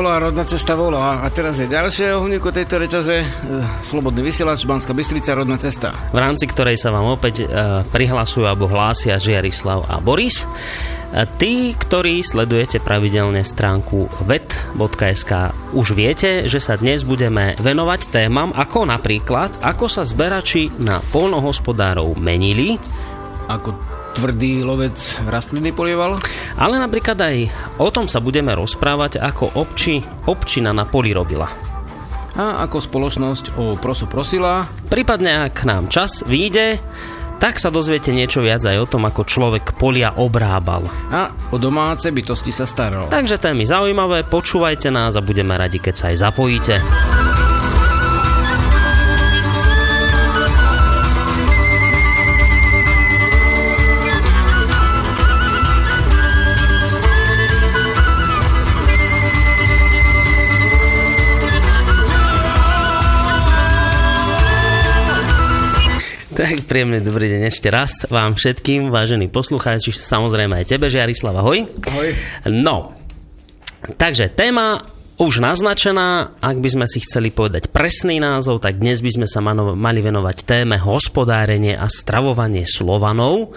Hola, rodná cesta volá. A teraz je ďalšie ohníku tejto reťaze. E, Slobodný vysielač, Banská Bystrica, rodná cesta. v rámci ktorej sa vám opäť uh, prihlasujú alebo hlásia Žiarislav a Boris. A tí, ktorí sledujete pravidelne stránku vet.sk, už viete, že sa dnes budeme venovať témam ako napríklad, ako sa zberači na polnohospodárov menili, Ako tvrdý lovec rastliny polieval. ale napríklad aj o tom sa budeme rozprávať, ako obči, občina na poli robila. A ako spoločnosť o prosu prosila. Prípadne ak nám čas vyjde, tak sa dozviete niečo viac aj o tom, ako človek polia obrábal. A o domáce bytosti sa staral. Takže témy zaujímavé, počúvajte nás a budeme radi, keď sa aj zapojíte. Tak príjemný dobrý deň ešte raz vám všetkým, vážení poslucháči, samozrejme aj tebe, Žiarislav, ahoj. Ahoj. No, takže téma už naznačená, ak by sme si chceli povedať presný názov, tak dnes by sme sa mali venovať téme hospodárenie a stravovanie Slovanov.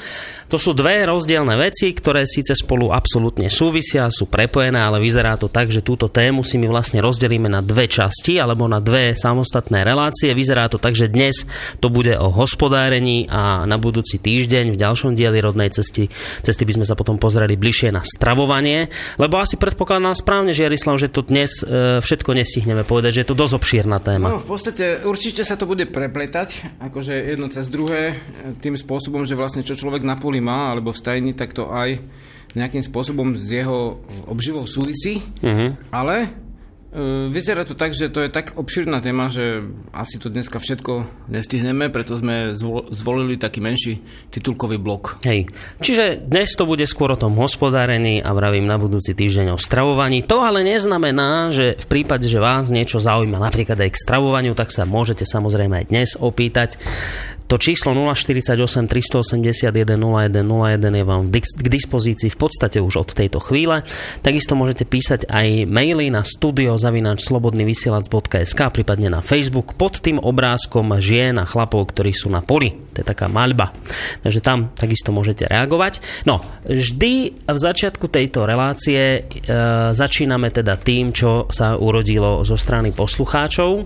To sú dve rozdielne veci, ktoré síce spolu absolútne súvisia, sú prepojené, ale vyzerá to tak, že túto tému si my vlastne rozdelíme na dve časti alebo na dve samostatné relácie. Vyzerá to tak, že dnes to bude o hospodárení a na budúci týždeň v ďalšom dieli rodnej cesty, cesty by sme sa potom pozreli bližšie na stravovanie, lebo asi predpokladám správne, že Jarislav, že to dnes e, všetko nestihneme povedať, že je to dosť obšírna téma. No, v podstate určite sa to bude prepletať, akože jedno cez druhé, e, tým spôsobom, že vlastne čo človek na poli má, alebo v stajni, tak to aj nejakým spôsobom s jeho obživou súvisí. Mhm. Ale e, vyzerá to tak, že to je tak obšírna téma, že asi to dneska všetko nestihneme, preto sme zvol, zvolili taký menší titulkový blok. Hej. Čiže dnes to bude skôr o tom hospodárení a vravím na budúci týždeň o stravovaní. To ale neznamená, že v prípade, že vás niečo zaujíma napríklad aj k stravovaniu, tak sa môžete samozrejme aj dnes opýtať. To číslo 048 381 0101 je vám k dispozícii v podstate už od tejto chvíle. Takisto môžete písať aj maily na studiozavináčslobodnyvysielac.sk prípadne na Facebook pod tým obrázkom žien a chlapov, ktorí sú na poli. To je taká maľba. Takže tam takisto môžete reagovať. No, vždy v začiatku tejto relácie e, začíname teda tým, čo sa urodilo zo strany poslucháčov. E,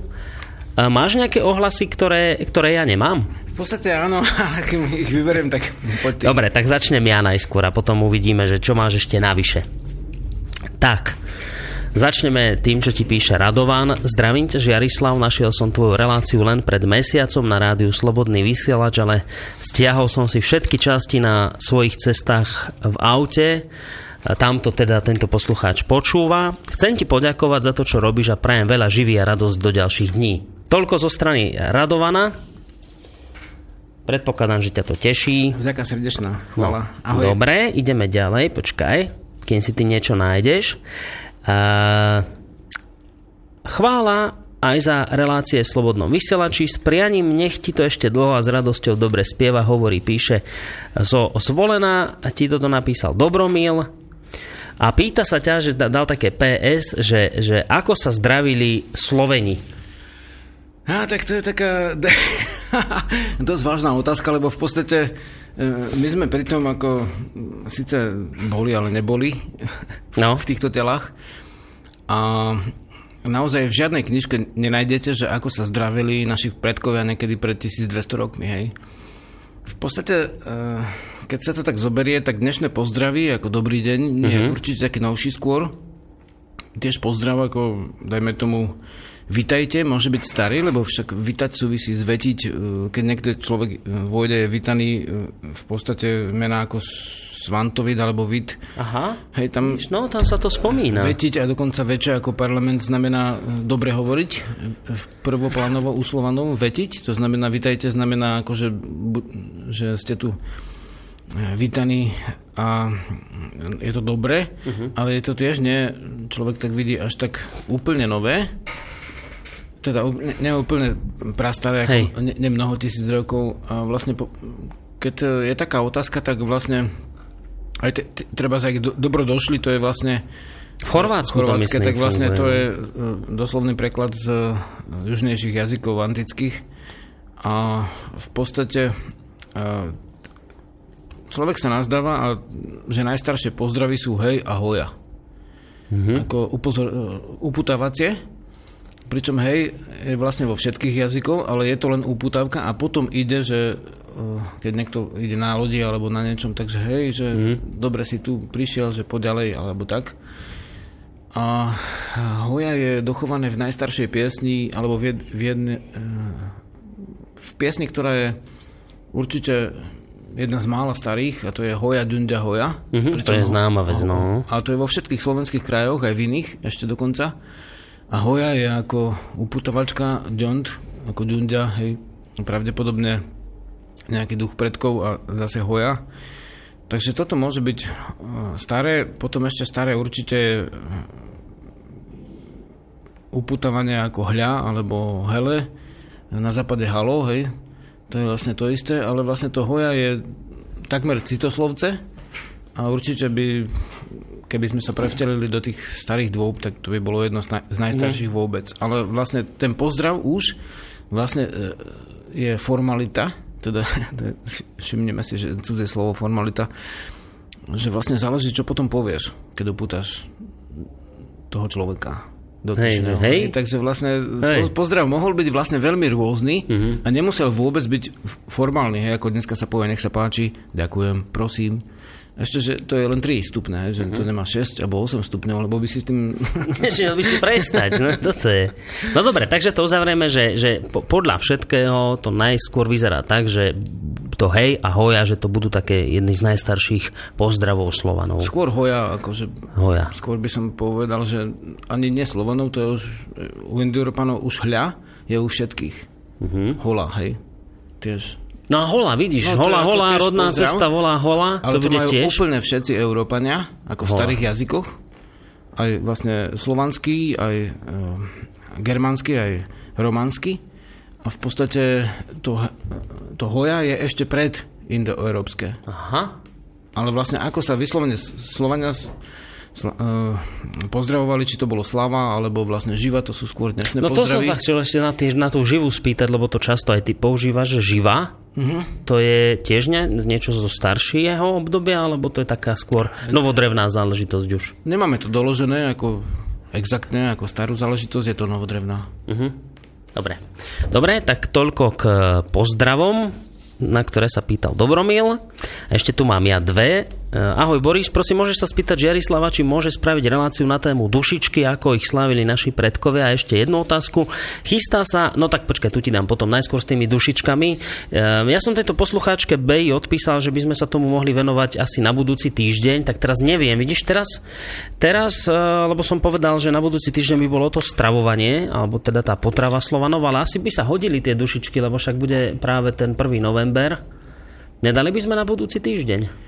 máš nejaké ohlasy, ktoré, ktoré ja nemám? Podstate áno, ale keď ich vyberiem, tak poď. Dobre, tak začnem ja najskôr a potom uvidíme, že čo máš ešte navyše. Tak, začneme tým, čo ti píše Radovan. Zdravím ťa, Žiarislav, našiel som tvoju reláciu len pred mesiacom na rádiu Slobodný vysielač, ale stiahol som si všetky časti na svojich cestách v aute. Tamto teda tento poslucháč počúva. Chcem ti poďakovať za to, čo robíš a prajem veľa živý a radosť do ďalších dní. Toľko zo strany Radovana. Predpokladám, že ťa to teší. Vďaka srdečná, chvala. Ahoj. No, Dobre, ideme ďalej, počkaj, kým si ty niečo nájdeš. Uh, chvála aj za relácie v Slobodnom vysielači. S prianím nech ti to ešte dlho a s radosťou dobre spieva, hovorí, píše zo Zvolená. A ti toto napísal Dobromil. A pýta sa ťa, že da- dal také PS, že, že ako sa zdravili Sloveni. Á, tak to je taká dosť vážna otázka, lebo v podstate e, my sme pri tom, ako síce boli, ale neboli No. v týchto telách. A naozaj v žiadnej knižke nenájdete, že ako sa zdravili našich predkovia niekedy pred 1200 rokmi, hej. V podstate, e, keď sa to tak zoberie, tak dnešné pozdraví, ako dobrý deň, je určite taký novší skôr. Tiež pozdrav, ako dajme tomu Vitajte môže byť starý, lebo však vitať súvisí s vetiť. e, Keď niekto človek e, vojde, je vitaný e, v podstate mená ako Svantovid alebo Vit. Aha. Hej, tam No, tam sa to spomína. vetiť a dokonca väčšie ako parlament znamená dobre hovoriť. V prvoplánovo uslovanom vetiť, to znamená vitajte, znamená ako, že, ste tu vítaní a je to dobré, uh-huh. ale je to tiež nie, človek tak vidí až tak úplne nové, teda ú- ne, ne úplne prastaré, Hej. ako ne, tisíc rokov a vlastne po, keď je taká otázka, tak vlastne aj te, te, treba sa, do, dobro došli, to je vlastne V Chorvátsku chorvátske, myslím. tak vlastne funguje. to je e, doslovný preklad z e, južnejších jazykov antických a v podstate e, človek sa nazdáva, a, že najstaršie pozdravy sú hej a hoja. Mm-hmm. Ako upozor, e, uputávacie, pričom hej je vlastne vo všetkých jazykoch, ale je to len uputávka a potom ide, že e, keď niekto ide na lodi alebo na niečom, takže hej, že mm. dobre si tu prišiel, že poďalej alebo tak. A hoja je dochované v najstaršej piesni, alebo v, jed, v, jedne, e, v piesni, ktorá je určite jedna z mála starých, a to je Hoja Dunďa Hoja. Mhm, to je známa vec, no. A to je vo všetkých slovenských krajoch, aj v iných ešte dokonca. A Hoja je ako uputovačka Djond, ako Dunďa, hej, pravdepodobne nejaký duch predkov a zase Hoja. Takže toto môže byť eh, staré, potom ešte staré určite eh, uputávanie ako hľa alebo hele, na západe halo, hej, to je vlastne to isté, ale vlastne to hoja je takmer citoslovce a určite by, keby sme sa prevtelili do tých starých dôb, tak to by bolo jedno z, naj, z najstarších vôbec. Ale vlastne ten pozdrav už vlastne e, je formalita, teda všimneme si, že cudzie slovo formalita, že vlastne záleží, čo potom povieš, keď opútaš toho človeka. dotyčného. Hej, hej. Takže vlastne Hej. po- pozdrav mohol byť vlastne veľmi rôzny a nemusel vôbec byť formálny, hej, ako dneska sa povie, nech sa páči, ďakujem, prosím. Ešte, že to je len 3 stupne, že to nemá 6 alebo 8 stupňov, lebo by si tým... Nešiel by si prestať, no toto je. No dobre, takže to uzavrieme, že, že po- podľa všetkého to najskôr vyzerá tak, že to hej a hoja, že to budú také jedny z najstarších pozdravov Slovanov. Skôr hoja, akože Hoja. skôr by som povedal, že ani nie Slovanov, to je už, u Indoeurópanov už hľa je u všetkých. Hola, hej, tiež. No a hola, vidíš, No, hola, hola, rodná pozdrav. cesta volá hola, Ale to to, bude majú tiež. úplne všetci Európania, ako v Hola. starých jazykoch. Aj vlastne slovanský, aj e, germánsky, aj románsky. A v podstate to, to hoja je ešte pred indoeurópske. Aha, Ale vlastne ako sa vyslovene Slovania s- sla, uh, pozdravovali, či to bolo slava, alebo vlastne živa, to sú skôr dnešné No to som sa chcel ešte na, tie, na tú živú spýtať, lebo to často aj ty používaš, že živá. Mhm. To je tiež ne, niečo zo staršieho obdobia, alebo to je taká skôr novodrevná záležitosť už? Nemáme to doložené ako exaktne, ako starú záležitosť, je to novodrevná. Mhm. Dobre. Dobre, tak toľko k pozdravom, na ktoré sa pýtal Dobromil. A ešte tu mám ja dve. E, Ahoj Boris, prosím, môžeš sa spýtať Žiarislava, či môže spraviť reláciu na tému dušičky, ako ich slávili naši predkovia. A ešte jednu otázku. Chystá sa, no tak počkaj, tu ti dám potom najskôr s tými dušičkami. E, Ja som tejto poslucháčke Bej odpísal, že by sme sa tomu mohli venovať asi na budúci týždeň, tak teraz neviem. Vidíš, teraz, teraz e, lebo som povedal, že na budúci týždeň by bolo to stravovanie, alebo teda tá potrava Slovanov, ale asi by sa hodili tie dušičky, lebo však bude práve ten 1. november. Nedali by sme na budúci týždeň?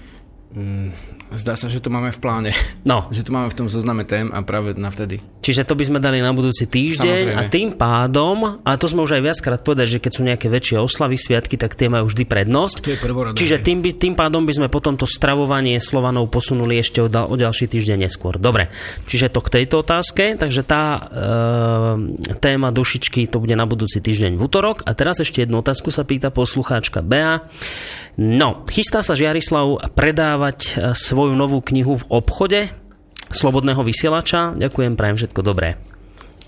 Zdá sa, že to máme v pláne. No, Že to máme v tom zozname tém a práve na vtedy. čiže to by sme dali na budúci týždeň Samozrejme. a tým pádom, a to sme už aj viackrát povedali, že keď sú nejaké väčšie oslavy, sviatky, tak tie majú vždy prednosť. To je prvoradé. Čiže tým, by, tým pádom by sme potom to stravovanie Slovanov posunuli ešte o, o ďalší týždeň neskôr. Dobre, čiže to k tejto otázke, takže tá e, téma dušičky to bude na budúci týždeň v útorok. A teraz ešte jednu otázku sa pýta poslucháčka Bea. No, chystá sa Žiarislav predávať e, svoju novú knihu v obchode Slobodného vysielača. Ďakujem, prajem všetko dobré.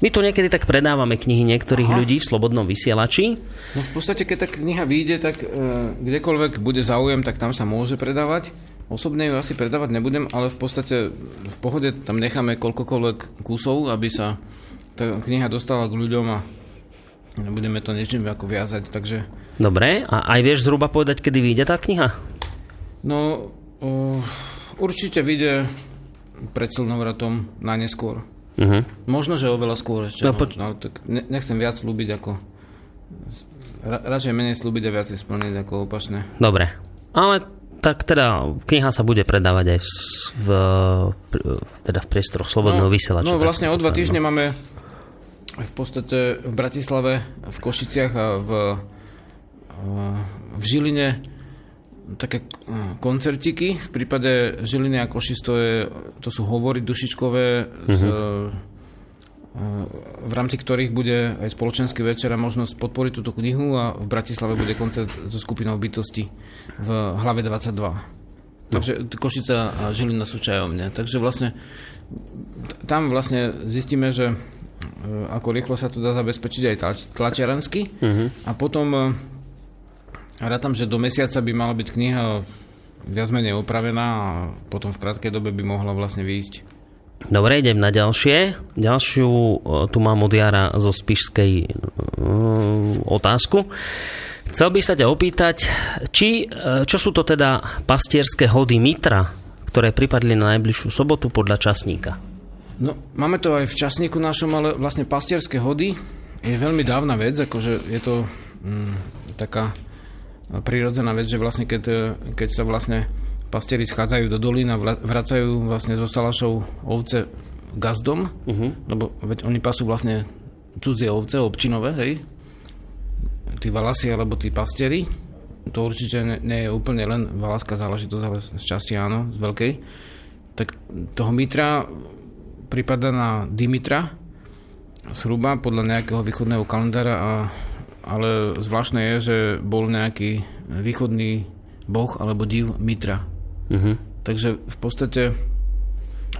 My tu niekedy tak predávame knihy niektorých Aha. ľudí v Slobodnom vysielači. No v podstate, keď tá kniha vyjde, tak e, kdekoľvek bude záujem, tak tam sa môže predávať. Osobne ju asi predávať nebudem, ale v podstate v pohode tam necháme koľkokoľvek kusov, aby sa tá kniha dostala k ľuďom a budeme to niečím ako viazať, takže... Dobre, a aj vieš zhruba povedať, kedy vyjde tá kniha? No, uh, určite vyjde pred silnovratom na neskôr. Uh-huh. Možno, že oveľa skôr ešte. No, no, poč- no, tak ne, nechcem viac slúbiť ako... Ra, radšej menej slúbiť a viac splniť ako opačné. Dobre. Ale tak teda kniha sa bude predávať aj v, v, teda v priestoroch Slobodného no, vysielača. No vlastne o dva týždne no. máme v podstate v Bratislave, v Košiciach a v, v Žiline také koncertiky. V prípade Žiliny a Košic to, je, to sú hovory dušičkové mm-hmm. z, v rámci ktorých bude aj spoločenský večer a možnosť podporiť túto knihu a v Bratislave bude koncert so skupinou bytosti v hlave 22. No. Takže Košica a Žilina sú čajovne. Takže vlastne tam vlastne zistíme, že ako rýchlo sa to dá zabezpečiť aj tlačiarensky. Uh-huh. A potom e, rátam, že do mesiaca by mala byť kniha viac menej opravená a potom v krátkej dobe by mohla vlastne výjsť. Dobre, idem na ďalšie. Ďalšiu e, tu mám od Jara zo Spišskej otázku. Chcel by sa ťa opýtať, či, čo sú to teda pastierské hody Mitra, ktoré pripadli na najbližšiu sobotu podľa časníka? No, máme to aj v časníku našom, ale vlastne pastierské hody je veľmi dávna vec, akože je to mm, taká prirodzená vec, že vlastne keď, keď sa vlastne pastieri schádzajú do dolín a vracajú vlastne zo salašov ovce gazdom, uh-huh. lebo veď oni pasú vlastne cudzie ovce, občinové, hej, tí valasi alebo tí pastieri, to určite nie, nie je úplne len valaská záležitosť, ale z časti áno, z veľkej, tak toho Mitra prípada na Dimitra, zhruba podľa nejakého východného kalendára, a, ale zvláštne je, že bol nejaký východný boh alebo div Mitra. Uh-huh. Takže v podstate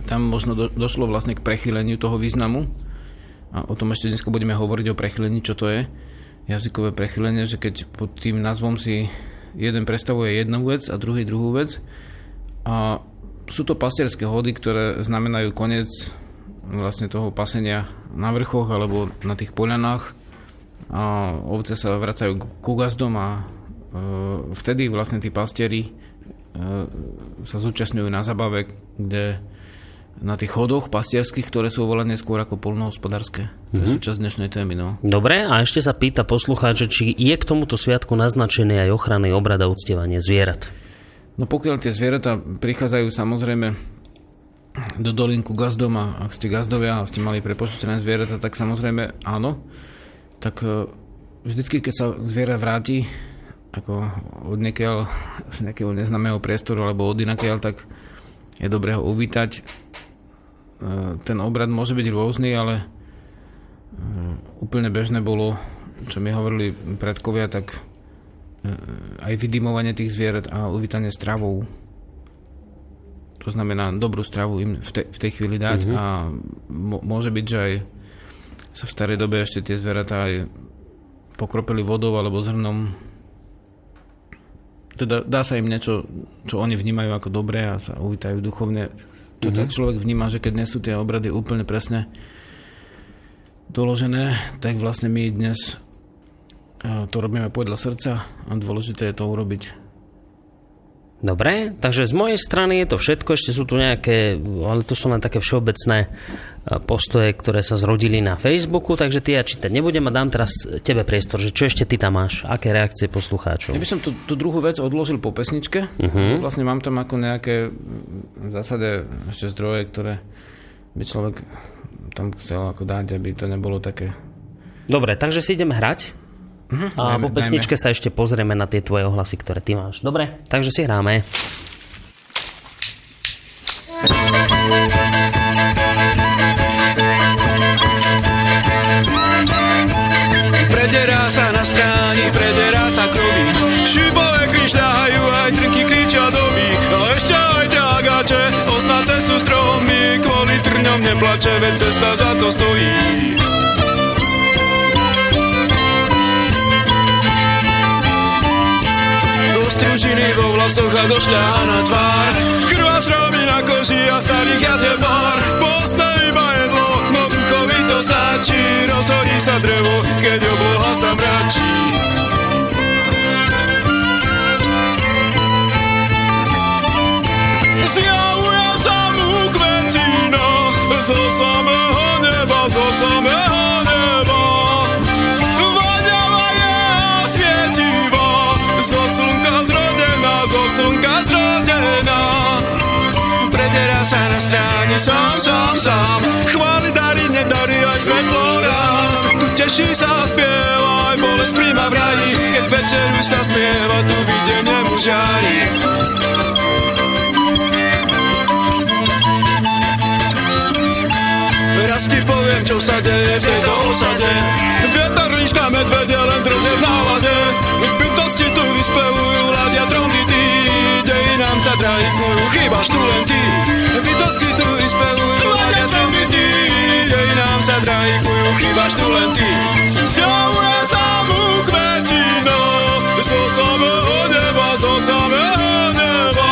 tam možno do, došlo vlastne k prechyleniu toho významu a o tom ešte dnes budeme hovoriť o prechylení, čo to je jazykové prechylenie, že keď pod tým názvom si jeden predstavuje jednu vec a druhý druhú vec a sú to pastierské hody, ktoré znamenajú koniec vlastne toho pasenia na vrchoch alebo na tých poľanách a ovce sa vracajú ku gazdom a e, vtedy vlastne tí pastieri e, sa zúčastňujú na zabave, kde na tých chodoch pastierských, ktoré sú volené skôr ako polnohospodárske. To mm-hmm. je mhm. súčasť dnešnej témy. No. Dobre, a ešte sa pýta poslucháč, či je k tomuto sviatku naznačený aj ochranný obrad a uctievanie zvierat. No pokiaľ tie zvieratá prichádzajú samozrejme do dolinku gazdom a ak ste gazdovia a ste mali prepočítané zvieratá, tak samozrejme áno. Tak e, vždycky, keď sa zviera vráti ako od niekiaľ, z nejakého neznámeho priestoru alebo od inakiaľ, tak je dobré ho uvítať. E, ten obrad môže byť rôzny, ale e, úplne bežné bolo, čo mi hovorili predkovia, tak aj vydimovanie tých zvierat a uvítanie stravou to znamená dobrú stravu im v, te, v tej chvíli dať uh-huh. a môže byť, že aj sa v starej dobe ešte tie zvieratá aj pokropili vodou alebo zrnom. Teda dá sa im niečo, čo oni vnímajú ako dobré a sa uvítajú duchovne. To uh-huh. tak človek vníma, že keď nie sú tie obrady úplne presne doložené, tak vlastne my dnes eh, to robíme podľa srdca a dôležité je to urobiť Dobre, takže z mojej strany je to všetko, ešte sú tu nejaké, ale to sú len také všeobecné e, postoje, ktoré sa zrodili na Facebooku, takže ty ja čítať nebudem a dám teraz tebe priestor, že čo ešte ty tam máš, aké reakcie poslucháčov. Ja by som tú, tú druhú vec odložil po pesničke, uh-huh. vlastne mám tam ako nejaké v zásade ešte zdroje, ktoré by človek tam chcel ako dať, aby to nebolo také... Dobre, takže si ideme hrať. Uh-huh, a dajme, po pesničke dajme. sa ešte pozrieme na tie tvoje ohlasy, ktoré ty máš. Dobre, takže si hráme. Prederá sa na stráni, prederá sa krovy Šibové krišľahajú, aj trnky kričia doby No ešte aj ťagače, oznaté sú stromy Kvôli trňom neplače, veď cesta za to stojí stružiny vo vlasoch a došľa na tvár Krvá šroby na koži a starých jazie pár Postne iba jedlo, no duchovité to stačí, rozhorí sa drevo, keď obloha sa mračí. Zjavuje sa mu kvetina zo samého neba, zo samého neba. Sa na stráni sám, sám, sám. Chváli dary, nedary, aj svetlo rád. Tu teší sa a spieva, aj bolesť príjma v raji. Keď večeru sa spieva, tu videnie mu žári. Raz ti poviem, čo sa deje v tejto osade Vietor líška medvede len drže v nálade Bytosti tu vyspevujú, ladia trompity Dejinám sa trajkujú, chýbaš tu len ty. Bytosti tu vyspevujú, ladia trompity Dejinám sa trajkujú, chýbaš tu len ty. Zjavuje sa mu kvetina Zo samého neba, zo samého neba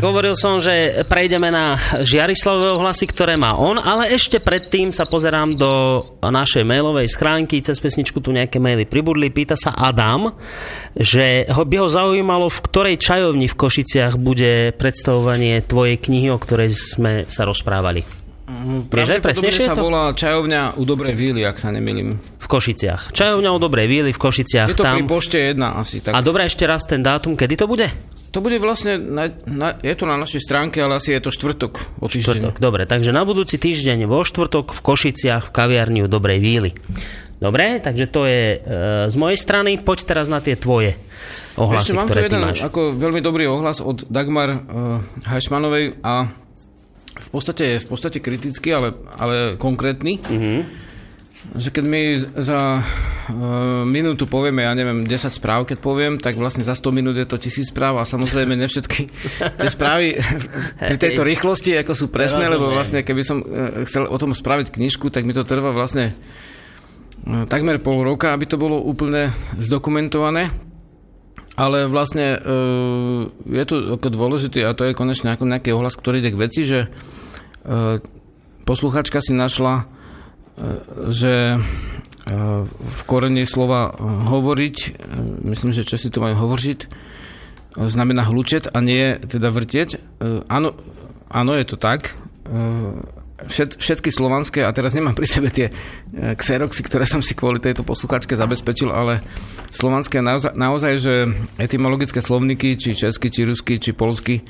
Tak hovoril som, že prejdeme na Žiarislavové ohlasy, ktoré má on, ale ešte predtým sa pozerám do našej mailovej schránky, cez pesničku tu nejaké maily pribudli. Pýta sa Adam, že ho by ho zaujímalo, v ktorej čajovni v Košiciach bude predstavovanie tvojej knihy, o ktorej sme sa rozprávali. Vieš aj presnejšie sa to? volá čajovňa u Dobrej víly, ak sa nemýlim. V Košiciach. Čajovňa o Dobrej víly v Košiciach. Je to tam. pri pošte jedna asi. Tak. A dobre, ešte raz ten dátum, kedy to bude? To bude vlastne, na, na, je to na našej stránke, ale asi je to štvrtok. O týždeň. Štvrtok, dobre. Takže na budúci týždeň vo štvrtok v Košiciach v kaviarni u Dobrej víly. Dobre, takže to je e, z mojej strany. Poď teraz na tie tvoje ohlasy, Ešte mám tu ktoré ty jeden máš. ako veľmi dobrý ohlas od Dagmar uh, Hajšmanovej a v podstate je v podstate kritický, ale, ale konkrétny. Mhm. Mm-hmm. Že keď my za uh, minútu povieme, ja neviem, 10 správ, keď poviem, tak vlastne za 100 minút je to 1000 správ a samozrejme ne všetky tie správy pri tejto rýchlosti ako sú presné, Rozumiem. lebo vlastne keby som uh, chcel o tom spraviť knižku, tak mi to trvá vlastne uh, takmer pol roka, aby to bolo úplne zdokumentované. Ale vlastne uh, je tu ako dôležitý, a to je konečne ako nejaký ohlas, ktorý ide k veci, že uh, posluchačka si našla, že uh, v koreni slova uh, hovoriť, uh, myslím, že Česi to majú hovoriť, znamená hlučet a nie teda vrtieť. Áno, áno, je to tak. Všet, všetky slovanské, a teraz nemám pri sebe tie e, xeroxy, ktoré som si kvôli tejto posluchačke zabezpečil, ale slovanské naozaj, naozaj, že etymologické slovníky, či česky, či rusky, či polsky,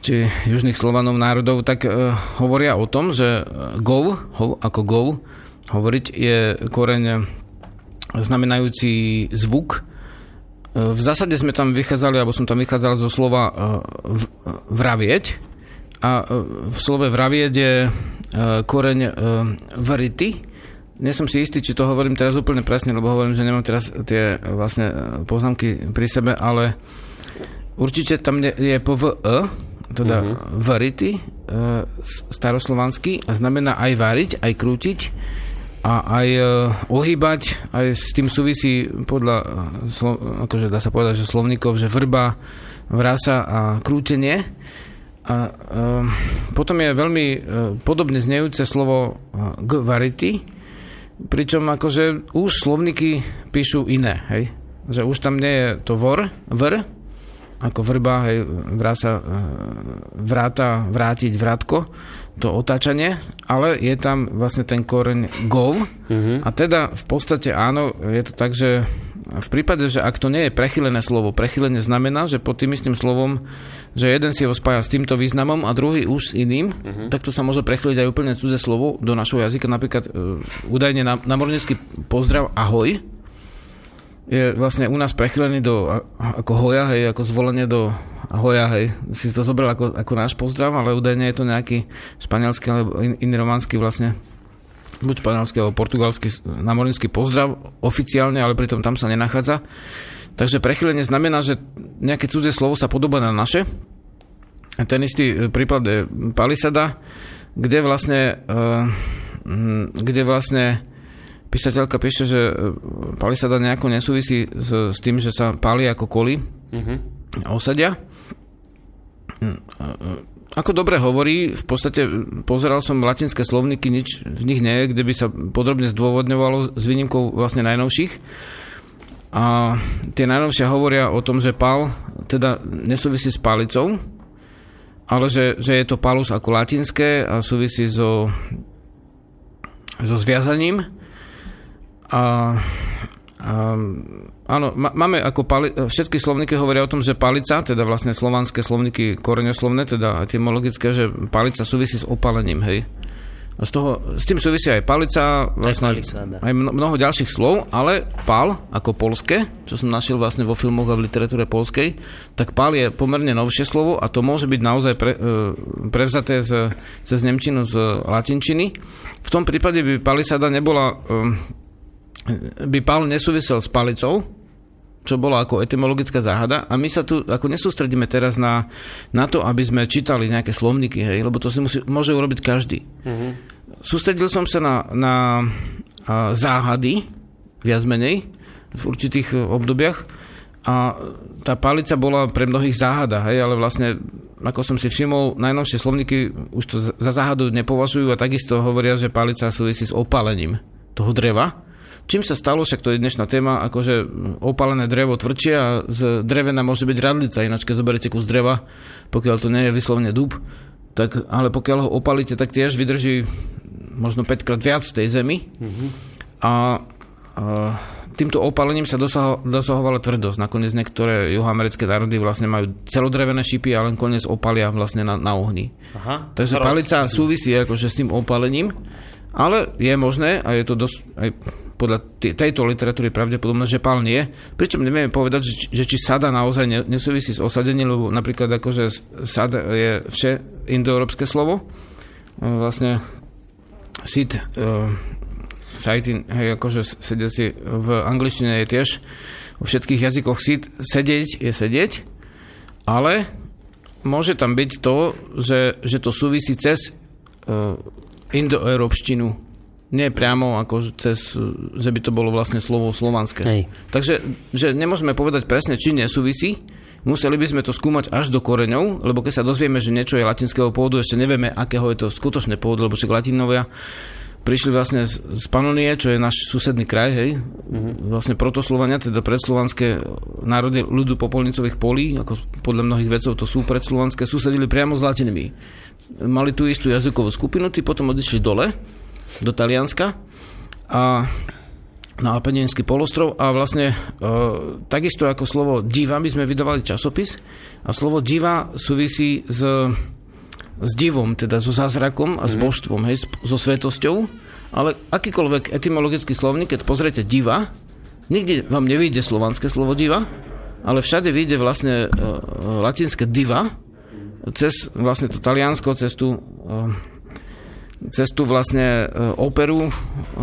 či južných slovanov národov, tak e, hovoria o tom, že gov, ho, ako gov, hovoriť je koreň znamenajúci zvuk. E, v zásade sme tam vychádzali, alebo som tam vychádzal zo slova e, v, vravieť, a e, v slove vravieť je e, koreň e, varity. Nie som si istý, či to hovorím teraz úplne presne, lebo hovorím, že nemám teraz tie vlastne e, poznámky pri sebe, ale určite tam je- po v e, teda uh-huh. varity, s- staroslovanský, a znamená aj variť, aj krútiť a aj e, ohýbať, aj s tým súvisí podľa, e, akože dá sa povedať, že slovníkov, že vrba, vrasa a krútenie. A, a potom je veľmi podobne znejúce slovo gvarity, pričom akože už slovníky píšu iné, hej? Že už tam nie je to vor, vr, ako vrba, hej, vrása, vráta, vrátiť, vrátko, to otáčanie, ale je tam vlastne ten koreň gov uh-huh. a teda v podstate áno, je to tak, že v prípade, že ak to nie je prechylené slovo, prechylenie znamená, že pod tým istým slovom, že jeden si ho spája s týmto významom a druhý už s iným, uh-huh. tak to sa môže prechyliť aj úplne cudze slovo do našho jazyka, napríklad uh, údajne na, námornický pozdrav ahoj, je vlastne u nás prechylený do, ako hoja, hej, ako zvolenie do hoja, hej. Si to zobral ako, ako náš pozdrav, ale údajne je to nejaký španielský alebo in, iný románsky vlastne buď španielský alebo portugalský námornický pozdrav oficiálne, ale pritom tam sa nenachádza. Takže prechylenie znamená, že nejaké cudzie slovo sa podobá na naše. Ten istý e, prípad je palisada, kde vlastne, uh, kde vlastne písateľka píše, že e, palisada nejako nesúvisí s, s tým, že sa páli ako koli uh-huh. osadia. Hm, ako dobre hovorí, v podstate pozeral som latinské slovníky, nič v nich nie je, kde by sa podrobne zdôvodňovalo s výnimkou vlastne najnovších. A tie najnovšie hovoria o tom, že pal teda nesúvisí s palicou, ale že, že je to palus ako latinské a súvisí so, so zviazaním a, a áno, máme ako pali, všetky slovníky hovoria o tom, že palica, teda vlastne slovanské slovníky koreňoslovné, teda etymologické, že palica súvisí s opalením, hej. A z, toho, s tým súvisí aj palica, vlastne aj, aj mnoho ďalších slov, ale pal ako polské, čo som našiel vlastne vo filmoch a v literatúre polskej, tak pal je pomerne novšie slovo a to môže byť naozaj pre, e, prevzaté z, cez Nemčinu z latinčiny. V tom prípade by palisada nebola e, by pál nesúvisel s palicou, čo bolo ako etymologická záhada a my sa tu ako nesústredíme teraz na, na to, aby sme čítali nejaké slovníky, hej, lebo to si musí, môže urobiť každý. Uh-huh. Sústredil som sa na, na a, záhady, viac menej, v určitých obdobiach a tá palica bola pre mnohých záhada, hej, ale vlastne, ako som si všimol, najnovšie slovníky už to za záhadu nepovažujú a takisto hovoria, že palica súvisí s opálením toho dreva Čím sa stalo, však to je dnešná téma, akože opálené drevo tvrdšie a z drevena môže byť radlica, ináč keď zoberiete kus dreva, pokiaľ to nie je vyslovene dub, tak, ale pokiaľ ho opalíte, tak tiež vydrží možno 5 krát viac v tej zemi. Mm-hmm. A, a týmto opalením sa dosaho, dosahovala tvrdosť. Nakoniec niektoré juhoamerické národy vlastne majú celodrevené šipy a len koniec opalia vlastne na, na ohni. Aha, Takže palica súvisí akože s tým opalením, ale je možné a je to dosť aj podľa tejto literatúry pravdepodobné, že pál nie. Pričom nevieme povedať, že, že či sada naozaj nesúvisí s osadením, lebo napríklad akože sada je vše indoeurópske slovo. E, vlastne sit, uh, sighting, hej, akože si v angličtine je tiež vo všetkých jazykoch sit, sedieť je sedieť, ale môže tam byť to, že, že to súvisí cez uh, indoeurópštinu nie priamo ako cez, že by to bolo vlastne slovo slovanské. Hej. Takže že nemôžeme povedať presne, či nesúvisí, museli by sme to skúmať až do koreňov, lebo keď sa dozvieme, že niečo je latinského pôvodu, ešte nevieme, akého je to skutočné pôvodu, lebo však latinovia prišli vlastne z Panonie, čo je náš susedný kraj, hej, mm-hmm. vlastne protoslovania, teda predslovanské národy ľudu popolnicových polí, ako podľa mnohých vedcov to sú predslovanské, susedili priamo s latinmi. Mali tú istú jazykovú skupinu, tí potom odišli dole, do Talianska a na Apeninský polostrov a vlastne e, takisto ako slovo diva by sme vydávali časopis a slovo diva súvisí s, s divom, teda so zázrakom a s mhm. božstvom, hej, so svetosťou, ale akýkoľvek etymologický slovník, keď pozriete diva, nikde vám nevyjde slovanské slovo diva, ale všade vyjde vlastne e, latinské diva, cez vlastne to Taliansko, cez tú e, cez tú vlastne e, operu,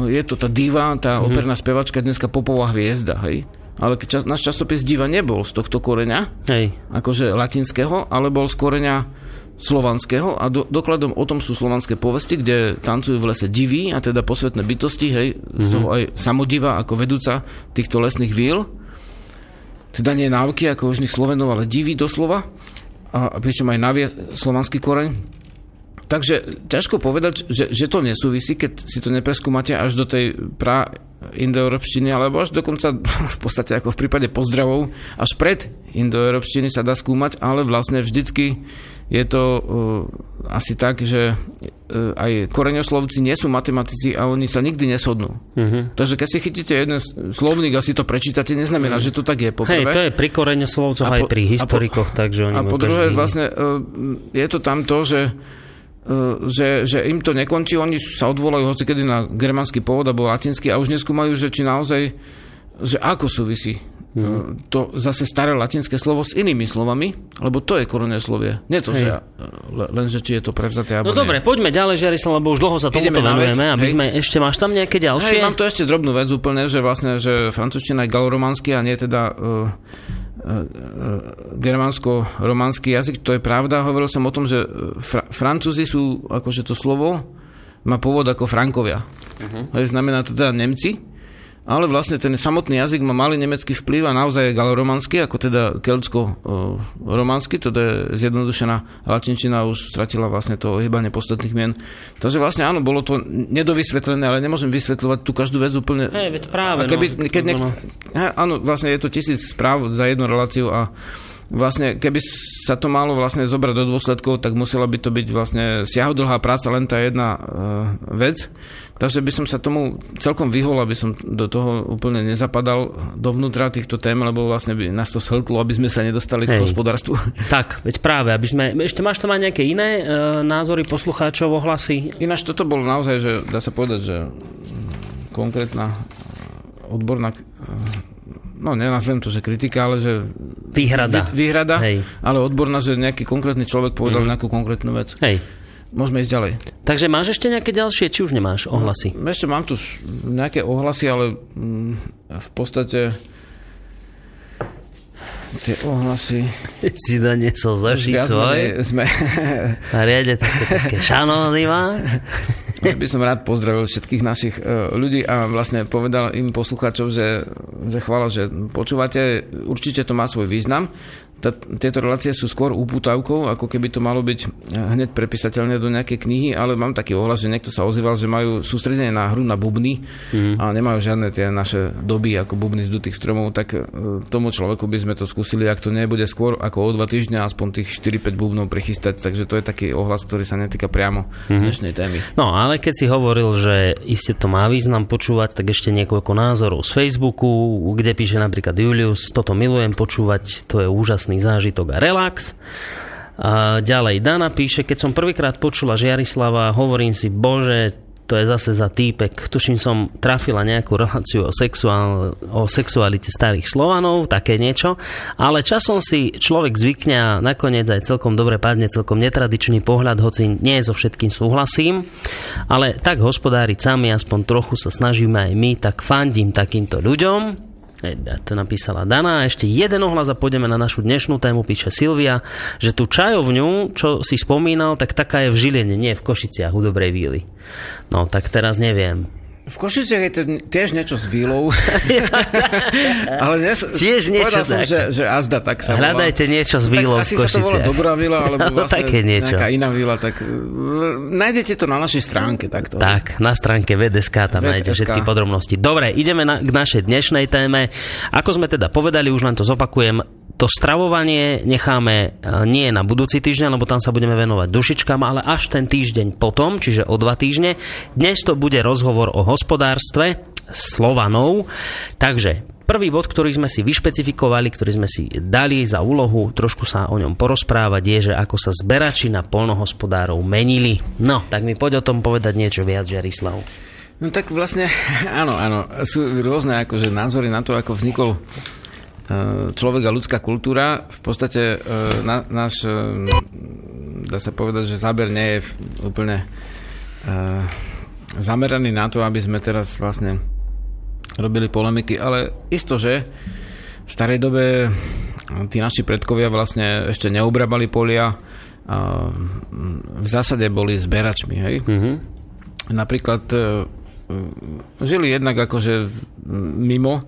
je to tá diva, tá mm-hmm. operná spevačka, dneska popová hviezda, hej. Ale čas, náš časopis diva nebol z tohto koreňa, hej. akože latinského, ale bol z koreňa slovanského a do, dokladom o tom sú slovanské povesti, kde tancujú v lese diví a teda posvetné bytosti, hej, mm-hmm. z mhm. toho aj samodiva ako vedúca týchto lesných víl. Teda nie návky ako už Slovenov, ale diví doslova. a pričom aj navie slovanský koreň. Takže ťažko povedať, že, že to nesúvisí, keď si to nepreskúmate až do tej pra indoeurópštiny, alebo až dokonca v podstate ako v prípade pozdravov, až pred indoeurópštiny sa dá skúmať, ale vlastne vždycky je to uh, asi tak, že uh, aj koreňoslovci nie sú matematici a oni sa nikdy neshodnú. Uh-huh. Takže keď si chytíte jeden slovník a si to prečítate, neznamená, uh-huh. že to tak je. Po Hej, to je pri koreňoslovcoch aj pri historikoch, a po, takže oni A po druhé, vlastne uh, je to tam to, že že, že im to nekončí, oni sa odvolajú hoci kedy na germánsky pôvod alebo latinský a už neskúmajú, že či naozaj, že ako súvisí Mm. to zase staré latinské slovo s inými slovami, lebo to je slovie. Nie to, hej. že len, že či je to prevzaté. No dobre, poďme ďalej, Žiarislav, lebo už dlho sa tomuto venujeme, aby hej. sme ešte, máš tam nejaké ďalšie? Hej, mám to ešte drobnú vec úplne, že vlastne, že francúzština je galorománsky a nie teda uh, germánsko-románsky jazyk, to je pravda. Hovoril som o tom, že fra- francúzi sú, akože to slovo má pôvod ako Frankovia. Uh-huh. Znamená to teda Nemci ale vlastne ten samotný jazyk má malý nemecký vplyv a naozaj je galoromanský, ako teda keltsko-romanský, to je zjednodušená latinčina už stratila vlastne to ohýbanie podstatných mien. Takže vlastne áno, bolo to nedovysvetlené, ale nemôžem vysvetľovať tú každú vec úplne. Hej, veď práve. A keby, no, keď niek- áno, vlastne je to tisíc správ za jednu reláciu a vlastne, keby sa to malo vlastne zobrať do dôsledkov, tak musela by to byť vlastne siahodlhá práca, len tá jedna uh, vec. Takže by som sa tomu celkom vyhol, aby som do toho úplne nezapadal dovnútra týchto tém, lebo vlastne by nás to shltlo, aby sme sa nedostali Hej. k hospodárstvu. Tak, veď práve, aby sme... Ešte máš tam aj nejaké iné uh, názory poslucháčov, ohlasy? Ináč toto bolo naozaj, že dá sa povedať, že konkrétna odborná no nenazvem to, že kritika, ale že... Výhrada. Výhrada, Hej. ale odborná, že nejaký konkrétny človek povedal mm. nejakú konkrétnu vec. Hej. Môžeme ísť ďalej. Takže máš ešte nejaké ďalšie, či už nemáš ohlasy? No, ešte mám tu nejaké ohlasy, ale mm, v podstate tie ohlasy... Si doniesol zošiť svoj? Sme... A riade také, také šanóny má? by som rád pozdravil všetkých našich uh, ľudí a vlastne povedal im poslucháčov, že, že chvála, že počúvate, určite to má svoj význam tá, tieto relácie sú skôr upútavkou, ako keby to malo byť eh, hneď prepísateľné do nejakej knihy, ale mám taký ohlas, že niekto sa ozýval, že majú sústredenie na hru na bubny mm. a nemajú žiadne tie naše doby ako bubny z dutých stromov, tak eh, tomu človeku by sme to skúsili, ak to nebude skôr ako o dva týždňa, aspoň tých 4-5 bubnov prechystať, takže to je taký ohlas, ktorý sa netýka priamo mm. dnešnej témy. No, ale keď si hovoril, že iste to má význam počúvať, tak ešte niekoľko názorov z Facebooku, kde píše napríklad Julius, toto milujem počúvať, to je úžasné úžasný zážitok a relax. A ďalej Dana píše, keď som prvýkrát počula Žiarislava, hovorím si, bože, to je zase za týpek. Tuším som trafila nejakú reláciu o, sexuál, o sexualite starých Slovanov, také niečo, ale časom si človek zvykne a nakoniec aj celkom dobre padne celkom netradičný pohľad, hoci nie so všetkým súhlasím, ale tak hospodáriť sami, aspoň trochu sa snažíme aj my, tak fandím takýmto ľuďom, to napísala Dana. A ešte jeden ohlas a pôjdeme na našu dnešnú tému, píše Silvia, že tú čajovňu, čo si spomínal, tak taká je v Žiline, nie v Košiciach u Dobrej víly. No, tak teraz neviem. V Košiciach je to tiež niečo s výlou. ale dnes, tiež niečo som, tak. že, že azda tak sa Hľadajte volá. niečo s výlou tak v Košiciach. Asi sa to volá dobrá vila, alebo no, vlastne také niečo. nejaká iná vila. Tak uh, nájdete to na našej stránke. Takto. Tak, na stránke VDSK tam VDSK. nájdete všetky podrobnosti. Dobre, ideme na, k našej dnešnej téme. Ako sme teda povedali, už len to zopakujem, to stravovanie necháme e, nie na budúci týždeň, lebo tam sa budeme venovať dušičkám, ale až ten týždeň potom, čiže o dva týždne. Dnes to bude rozhovor o hospodárstve Slovanov. Takže prvý bod, ktorý sme si vyšpecifikovali, ktorý sme si dali za úlohu trošku sa o ňom porozprávať, je, že ako sa zberači na polnohospodárov menili. No, tak mi poď o tom povedať niečo viac, Žarislav. No tak vlastne, áno, áno, sú rôzne akože názory na to, ako vznikol Eh, človek a ľudská kultúra. V podstate eh, na, náš, eh, dá sa povedať, že záber nie je úplne zameraný na to, aby sme teraz vlastne robili polemiky, ale isto, že v starej dobe tí naši predkovia vlastne ešte neobrabali polia a v zásade boli zberačmi, hej? Mm-hmm. Napríklad žili jednak akože mimo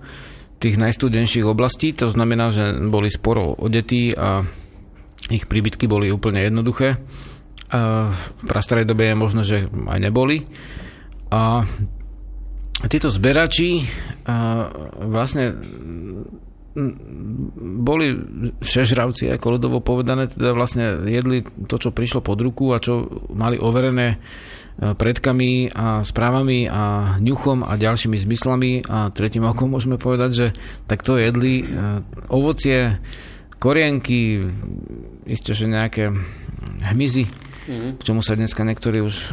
tých najstudenších oblastí, to znamená, že boli sporo odetí a ich príbytky boli úplne jednoduché. V prastarej dobe je možno, že aj neboli. A títo zberači vlastne boli všežravci, ako ľudovo povedané, teda vlastne jedli to, čo prišlo pod ruku a čo mali overené e, predkami a správami a ňuchom a ďalšími zmyslami. A tretím okom môžeme povedať, že takto jedli e, ovocie, korienky, isté, že nejaké hmyzy, mm-hmm. k čomu sa dneska niektorí už e,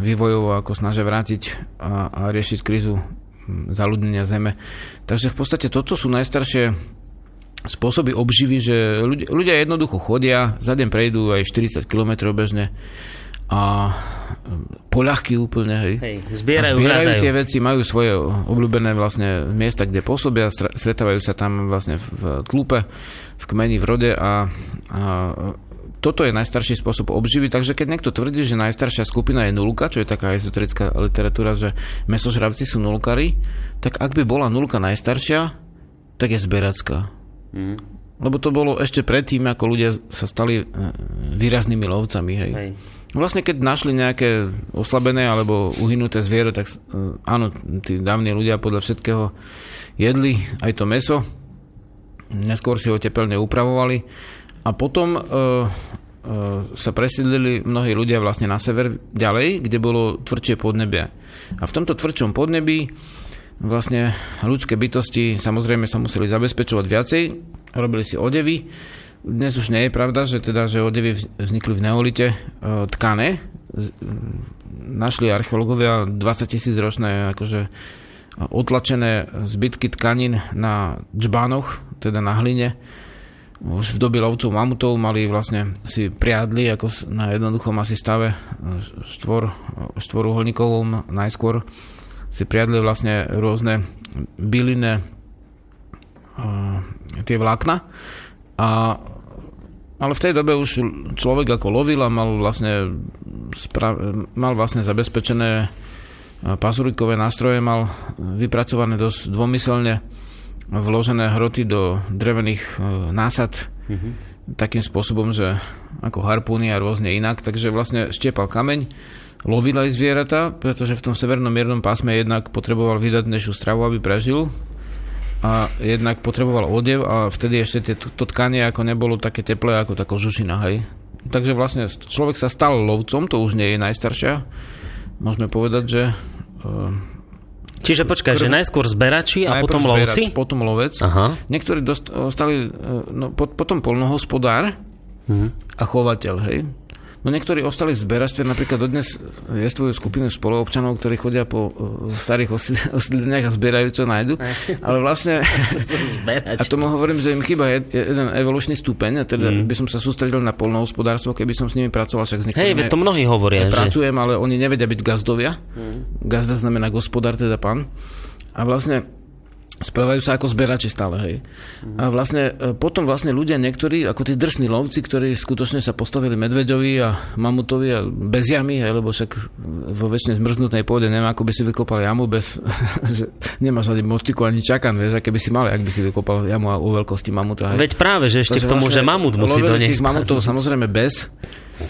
vývojovo ako snažia vrátiť a, a riešiť krizu zaludnenia zeme. Takže v podstate toto sú najstaršie spôsoby obživy, že ľudia, ľudia jednoducho chodia, za deň prejdú aj 40 km bežne a poľahky úplne, hej. hej zbierajú, a zbierajú tie veci, majú svoje obľúbené vlastne miesta, kde pôsobia, stretávajú sa tam vlastne v klupe, v kmeni, v rode a, a toto je najstarší spôsob obživy, takže keď niekto tvrdí, že najstaršia skupina je nulka, čo je taká ezoterická literatúra, že mesožravci sú nulkari, tak ak by bola nulka najstaršia, tak je zberacká. Mm. Lebo to bolo ešte predtým, ako ľudia sa stali e, výraznými lovcami. Hej. hej. Vlastne keď našli nejaké oslabené alebo uhynuté zviera, tak e, áno, tí dávni ľudia podľa všetkého jedli aj to meso. Neskôr si ho tepelne upravovali a potom uh, uh, sa presídlili mnohí ľudia vlastne na sever ďalej, kde bolo tvrdšie podnebie. A v tomto tvrdšom podnebí vlastne ľudské bytosti samozrejme sa museli zabezpečovať viacej, robili si odevy. Dnes už nie je pravda, že teda, že odevy vznikli v neolite uh, tkané. Našli archeológovia 20 tisíc ročné akože otlačené zbytky tkanín na džbánoch, teda na hline už v dobe lovcov mamutov mali vlastne si priadli ako na jednoduchom asi stave štvor, štvoruholníkovom najskôr si priadli vlastne rôzne bylinné uh, tie vlákna. A ale v tej dobe už človek ako lovil a mal vlastne, spra- mal vlastne zabezpečené pazurikové nástroje, mal vypracované dosť dvomyselne vložené hroty do drevených e, násad mm-hmm. takým spôsobom, že ako harpúny a rôzne inak, takže vlastne štiepal kameň, lovil aj zvieratá, pretože v tom severnom miernom pásme jednak potreboval vydať nežšiu stravu, aby prežil a jednak potreboval odev a vtedy ešte to tkanie ako nebolo také teplé ako taká žušina, hej. Takže vlastne človek sa stal lovcom, to už nie je najstaršia. Môžeme povedať, že e, Čiže počkaj, krv... že najskôr zberači a potom zberač, lovci? potom lovec. Aha. Niektorí dostali, no, potom polnohospodár mhm. a chovateľ, hej. No niektorí ostali zberačstve, napríklad dodnes je svoju skupinu spoluobčanov, ktorí chodia po uh, starých osídleniach a zbierajú, čo nájdu. Ale vlastne... a tomu hovorím, že im chýba jeden evolučný stupeň, a teda mm. by som sa sústredil na polnohospodárstvo, keby som s nimi pracoval, však s Hej, to mnohí hovoria. Pracujem, že... ale oni nevedia byť gazdovia. Mm. Gazda znamená gospodár, teda pán. A vlastne Správajú sa ako zberači stále, hej. Mm. A vlastne e, potom vlastne ľudia niektorí, ako tí drsní lovci, ktorí skutočne sa postavili medveďovi a mamutovi a bez jamy, hej, lebo však vo väčšine zmrznutnej pôde nemá, ako by si vykopal jamu bez, že nemáš ani motiku, ani čakan, vieš, aké by si mal, ak by si vykopal jamu a o veľkosti mamuta. Hej. Veď práve, že ešte Takže k tomu, vlastne že mamut musí doniesť. mamutov samozrejme bez,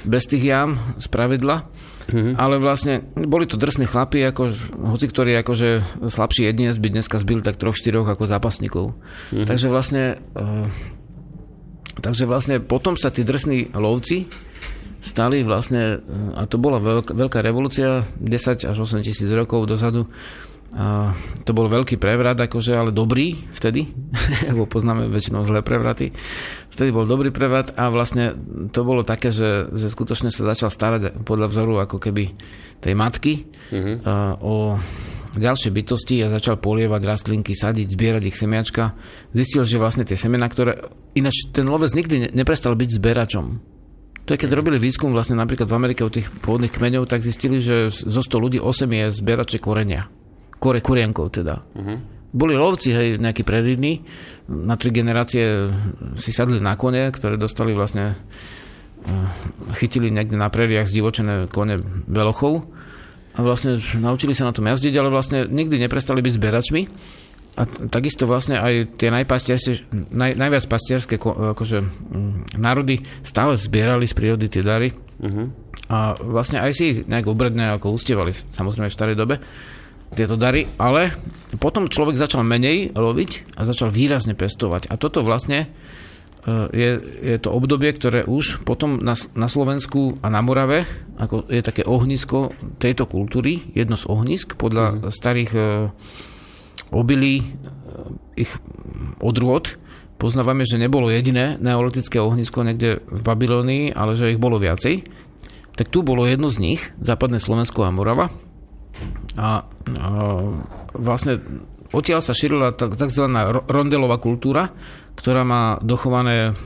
bez tých jam z pravidla. Mm-hmm. Ale vlastne boli to drsní chlapi, ako, hoci ktorí akože slabší jedinec by dneska zbili tak troch, štyroch ako zápasníkov. Mm-hmm. Takže vlastne uh, takže vlastne potom sa tí drsní lovci stali vlastne, a to bola veľká, veľká revolúcia, 10 až 8 tisíc rokov dozadu, to bol veľký prevrat, akože, ale dobrý vtedy, lebo poznáme väčšinou zlé prevraty. Vtedy bol dobrý prevrat a vlastne to bolo také, že, že skutočne sa začal starať podľa vzoru ako keby tej matky mm-hmm. o ďalšie bytosti a začal polievať rastlinky, sadiť, zbierať ich semiačka. Zistil, že vlastne tie semena, ktoré... Ináč ten lovec nikdy neprestal byť zberačom. To je, keď mm-hmm. robili výskum vlastne napríklad v Amerike u tých pôvodných kmeňov, tak zistili, že zo 100 ľudí 8 je zberače korenia kore kurienkov teda. Uh-huh. Boli lovci, hej, nejakí preridní, na tri generácie si sadli na kone, ktoré dostali vlastne eh, chytili niekde na preriach zdivočené kone belochov a vlastne naučili sa na tom jazdiť, ale vlastne nikdy neprestali byť zberačmi a takisto vlastne aj tie najpastierské, naj, najviac pastierské akože, mm, národy stále zbierali z prírody tie dary Uh-huh. a vlastne aj si ich nejak obredne ako ustievali, samozrejme v starej dobe, tieto dary, ale potom človek začal menej loviť a začal výrazne pestovať. A toto vlastne e, je, je to obdobie, ktoré už potom na, na Slovensku a na Morave ako je také ohnisko tejto kultúry, jedno z ohnisk podľa mm. starých e, obilí e, ich odrôd. Poznávame, že nebolo jediné neolitické ohnisko niekde v Babilónii, ale že ich bolo viacej. Tak tu bolo jedno z nich, západné Slovensko a Morava. A, a vlastne odtiaľ sa šírila tzv. rondelová kultúra, ktorá má dochované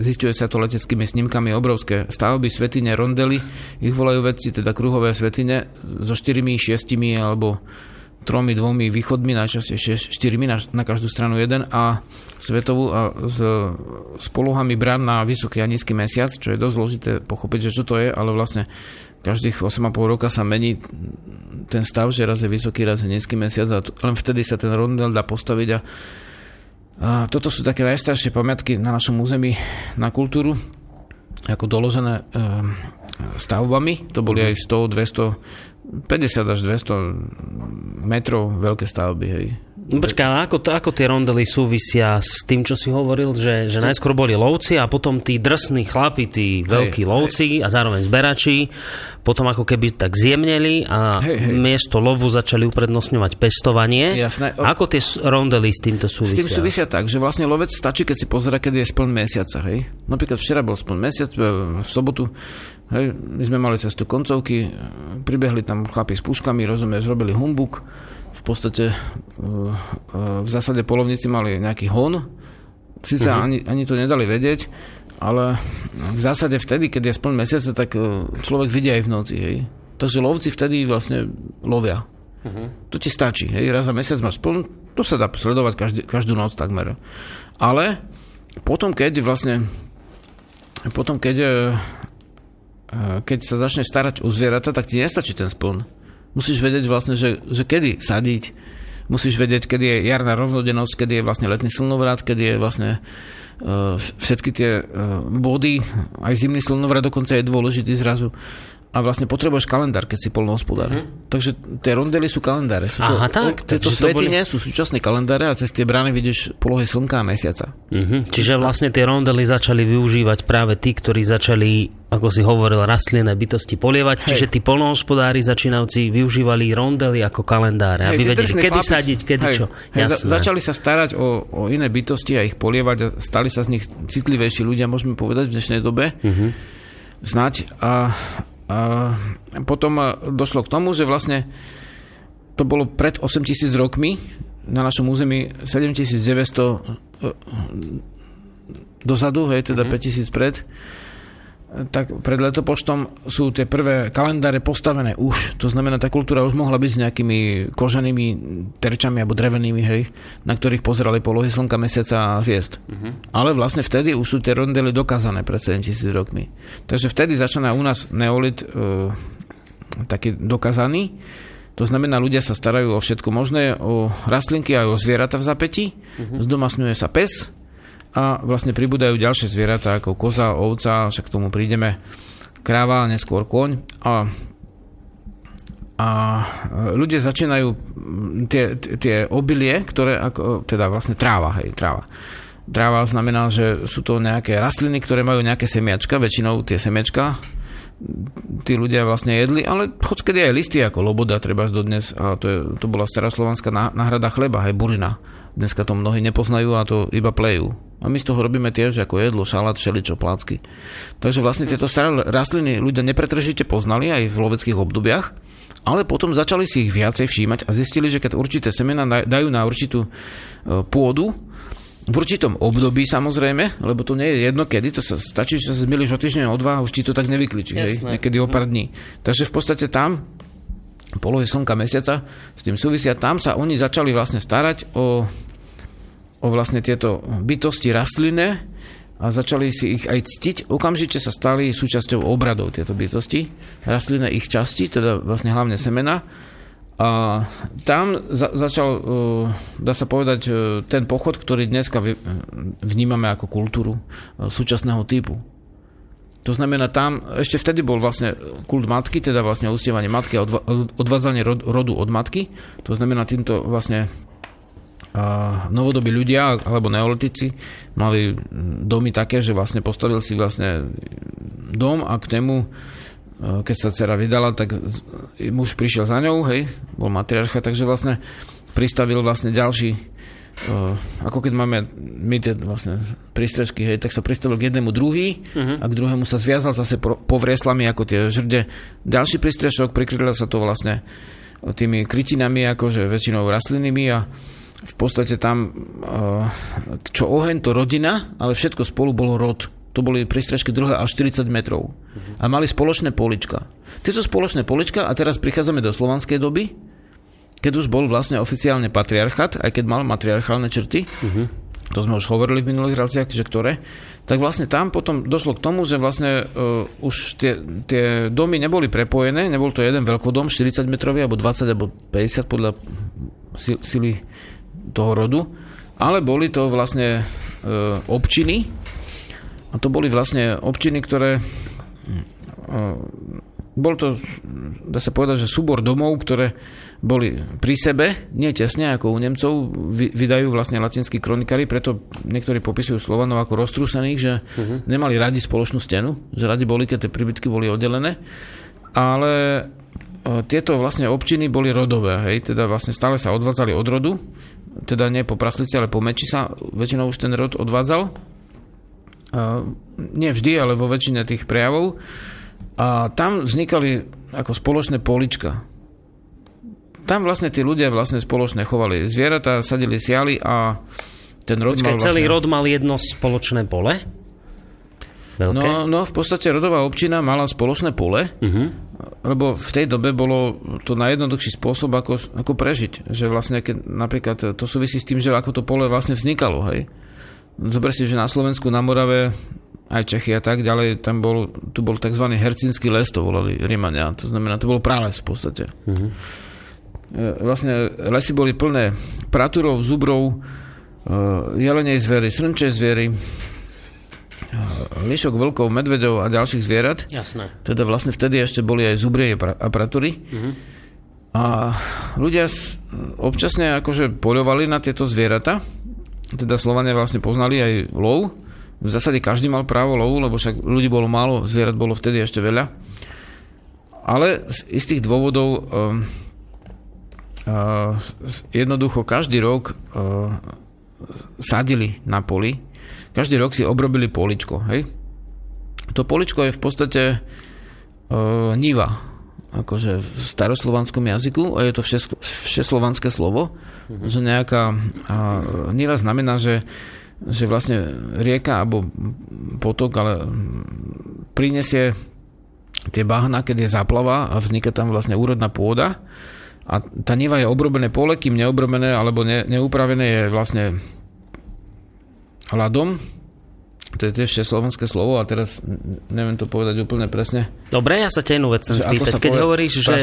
zistuje sa to leteckými snímkami obrovské stavby, svetine, rondely, ich volajú vedci, teda kruhové svetine so štyrmi, šiestimi alebo tromi, dvomi východmi, najčastejšie štyrmi na, na každú stranu jeden a svetovú a s, s polohami brán na vysoký a nízky mesiac, čo je dosť zložité pochopiť, že čo to je, ale vlastne každých 8,5 roka sa mení ten stav, že raz je vysoký, raz je nízky mesiac a len vtedy sa ten rondel dá postaviť a, a toto sú také najstaršie pamiatky na našom území na kultúru ako doložené e, stavbami. To boli aj 100, 200 50 až 200 metrov veľké stavby, hej. No počkaj, ako, ako tie rondely súvisia s tým, čo si hovoril, že, že najskôr boli lovci a potom tí drsní chlapi, tí veľkí hej, lovci hej. a zároveň zberači, potom ako keby tak zjemneli a hej, hej. miesto lovu začali uprednostňovať pestovanie. Jasné. Ako tie rondely s týmto súvisia? S tým súvisia tak, že vlastne lovec stačí, keď si pozera, kedy je spln mesiaca, hej. Napríklad včera bol spln mesiac, v sobotu Hej, my sme mali cestu koncovky, pribehli tam chlapi s puškami, rozumieš, robili humbuk. V podstate e, e, v zásade polovníci mali nejaký hon. Sice uh-huh. ani, ani to nedali vedieť, ale v zásade vtedy, keď je spln mesiaca, tak e, človek vidí aj v noci. Hej. Takže lovci vtedy vlastne lovia. Uh-huh. To ti stačí. Hej. Raz za mesiac máš spln, to sa dá sledovať každý, každú noc takmer. Ale potom, keď vlastne potom, keď keď sa začneš starať o zvieratá, tak ti nestačí ten spln. Musíš vedieť vlastne, že, že kedy sadiť, musíš vedieť, kedy je jarná rovnodennosť, kedy je vlastne letný slnovrat, kedy je vlastne uh, všetky tie uh, body, aj zimný slnovrat dokonca je dôležitý zrazu a vlastne potrebuješ kalendár, keď si polnohospodár. Mm. Takže tie rondely sú kalendáre. Sú Aha, to, tak. Tieto svety boli... nie sú súčasné kalendáre a cez tie brány vidíš polohy slnka a mesiaca. Mm-hmm. Čiže vlastne tie rondely začali využívať práve tí, ktorí začali, ako si hovoril, rastlinné bytosti polievať. Hej. Čiže tí polnohospodári začínavci využívali rondely ako kalendáre, Hej, aby vedeli, kedy chlapi... sadiť, kedy Hej. čo. Hej, za, začali sa starať o, o iné bytosti a ich polievať a stali sa z nich citlivejší ľudia, môžeme povedať v dnešnej dobe. Mm-hmm. Znať. A a potom došlo k tomu, že vlastne to bolo pred 8000 rokmi, na našom území 7900 e, dozadu, hej, teda mm-hmm. 5000 pred, tak pred letopočtom sú tie prvé kalendáre postavené už. To znamená, tá kultúra už mohla byť s nejakými koženými terčami alebo drevenými, hej, na ktorých pozerali polohy slnka, mesiaca a hviezd. Uh-huh. Ale vlastne vtedy už sú tie rondely dokázané pred 7000 rokmi. Takže vtedy začína u nás neolit uh, taký dokázaný. To znamená, ľudia sa starajú o všetko možné, o rastlinky aj o zvieratá v zapätí. Uh-huh. Zdomasňuje sa pes, a vlastne pribúdajú ďalšie zvieratá ako koza, ovca, však k tomu prídeme, kráva, neskôr koň a a ľudia začínajú tie, tie obilie, ktoré ako, teda vlastne tráva, hej, tráva. Tráva znamená, že sú to nejaké rastliny, ktoré majú nejaké semiačka, väčšinou tie semiačka tí ľudia vlastne jedli, ale hoďkedy aj listy ako loboda treba dodnes, a to, je, to bola staroslovanská náhrada chleba, hej, burina. Dneska to mnohí nepoznajú a to iba plejú. A my z toho robíme tiež ako jedlo, šalát, šeličo, plácky. Takže vlastne tieto staré rastliny ľudia nepretržite poznali aj v loveckých obdobiach, ale potom začali si ich viacej všímať a zistili, že keď určité semena dajú na určitú e, pôdu, v určitom období samozrejme, lebo to nie je jedno kedy, to sa stačí, že sa zmiliš o týždeň o dva už ti to tak nevykličí, hej, niekedy o pár dní. Takže v podstate tam polohy slnka mesiaca s tým súvisia, tam sa oni začali vlastne starať o o vlastne tieto bytosti rastlinné a začali si ich aj ctiť. Okamžite sa stali súčasťou obradov tieto bytosti, rastlinné ich časti, teda vlastne hlavne semena. A tam za, začal, uh, dá sa povedať, uh, ten pochod, ktorý dneska vnímame ako kultúru uh, súčasného typu. To znamená, tam ešte vtedy bol vlastne kult matky, teda vlastne ustievanie matky a odva, odvádzanie rod, rodu od matky. To znamená, týmto vlastne uh, novodobí ľudia alebo neolitici mali domy také, že vlastne postavil si vlastne dom a k nemu keď sa dcera vydala, tak muž prišiel za ňou, hej, bol matriarcha, takže vlastne pristavil vlastne ďalší, uh, ako keď máme my tie vlastne prístrežky, hej, tak sa pristavil k jednému druhý uh-huh. a k druhému sa zviazal zase po, povreslami ako tie žrde. Ďalší prístrežok, prikrylo sa to vlastne tými krytinami, akože väčšinou rastlinnými a v podstate tam, uh, čo oheň, to rodina, ale všetko spolu bolo rod to boli prístrežky druhé až 40 metrov. A mali spoločné polička. Tie sú spoločné polička a teraz prichádzame do slovanskej doby, keď už bol vlastne oficiálne patriarchát, aj keď mal matriarchálne črty, uh-huh. to sme už hovorili v minulých reláciách, že ktoré, tak vlastne tam potom došlo k tomu, že vlastne uh, už tie, tie domy neboli prepojené, nebol to jeden veľkodom, 40 metrový, alebo 20, alebo 50 podľa sily toho rodu, ale boli to vlastne uh, občiny, a to boli vlastne občiny, ktoré... Bol to, dá sa povedať, že súbor domov, ktoré boli pri sebe, nie tesne ako u Nemcov, vydajú vlastne latinskí kronikári, preto niektorí popisujú Slovanov ako roztrúsených, že uh-huh. nemali radi spoločnú stenu, že radi boli, keď tie príbytky boli oddelené, ale tieto vlastne občiny boli rodové, hej, teda vlastne stále sa odvádzali od rodu, teda nie po praslici, ale po meči sa väčšinou už ten rod odvádzal nie vždy, ale vo väčšine tých prejavov. A tam vznikali ako spoločné polička. Tam vlastne tí ľudia vlastne spoločne chovali zvieratá, sadili siali a ten rod Počkaj, mal vlastne... celý rod mal jedno spoločné pole? Veľké? No, no, v podstate rodová občina mala spoločné pole, uh-huh. lebo v tej dobe bolo to najjednoduchší spôsob, ako, ako prežiť. Že vlastne, keď, napríklad, to súvisí s tým, že ako to pole vlastne vznikalo, hej. Zober si, že na Slovensku, na Morave, aj Čechy a tak ďalej, tam bol, tu bol tzv. hercinský les, to volali Rímania. To znamená, to bol prales v podstate. Mm-hmm. Vlastne lesy boli plné praturov, zubrov, e, jelenej zvery, srnčej zvery, e, lišok, vlkov, medvedov a ďalších zvierat. Jasné. Teda vlastne vtedy ešte boli aj zubrie a pratury. Mm-hmm. A ľudia občasne akože poľovali na tieto zvieratá, teda Slovania vlastne poznali aj lov. V zásade každý mal právo lovu, lebo však ľudí bolo málo, zvierat bolo vtedy ešte veľa. Ale z istých dôvodov uh, uh, jednoducho každý rok uh, sadili na poli. Každý rok si obrobili poličko. Hej? To poličko je v podstate niva, akože v staroslovanskom jazyku a je to všeslovanské slovo, mm-hmm. že nejaká a, niva znamená, že, že vlastne rieka alebo potok ale prinesie tie bahna, keď je záplava a vzniká tam vlastne úrodná pôda a tá niva je obrobené pole, kým neobrobené alebo ne, neupravené je vlastne ľadom to je tiež slovenské slovo a teraz neviem to povedať úplne presne. Dobre, ja sa ťa jednu vec chcem spýtať. Keď hovoríš, že,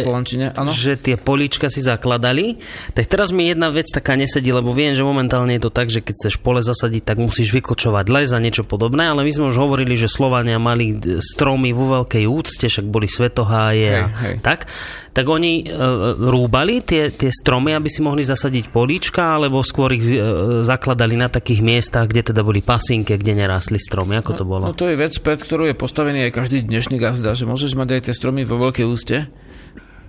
že tie políčka si zakladali, tak teraz mi jedna vec taká nesedí, lebo viem, že momentálne je to tak, že keď chceš pole zasadiť, tak musíš vyklčovať les a niečo podobné, ale my sme už hovorili, že Slovania mali stromy vo veľkej úcte, však boli svetoháje hej, a hej. tak tak oni e, rúbali tie, tie stromy, aby si mohli zasadiť políčka, alebo skôr ich e, zakladali na takých miestach, kde teda boli pasinke, kde nerástli stromy. Ako to no, bolo? No, no to je vec, pred ktorú je postavený aj každý dnešný gazda, že môžeš mať aj tie stromy vo veľkej úste,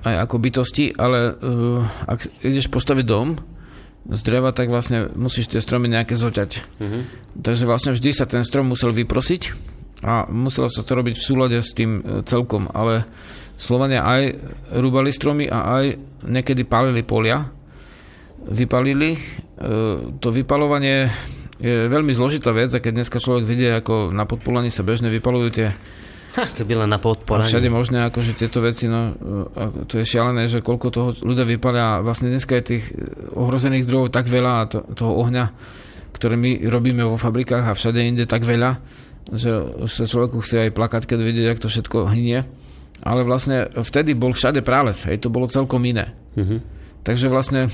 aj ako bytosti, ale uh, ak ideš postaviť dom, z dreva, tak vlastne musíš tie stromy nejaké zoťať. Uh-huh. Takže vlastne vždy sa ten strom musel vyprosiť a muselo sa to robiť v súlade s tým e, celkom, ale Slovania aj rúbali stromy a aj niekedy palili polia. Vypalili. E, to vypalovanie je veľmi zložitá vec a keď dneska človek vidie, ako na podpolaní sa bežne vypalujú tie Keby len na podporanie. Všade možné, akože tieto veci, no, to je šialené, že koľko toho ľudia vypalia. Vlastne dneska je tých ohrozených druhov tak veľa a to, toho ohňa, ktoré my robíme vo fabrikách a všade inde tak veľa, že už sa človeku chce aj plakať, keď vidie, jak to všetko hynie ale vlastne vtedy bol všade prales, hej, to bolo celkom iné. Uh-huh. Takže vlastne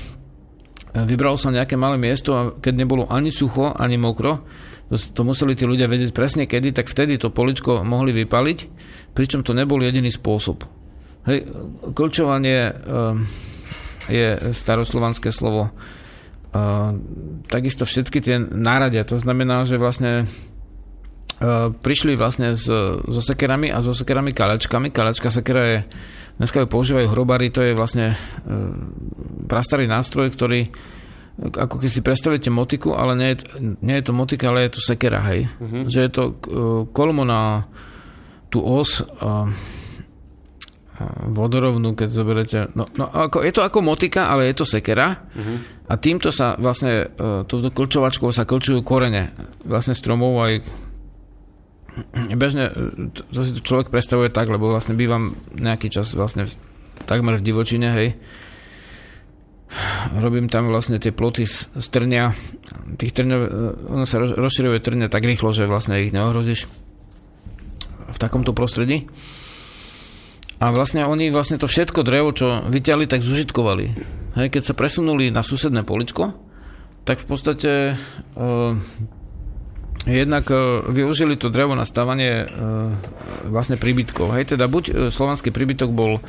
vybralo sa nejaké malé miesto a keď nebolo ani sucho, ani mokro, to, museli tí ľudia vedieť presne kedy, tak vtedy to poličko mohli vypaliť, pričom to nebol jediný spôsob. Hej, klčovanie uh, je staroslovanské slovo. Uh, takisto všetky tie náradia, to znamená, že vlastne prišli vlastne s, so sekerami a so sekerami kalečkami. Kalečka sekera je Dneska ju používajú hrobári, to je vlastne e, prastarý nástroj, ktorý ako keď si predstavíte motiku, ale nie je, nie je to motika, ale je to sekera, hej. Uh-huh. Že je to e, kolmo na tú os a, a vodorovnú, keď zoberete. No, no ako, je to ako motika, ale je to sekera uh-huh. a týmto sa vlastne, e, touto klčovačkou sa klčujú korene vlastne stromov aj bežne, to si človek predstavuje tak, lebo vlastne bývam nejaký čas vlastne v, takmer v divočine, hej. Robím tam vlastne tie ploty z, z trňa. Tých trňov, ono sa rozširuje trňa tak rýchlo, že vlastne ich neohrozíš v takomto prostredí. A vlastne oni vlastne to všetko drevo, čo vyťali, tak zužitkovali. Hej, keď sa presunuli na susedné poličko, tak v podstate uh, jednak uh, využili to drevo na stavanie uh, vlastne príbytkov. Hej, teda buď uh, slovanský príbytok bol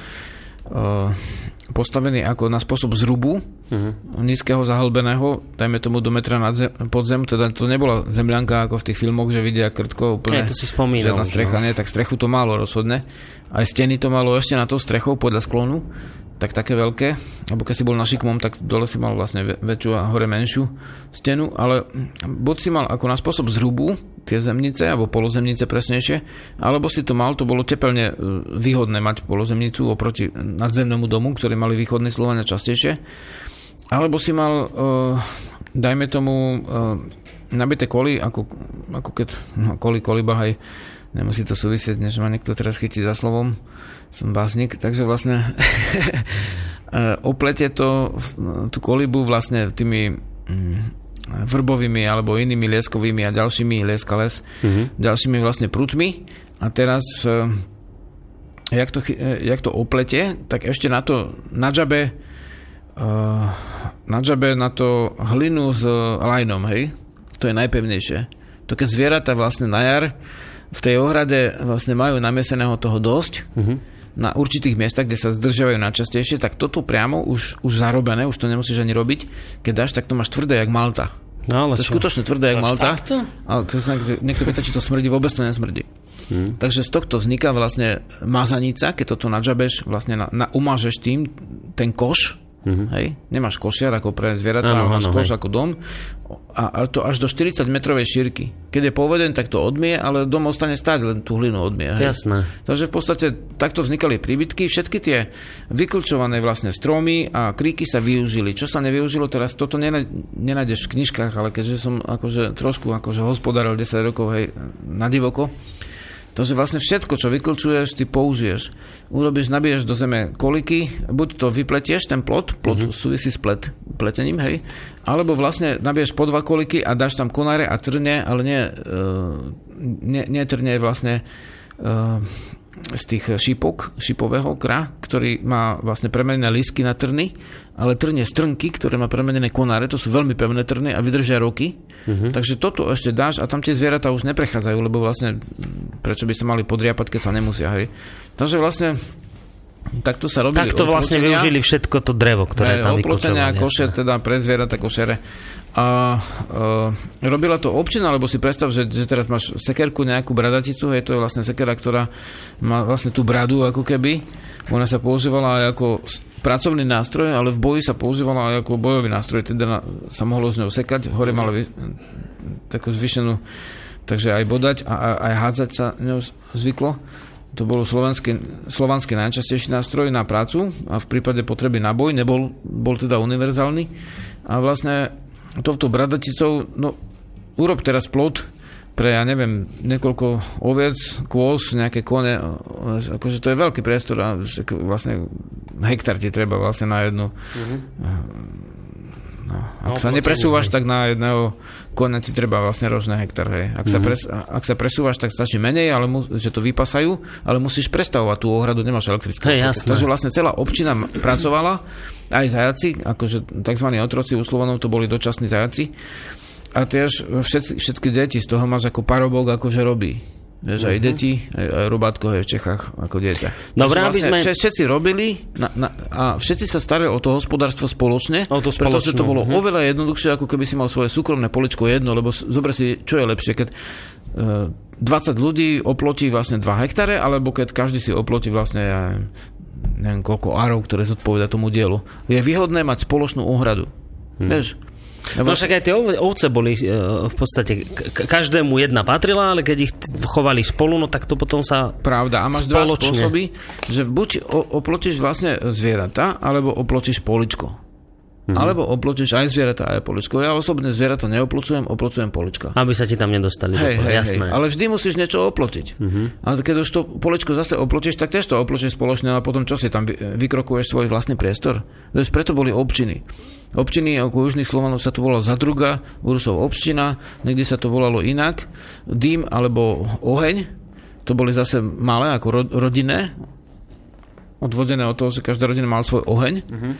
postavený ako na spôsob zrubu uh-huh. nízkeho zahlbeného, dajme tomu do metra nad zem, pod zem, teda to nebola zemľanka ako v tých filmoch, že vidia krtko úplne. Ja, to si spomínal. strecha, no. nie, tak strechu to malo rozhodne. Aj steny to malo ešte na tou strechou podľa sklonu tak také veľké, alebo keď si bol na šikmom, tak dole si mal vlastne väčšiu a hore menšiu stenu, ale buď si mal ako na spôsob zhrubu tie zemnice, alebo polozemnice presnejšie, alebo si to mal, to bolo tepelne e, výhodné mať polozemnicu oproti nadzemnému domu, ktorý mali východní Slovania častejšie, alebo si mal, e, dajme tomu, e, nabité koly, ako, ako keď, no koly, kolibahaj, nemusí to súvisieť, než ma niekto teraz chytí za slovom, som básnik, takže vlastne oplete to, tú kolibu vlastne tými mm, vrbovými alebo inými lieskovými a ďalšími lieskales, mm-hmm. ďalšími vlastne prutmi a teraz e, jak to, e, jak to oplete, tak ešte na to nadžabe nadžabe na to hlinu s lajnom, hej? To je najpevnejšie. To keď zvieratá vlastne na jar v tej ohrade vlastne majú namieseného toho dosť, uh-huh na určitých miestach, kde sa zdržiavajú najčastejšie, tak toto priamo už, už zarobené, už to nemusíš ani robiť. Keď dáš, tak to máš tvrdé jak Malta. No, ale to je skutočne tvrdé jak Malta. Takto? Ale keď niekto pýta, či to smrdí, vôbec to nesmrdí. Hmm. Takže z tohto vzniká vlastne mazanica, keď toto nadžabeš, vlastne na, na, umážeš tým ten koš, Mm-hmm. Hej? Nemáš košiar ako pre zvieratá, ale máš koš hej. ako dom. A, a to až do 40 metrovej šírky. Keď je poveden, tak to odmie, ale dom ostane stáť, len tú hlinu odmie. Hej? Jasné. Takže v podstate takto vznikali príbytky. Všetky tie vyklčované vlastne stromy a kríky sa využili. Čo sa nevyužilo teraz, toto nenájdeš v knižkách, ale keďže som akože trošku akože hospodáril 10 rokov hej, na divoko, to, že vlastne všetko, čo vyklčuješ, ty použiješ. Urobíš, nabiješ do zeme koliky, buď to vypletieš, ten plot, plot mm-hmm. súvisí s plet, pletením, hej, alebo vlastne nabiješ po dva koliky a dáš tam konáre a trne, ale nie, uh, nie, nie trne vlastne uh, z tých šípok, šipového kra, ktorý má vlastne premenené lísky na trny, ale trne strnky, ktoré má premenené konáre, to sú veľmi pevné trny a vydržia roky. Uh-huh. Takže toto ešte dáš a tam tie zvieratá už neprechádzajú, lebo vlastne prečo by sa mali podriapať, keď sa nemusia, hej. Takže vlastne Takto sa robili Takto vlastne využili všetko to drevo, ktoré tam vykočovali. koše, teda pre zvieratá košere. A uh, robila to občina, lebo si predstav, že, že teraz máš sekerku, nejakú bradaticu, je to vlastne sekera, ktorá má vlastne tú bradu ako keby. Ona sa používala aj ako pracovný nástroj, ale v boji sa používala aj ako bojový nástroj, teda na, sa mohlo z ňou sekať, hore mala vy, takú zvyšenú, takže aj bodať a, a aj hádzať sa ňou zvyklo. To bol slovenský, slovanský najčastejší nástroj na prácu a v prípade potreby na boj nebol bol teda univerzálny. A vlastne touto bradaticou, no urob teraz plot pre, ja neviem, niekoľko oviec, kôz, nejaké kone, akože to je veľký priestor a vlastne hektar ti treba vlastne na jednu, mm-hmm. No, No, ak sa plotenie, nepresúvaš, tak na jedného konia ti treba vlastne rožné hektar. Hej. Ak, Mhm. sa pres, ak sa presúvaš, tak stačí menej, ale mu, že to vypasajú, ale musíš prestavovať tú ohradu, nemáš elektrické. Jasné. Takže vlastne celá občina pracovala, aj zajaci, akože tzv. otroci u Slovanov to boli dočasní zajaci. A tiež všetky, všetky deti z toho máš ako parobok akože robí. Vieš, aj deti, aj, aj robátko je v Čechách ako dieťa. Dobre, aby sme- vše- Všetci robili na, na, a všetci sa starali o to hospodárstvo spoločne, O to pretože spoločné, to bolo mhm. oveľa jednoduchšie, ako keby si mal svoje súkromné poličko jedno, lebo zober si, čo je lepšie, keď e, 20 ľudí oplotí vlastne 2 hektare, alebo keď každý si oplotí vlastne neviem koľko árov, ktoré zodpoveda tomu dielu. Je výhodné mať spoločnú úhradu. Mhm. Vieš? No však aj tie ov- ovce boli e, v podstate, každému jedna patrila, ale keď ich chovali spolu, no tak to potom sa... Pravda. A máš dva Spoločne. spôsoby, že buď oplotíš vlastne zvieratá, alebo oplotíš poličko. Mhm. Alebo oplotíš aj zvieratá, aj poličko. Ja osobne zvieratá neoplocujem, oplocujem polička. Aby sa ti tam nedostali. Hej, hej, jasné. hej, ale vždy musíš niečo oplotiť. Uh-huh. Ale keď už to poličko zase oplotíš, tak tiež to oplotíš spoločne a potom čo si tam vy- vykrokuješ svoj vlastný priestor. Vieš, preto boli občiny. Občiny ako južných Slovanov sa to volalo Zadruga, u Rusov občina, niekde sa to volalo inak. Dým alebo oheň, to boli zase malé ako ro- rodinné, odvodené od toho, že každá rodina mal svoj oheň. Uh-huh.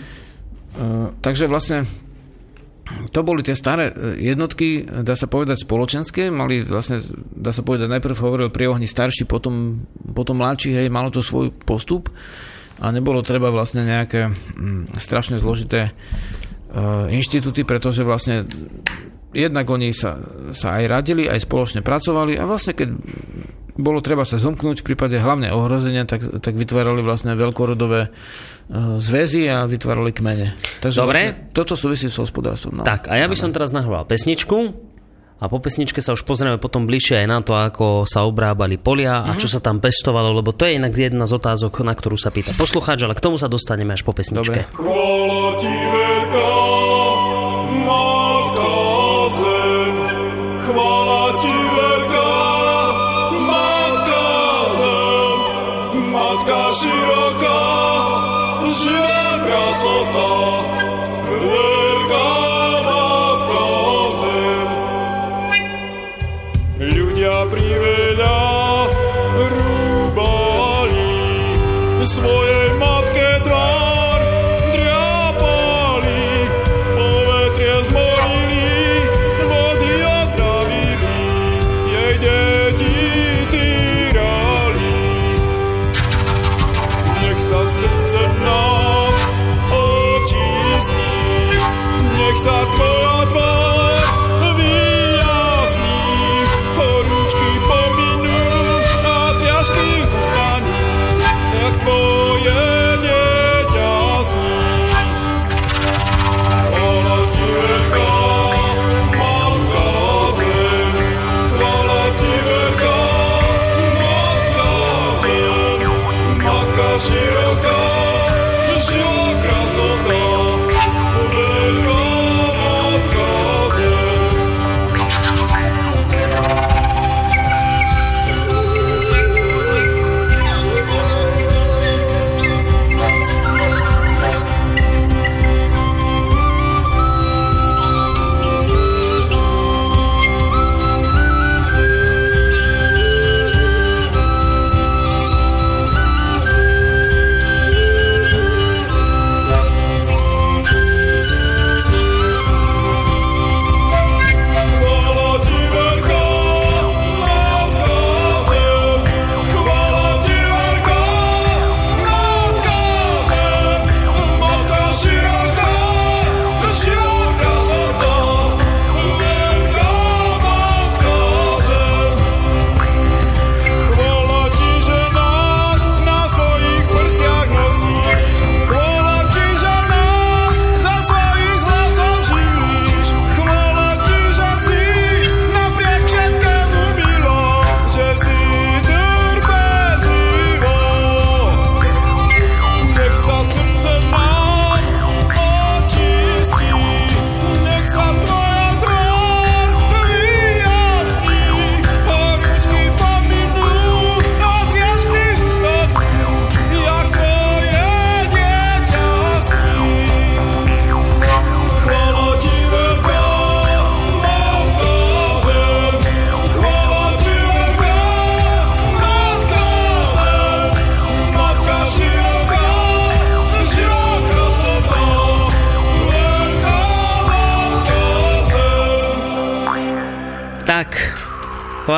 Uh, takže vlastne to boli tie staré e, jednotky, dá sa povedať spoločenské, mali vlastne, dá sa povedať, najprv hovoril pri ohni starší, potom, potom mladší, hej, malo to svoj postup a nebolo treba vlastne nejaké mm, strašne zložité uh, inštitúty, pretože vlastne jednak oni sa, sa aj radili, aj spoločne pracovali a vlastne keď bolo treba sa zomknúť v prípade hlavne ohrozenia, tak, tak vytvárali vlastne veľkorodové uh, zväzy a vytvárali kmene. Takže Dobre. Vlastne toto súvisí s hospodárstvom. No. Tak, a ja by som teraz nahral pesničku a po pesničke sa už pozrieme potom bližšie aj na to, ako sa obrábali polia a čo sa tam pestovalo, lebo to je inak jedna z otázok, na ktorú sa pýta poslucháč, ale k tomu sa dostaneme až po pesničke. Dobre. Široká, živá krasota. Veľká matka zem. Ľudia priveľa rúbali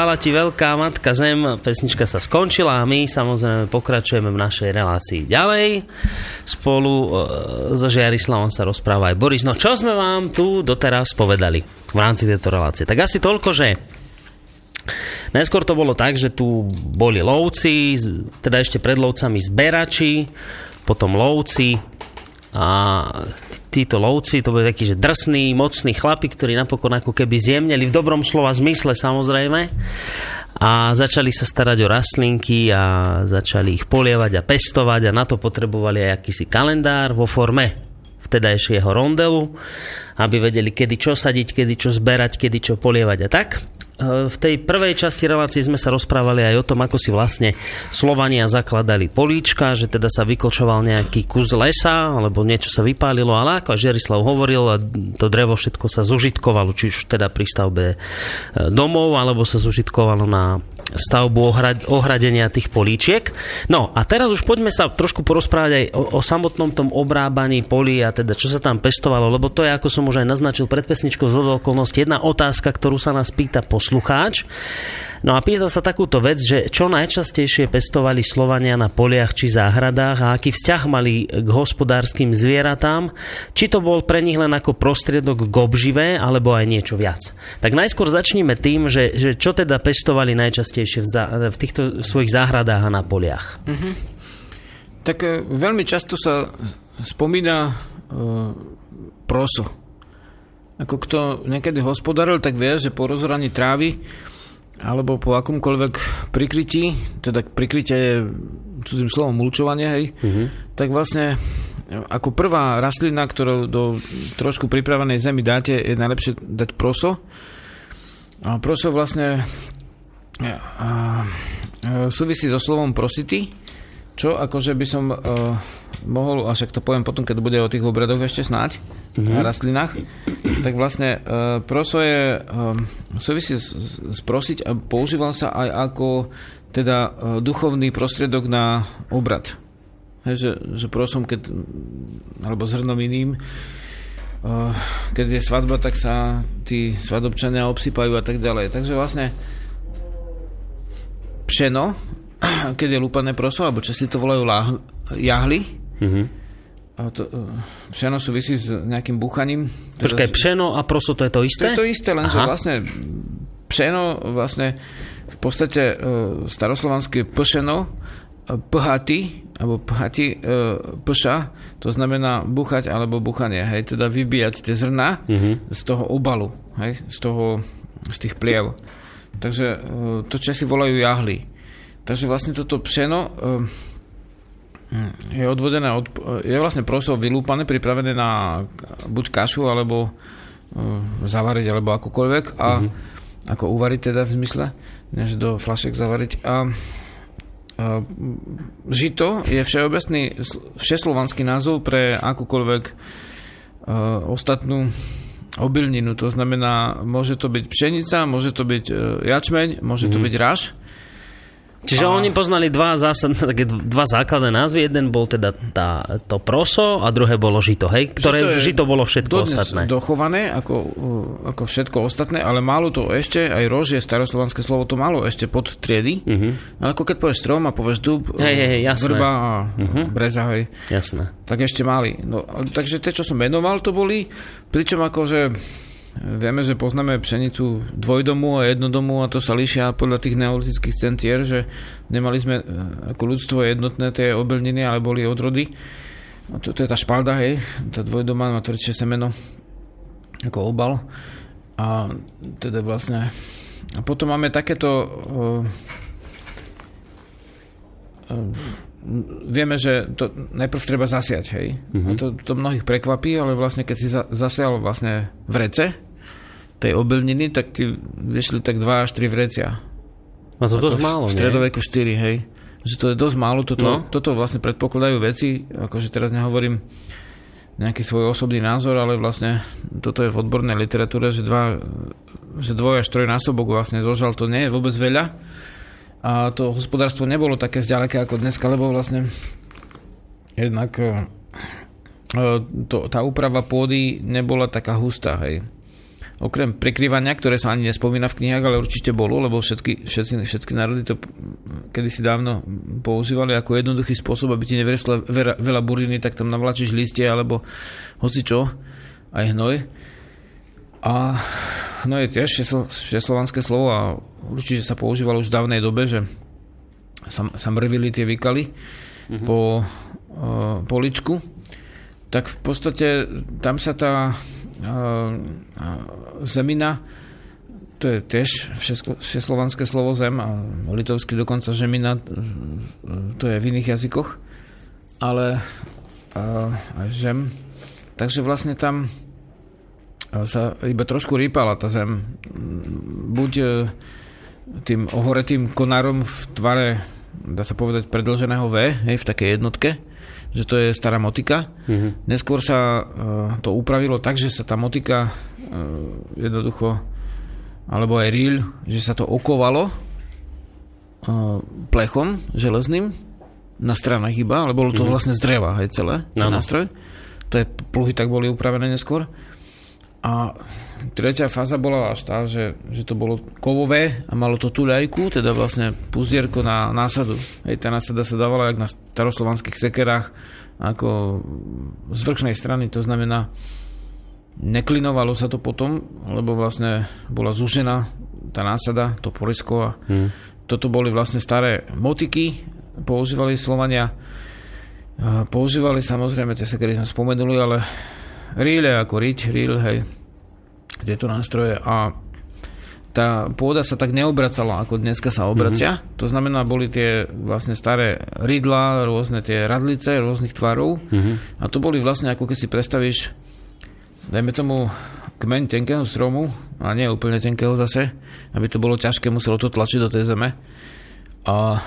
chvála ti veľká matka Zem. Pesnička sa skončila a my samozrejme pokračujeme v našej relácii ďalej. Spolu e, so Žiarislavom sa rozpráva aj Boris. No čo sme vám tu doteraz povedali v rámci tejto relácie? Tak asi toľko, že Najskôr to bolo tak, že tu boli lovci, teda ešte pred lovcami zberači, potom lovci, a títo lovci, to boli takí, že drsní, mocní chlapi, ktorí napokon ako keby zjemneli v dobrom slova zmysle samozrejme a začali sa starať o rastlinky a začali ich polievať a pestovať a na to potrebovali aj akýsi kalendár vo forme vtedajšieho rondelu, aby vedeli, kedy čo sadiť, kedy čo zberať, kedy čo polievať a tak. V tej prvej časti relácie sme sa rozprávali aj o tom, ako si vlastne Slovania zakladali políčka, že teda sa vyklčoval nejaký kus lesa, alebo niečo sa vypálilo, ale ako Žerislav hovoril, to drevo všetko sa zužitkovalo, či už teda pri stavbe e, domov, alebo sa zužitkovalo na stavbu ohrad, ohradenia tých políčiek. No a teraz už poďme sa trošku porozprávať aj o, o samotnom tom obrábaní polí a teda čo sa tam pestovalo, lebo to je, ako som už aj naznačil pred pesničkou z okolnosti, jedna otázka, ktorú sa nás pýta po poslucháč. No a pýta sa takúto vec, že čo najčastejšie pestovali Slovania na poliach či záhradách a aký vzťah mali k hospodárskym zvieratám, či to bol pre nich len ako prostriedok k obžive, alebo aj niečo viac. Tak najskôr začníme tým, že, že čo teda pestovali najčastejšie v, za, v týchto svojich záhradách a na poliach. Mm-hmm. Tak e, veľmi často sa spomína e, proso ako kto niekedy hospodaril, tak vie, že po rozhraní trávy alebo po akomkoľvek prikrytí, teda prikrytie je cudzím slovom mulčovanie, hej, uh-huh. tak vlastne ako prvá rastlina, ktorú do trošku pripravenej zemi dáte, je najlepšie dať proso. A proso vlastne a, a, súvisí so slovom prosity, čo akože by som a, mohol, a však to poviem potom, keď bude o tých obradoch ešte snáď, mm-hmm. na rastlinách, tak vlastne uh, proso je, uh, súvisí s, s prosiť a používal sa aj ako teda uh, duchovný prostriedok na obrad. Hej, že, že prosom, keď, alebo zhrnom iným, uh, keď je svadba, tak sa tí svadobčania obsypajú a tak ďalej. Takže vlastne pšeno, keď je lúpané proso, alebo čo si to volajú jahly, Mm-hmm. A to, e, pšeno súvisí s nejakým búchaním. Počkaj, teda, pšeno a proso to je to isté? To je to isté, lenže vlastne pšeno vlastne v podstate uh, staroslovanské pšeno uh, phaty, alebo phaty pša, to znamená buchať alebo buchanie, hej, teda vybíjať tie zrna mm-hmm. z toho obalu, hej, z toho, z tých pliev. Takže to Česi volajú jahly. Takže vlastne toto pšeno je odvodené od, je vlastne proso vylúpané, pripravené na buď kašu, alebo uh, zavariť, alebo akokoľvek a mm-hmm. ako uvariť teda v zmysle, než do flašek zavariť a uh, žito je všeobecný všeslovanský názov pre akúkoľvek uh, ostatnú obilninu, to znamená, môže to byť pšenica, môže to byť jačmeň, môže to mhm. byť raž, Čiže a... oni poznali dva, zásad, také dva základné názvy. Jeden bol teda tá, to proso a druhé bolo žito, hej? Ktoré žito, žito bolo všetko ostatné. dochované ako, ako všetko ostatné, ale malo to ešte, aj rož je staroslovanské slovo, to malo ešte pod triedy. Uh-huh. Ale ako keď povieš strom a povieš dub, hej, hej, jasné. vrba a uh-huh. breza, hej. Jasné. Tak ešte mali. No, takže tie, čo som menoval, to boli, pričom akože Vieme, že poznáme pšenicu dvojdomu a jednodomu a to sa líšia podľa tých neolitických centier, že nemali sme e, ako ľudstvo jednotné tie obilniny, ale boli odrody. A to, to je tá špalda, hej, tá dvojdoma má tvrdšie semeno ako obal. A teda vlastne... A potom máme takéto... Uh, uh, vieme, že to najprv treba zasiať, hej. Uh-huh. A to, to mnohých prekvapí, ale vlastne keď si za, zasial vlastne v rece, tej obilniny, tak ty vyšli tak 2 až 3 vrecia. A to dosť málo, V stredoveku 4, hej. Že to je dosť málo, toto, no. toto vlastne predpokladajú veci, akože teraz nehovorím nejaký svoj osobný názor, ale vlastne toto je v odbornej literatúre, že, dva, že dvoj až trojnásobok vlastne zožal, to nie je vôbec veľa. A to hospodárstvo nebolo také zďaleka ako dneska, lebo vlastne jednak e, to, tá úprava pôdy nebola taká hustá, hej okrem prekryvania, ktoré sa ani nespomína v knihách, ale určite bolo, lebo všetky, všetky, všetky národy to kedysi dávno používali ako jednoduchý spôsob, aby ti nevreslo veľa, veľa buriny, tak tam navlačíš listie alebo hoci čo, aj hnoj. A hnoj je tiež všeslovanské slovo a určite sa používalo už v dávnej dobe, že sa, sa mrvili tie vykaly mm-hmm. po uh, poličku. Tak v podstate tam sa tá zemina, to je tiež všeslovanské slovo zem a litovsky dokonca žemina, to je v iných jazykoch, ale aj žem. Takže vlastne tam sa iba trošku rýpala tá zem. Buď e, tým ohoretým konárom v tvare, dá sa povedať, predlženého V, hej, v takej jednotke, že to je stará motika. Mm-hmm. Neskôr sa uh, to upravilo tak, že sa tá motika uh, jednoducho, alebo aj ríl, že sa to okovalo uh, plechom železným na stranách iba, ale bolo to mm-hmm. vlastne z dreva, aj celé, ten no. nástroj. To je, pluhy tak boli upravené neskôr. A tretia fáza bola až tá, že, že to bolo kovové a malo to tuľajku, teda vlastne puzdierko na násadu. Hej, tá násada sa dávala jak na staroslovanských sekerách ako z vrchnej strany, to znamená neklinovalo sa to potom, lebo vlastne bola zúžená tá násada, to porisko a hmm. toto boli vlastne staré motiky, používali Slovania používali samozrejme tie sekery sme spomenuli, ale ríle ako riť, ríl, hej, tieto nástroje a tá pôda sa tak neobracala, ako dneska sa obracia. Mm-hmm. To znamená, boli tie vlastne staré rydla, rôzne tie radlice rôznych tvarov mm-hmm. a to boli vlastne, ako keď si predstavíš, dajme tomu kmeň tenkého stromu, a nie úplne tenkého zase, aby to bolo ťažké, muselo to tlačiť do tej zeme. A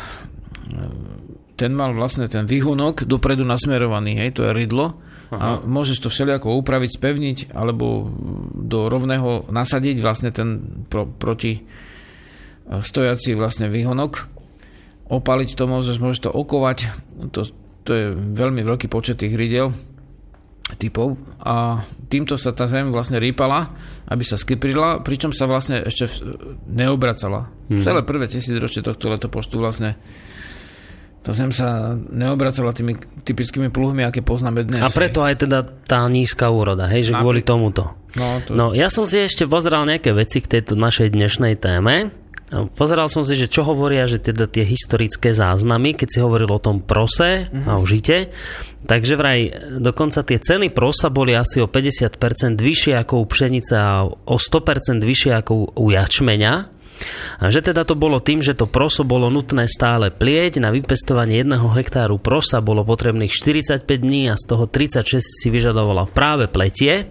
ten mal vlastne ten výhonok dopredu nasmerovaný, hej, to je rydlo Aha. a môžeš to všelijako upraviť, spevniť alebo do rovného nasadiť vlastne ten pro, proti e, stojací vlastne výhonok. Opaliť to môžeš, môžeš to okovať. To, to je veľmi veľký počet tých rydel typov a týmto sa tá zem vlastne rýpala, aby sa skyprila, pričom sa vlastne ešte neobracala. Hmm. Celé prvé tisícročie tohto letopočtu vlastne to zem sa neobracala tými typickými pluhmi, aké poznáme dnes. A preto aj teda tá nízka úroda, hej, že kvôli tomuto. No, to... no, ja som si ešte pozeral nejaké veci k tejto našej dnešnej téme. Pozeral som si, že čo hovoria, že teda tie historické záznamy, keď si hovoril o tom prose mm-hmm. a o žite, takže vraj dokonca tie ceny prosa boli asi o 50% vyššie ako u pšenice a o 100% vyššie ako u jačmeňa. Že teda to bolo tým, že to proso bolo nutné stále plieť, na vypestovanie jedného hektáru prosa bolo potrebných 45 dní a z toho 36 si vyžadovala práve pletie.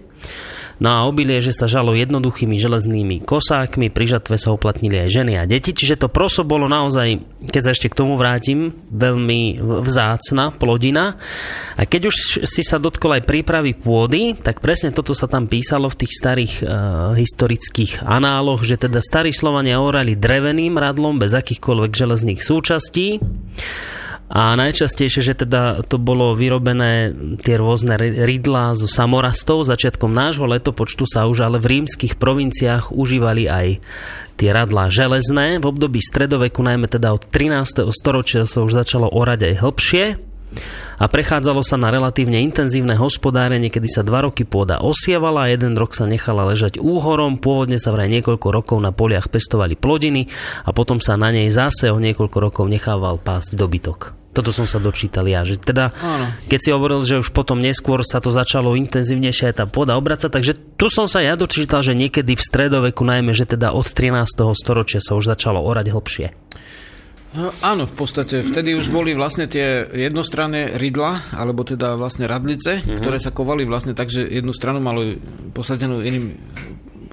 No a obilie, že sa žalo jednoduchými železnými kosákmi, pri žatve sa uplatnili aj ženy a deti, čiže to proso bolo naozaj, keď sa ešte k tomu vrátim, veľmi vzácna plodina. A keď už si sa dotkol aj prípravy pôdy, tak presne toto sa tam písalo v tých starých uh, historických análoch, že teda starí Slovania orali dreveným radlom bez akýchkoľvek železných súčastí. A najčastejšie, že teda to bolo vyrobené tie rôzne rydlá zo samorastov. Začiatkom nášho letopočtu sa už ale v rímskych provinciách užívali aj tie radlá železné. V období stredoveku, najmä teda od 13. storočia sa už začalo orať aj hĺbšie a prechádzalo sa na relatívne intenzívne hospodárenie, kedy sa dva roky pôda osievala jeden rok sa nechala ležať úhorom. Pôvodne sa vraj niekoľko rokov na poliach pestovali plodiny a potom sa na nej zase o niekoľko rokov nechával pásť dobytok. Toto som sa dočítal ja, že teda, Áno. keď si hovoril, že už potom neskôr sa to začalo intenzívnejšie aj tá pôda obracať, takže tu som sa ja dočítal, že niekedy v stredoveku, najmä, že teda od 13. storočia sa už začalo orať hlbšie. No, áno, v podstate vtedy už boli vlastne tie jednostranné rydla, alebo teda vlastne radlice, mm-hmm. ktoré sa kovali vlastne tak, že jednu stranu malo posadenú iným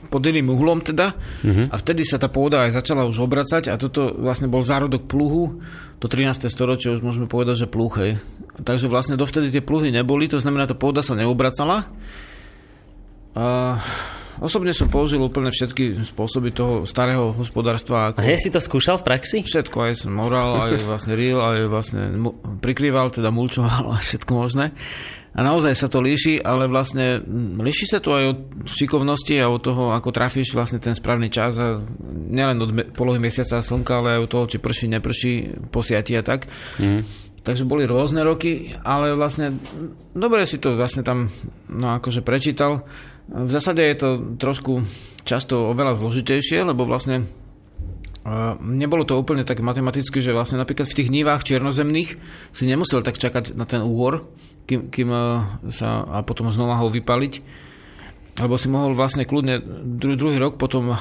pod iným uhlom teda mm-hmm. a vtedy sa tá pôda aj začala už obracať a toto vlastne bol zárodok pluhu do 13. storočia už môžeme povedať, že pluh, hej. Takže vlastne dovtedy tie pluhy neboli, to znamená, tá pôda sa neobracala a osobne som použil úplne všetky spôsoby toho starého hospodárstva. Ako... A ja si to skúšal v praxi? Všetko, aj som moral, aj vlastne real, aj vlastne mu- prikrýval, teda mulčoval a všetko možné. A naozaj sa to líši, ale vlastne mm, líši sa to aj od šikovnosti a od toho, ako trafíš vlastne ten správny čas a nielen od me- polohy mesiaca a slnka, ale aj od toho, či prší, neprší, posiati a tak. Mm. Takže boli rôzne roky, ale vlastne mm, dobre si to vlastne tam no akože prečítal. V zásade je to trošku často oveľa zložitejšie, lebo vlastne Uh, nebolo to úplne tak matematicky, že vlastne napríklad v tých nívách černozemných si nemusel tak čakať na ten úor, kým, kým uh, sa a potom znova ho vypaliť. Lebo si mohol vlastne kľudne dru, druhý rok potom, uh,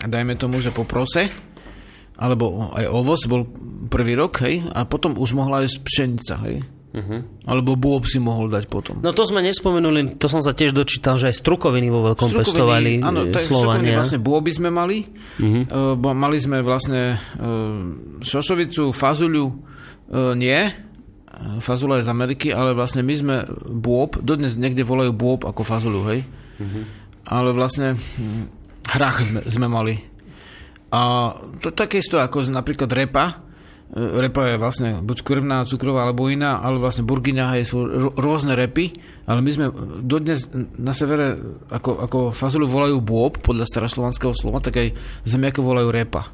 dajme tomu, že po prose, alebo aj ovoz bol prvý rok, hej, a potom už mohla aj pšenica, hej. Uh-huh. Alebo bôb si mohol dať potom. No to sme nespomenuli, to som sa tiež dočítal, že aj strukoviny vo veľkom strukoviny, pestovali áno, tak Slovania. vlastne bôby sme mali. Uh-huh. Uh, mali sme vlastne uh, šošovicu, fazuľu, uh, nie, fazula je z Ameriky, ale vlastne my sme bôb, dodnes niekde volajú bôb ako fazulu, hej. Uh-huh. Ale vlastne hm, hrach sme, sme mali. A to také isto ako napríklad repa, repa je vlastne buď krvná, cukrová alebo iná, ale vlastne burgiňa sú rôzne repy, ale my sme dodnes na severe ako, ako fazulu volajú bôb podľa staroslovanského slova, tak aj zemiaky volajú repa.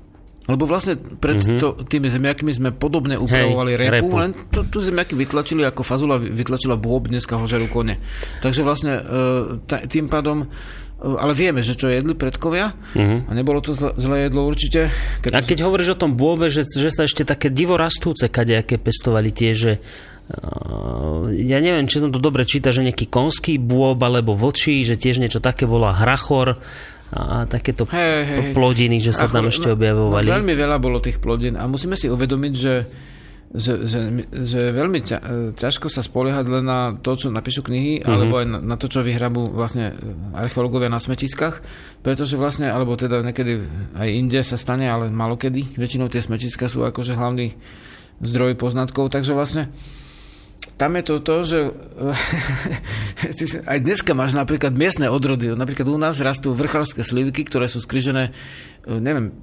Lebo vlastne pred mm-hmm. to, tými zemiakmi sme podobne upravovali Hej, repu, repu, len tu, tu zemiaky vytlačili ako fazula vytlačila bôb, dneska ho žerú kone. Takže vlastne e, tým pádom ale vieme, že čo jedli predkovia uh-huh. a nebolo to zlé jedlo určite. Keď a keď to... hovoríš o tom bôbe, že, že sa ešte také divo rastúce kadejaké pestovali tie, že uh, ja neviem, či som to dobre číta, že nejaký konský bôb alebo vočí, že tiež niečo také volá hrachor a takéto hey, hey, plodiny, že sa tam ešte no, objavovali. No, veľmi veľa bolo tých plodín a musíme si uvedomiť, že že, že, že veľmi ťa, ťažko sa spoliehať len na to, čo napíšu knihy, mm-hmm. alebo aj na, na to, čo vyhrabú vlastne archeológovia na smetiskách, pretože vlastne, alebo teda niekedy aj inde sa stane, ale malokedy, väčšinou tie smetiska sú akože hlavný zdroj poznatkov, takže vlastne tam je to to, že aj dneska máš napríklad miestne odrody. Napríklad u nás rastú vrchárske slivky, ktoré sú skrižené, e, neviem,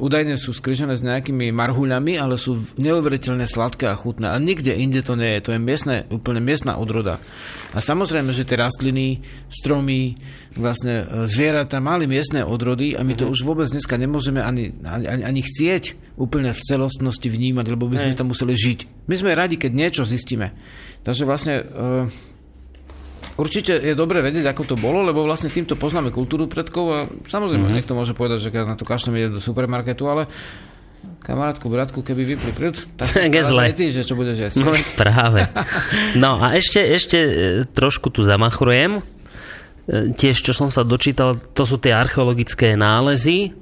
údajne sú skrižené s nejakými marhuľami, ale sú neuveriteľne sladké a chutné. A nikde inde to nie je. To je miestne, úplne miestna odroda. A samozrejme, že tie rastliny, stromy, vlastne e, zvieratá mali miestne odrody a my to uh-huh. už vôbec dneska nemôžeme ani, ani, ani chcieť úplne v celostnosti vnímať, lebo by sme tam museli žiť. My sme radi, keď niečo zistíme. Takže vlastne uh, určite je dobre vedieť, ako to bolo, lebo vlastne týmto poznáme kultúru predkov a samozrejme mm-hmm. niekto môže povedať, že keď na to kašlem ide do supermarketu, ale kamarátku, bratku, keby vypli prúd, tak sa ty, že čo budeš jesť. No práve. No a ešte, ešte e, trošku tu zamachrujem. E, tiež, čo som sa dočítal, to sú tie archeologické nálezy,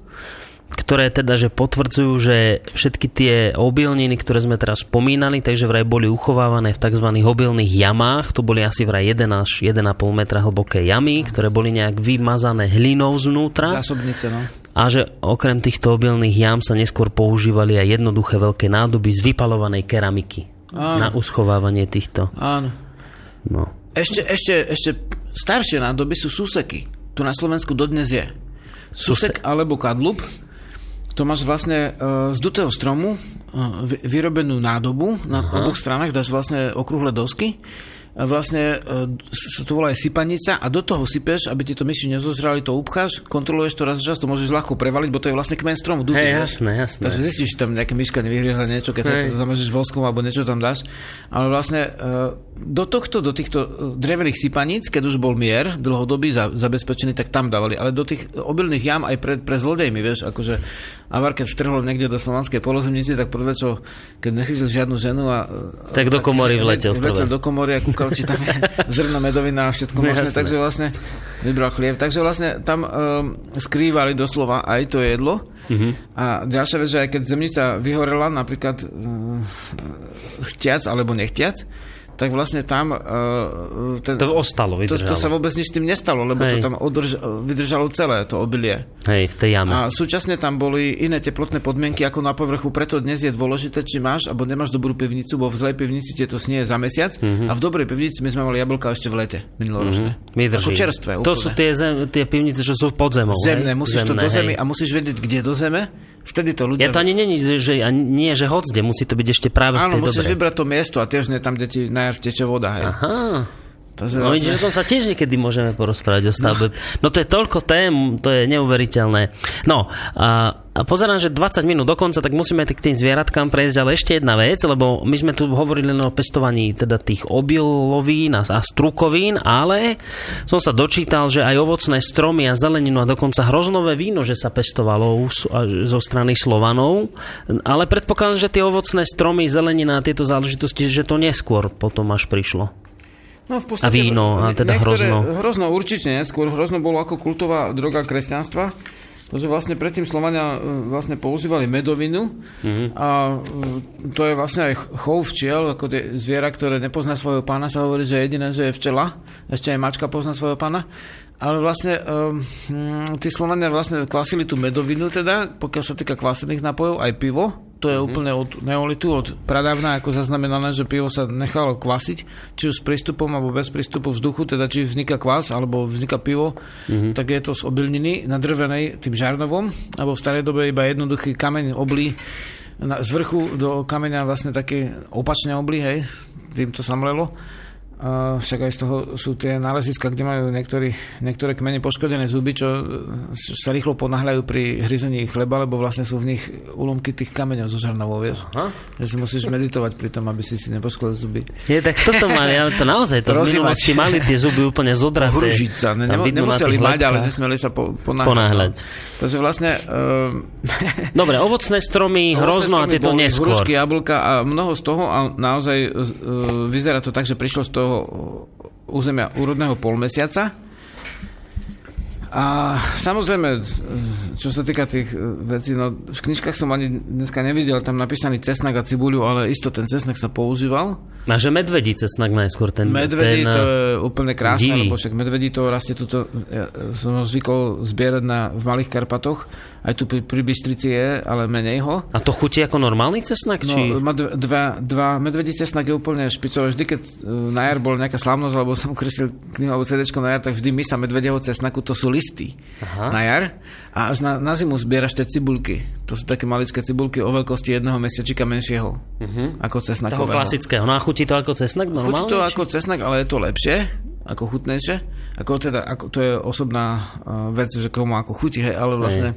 ktoré teda že potvrdzujú, že všetky tie obilniny, ktoré sme teraz spomínali, takže vraj boli uchovávané v tzv. obilných jamách, to boli asi vraj 1 až 1,5 metra hlboké jamy, ktoré boli nejak vymazané hlinou znútra. Zásobnice, no. A že okrem týchto obilných jam sa neskôr používali aj jednoduché veľké nádoby z vypalovanej keramiky Áno. na uschovávanie týchto. Áno. No. Ešte, ešte, ešte staršie nádoby sú suseky. Tu na Slovensku dodnes je. Susek, Susek alebo kadlub to máš vlastne uh, z dutého stromu uh, vyrobenú nádobu na Aha. oboch stranách, dáš vlastne okrúhle dosky vlastne e, sa to volá aj sypanica a do toho sypeš, aby ti to myši nezozrali, to upcháš, kontroluješ to raz za čas, to môžeš ľahko prevaliť, bo to je vlastne kmen stromu. Hej, jasné, jasné. Takže zistíš, tam nejaká myška nevyhriezla niečo, keď to zamažeš voskom alebo niečo tam dáš. Ale vlastne e, do tohto, do týchto e, drevených sypaníc, keď už bol mier dlhodobý, zabezpečený, tak tam dávali. Ale do tých obilných jam aj pre, pre zlodejmi, vieš, akože Avar, keď vtrhol niekde do slovanskej polozemnice, tak prvé, čo, keď nechytil žiadnu ženu a... Tak do komory vletel. Vletel do komory a kúkal, či tam je zrno, medovina a všetko možné. Takže vlastne vybral chlieb. Takže vlastne tam um, skrývali doslova aj to jedlo. Uh-huh. A ďalšia vec, že aj keď zemnica vyhorela, napríklad uh, chtiac alebo nechtiac, tak vlastne tam... Uh, ten, To ostalo, to, vydržalo. to sa vôbec nič s tým nestalo, lebo Hej. to tam održ, vydržalo celé, to obilie. Hej, v tej jame. A súčasne tam boli iné teplotné podmienky ako na povrchu, preto dnes je dôležité, či máš alebo nemáš dobrú pivnicu, bo v zlej pivnici ti to snie za mesiac Mhm. a v dobrej pivnici my sme mali jablka ešte v lete minuloročné. Vydrží. Ako čerstvé. To úplne. sú tie, zem, tie pivnice, čo sú pod zemou. Zemné, hej? musíš to Zemné, do zemi hej. a musíš vedieť, kde do zeme. Vtedy to ľudia... Ja to ani není, že, nie, že hoď kde, musí to byť ešte práve Áno, v tej musíš dobrej. vybrať to miesto a tiež nie tam, kde ti najviac teče voda. Hej. Aha. Takže No vlastne- o tom sa tiež niekedy môžeme porozprávať o stavbe. No. to je toľko tém, to je neuveriteľné. No, a, a pozerám, že 20 minút dokonca, tak musíme k tým zvieratkám prejsť, ale ešte jedna vec, lebo my sme tu hovorili len o pestovaní teda tých obilovín a, a strukovín, ale som sa dočítal, že aj ovocné stromy a zeleninu a dokonca hroznové víno, že sa pestovalo a- zo strany Slovanov, ale predpokladám, že tie ovocné stromy, zelenina a tieto záležitosti, že to neskôr potom až prišlo. No, v A podstate, víno, a teda hrozno. Hrozno určite nie. Skôr hrozno bolo ako kultová droga kresťanstva. Takže vlastne predtým Slovania e, vlastne používali medovinu Mhm. a e, to je vlastne aj chov včiel, ako tie zviera, ktoré nepozná svojho pána, sa hovorí, že jediné, že je včela, ešte aj mačka pozná svojho pána. Ale vlastne um, tí Slovania vlastne klasili tú medovinu teda, pokiaľ sa týka kvasených napojov, aj pivo. To je úplne od neolitu, od pradávna, ako zaznamenané, že pivo sa nechalo kvasiť, či už s prístupom alebo bez prístupu vzduchu, teda či vzniká kvas alebo vzniká pivo, tak je to z obilniny nadrvenej tým žarnovom, alebo v starej dobe iba jednoduchý kameň oblí na, z vrchu do kameňa vlastne také opačne oblí, hej, tým to sa mlelo. A však aj z toho sú tie náleziska, kde majú niektorí, niektoré kmene poškodené zuby, čo sa rýchlo ponáhľajú pri hryzení chleba, lebo vlastne sú v nich úlomky tých kameňov zo žarnovou, vieš. Aha. Že si musíš meditovať pri tom, aby si si nepoškodil zuby. Je, tak toto mali, ale to naozaj, to v Rozímať. minulosti mali tie zuby úplne zodraté. Hružiť sa. Ne, nemo, nemuseli mať, ale nesmeli sa po, ponáhľať. Ponáhľať. No. Takže vlastne... Um, Dobre, ovocné stromy, hrozno a Ovocné tieto stromy boli neskôr. Hrušky, jablka a mnoho z toho a naozaj uh, vyzerá to tak, že prišlo z toho uh, územia úrodného polmesiaca. A samozrejme, čo sa týka tých uh, vecí, no v knižkách som ani dneska nevidel tam napísaný cesnak a cibuľu, ale isto ten cesnak sa používal. A že medvedí cesnak najskôr ten... Medvedí ten, to je úplne krásne, divý. lebo však medvedí to rastie tuto, ja som zvykol zbierať na, v Malých Karpatoch, aj tu pri, pri Bystrici je, ale menej ho. A to chutí ako normálny cesnak? No, či... má dve- dva, dva medvedí cesnak je úplne špicové. Vždy, keď e, na jar bol nejaká slávnosť, alebo som kreslil knihu alebo CD na jar, tak vždy my sa medvedieho cesnaku, to sú listy Aha. na jar. A až na, na zimu zbieraš tie cibulky. To sú také maličké cibulky o veľkosti jedného mesiačika menšieho. Uh-huh. Ako Toho cesnakového. klasického. No a chutí to ako cesnak Chutí normálne? to či- ako cesnak, ale je to lepšie, ako chutnejšie. Ako teda, ako, to je osobná uh, vec, že komu ako chutí, hej, ale vlastne...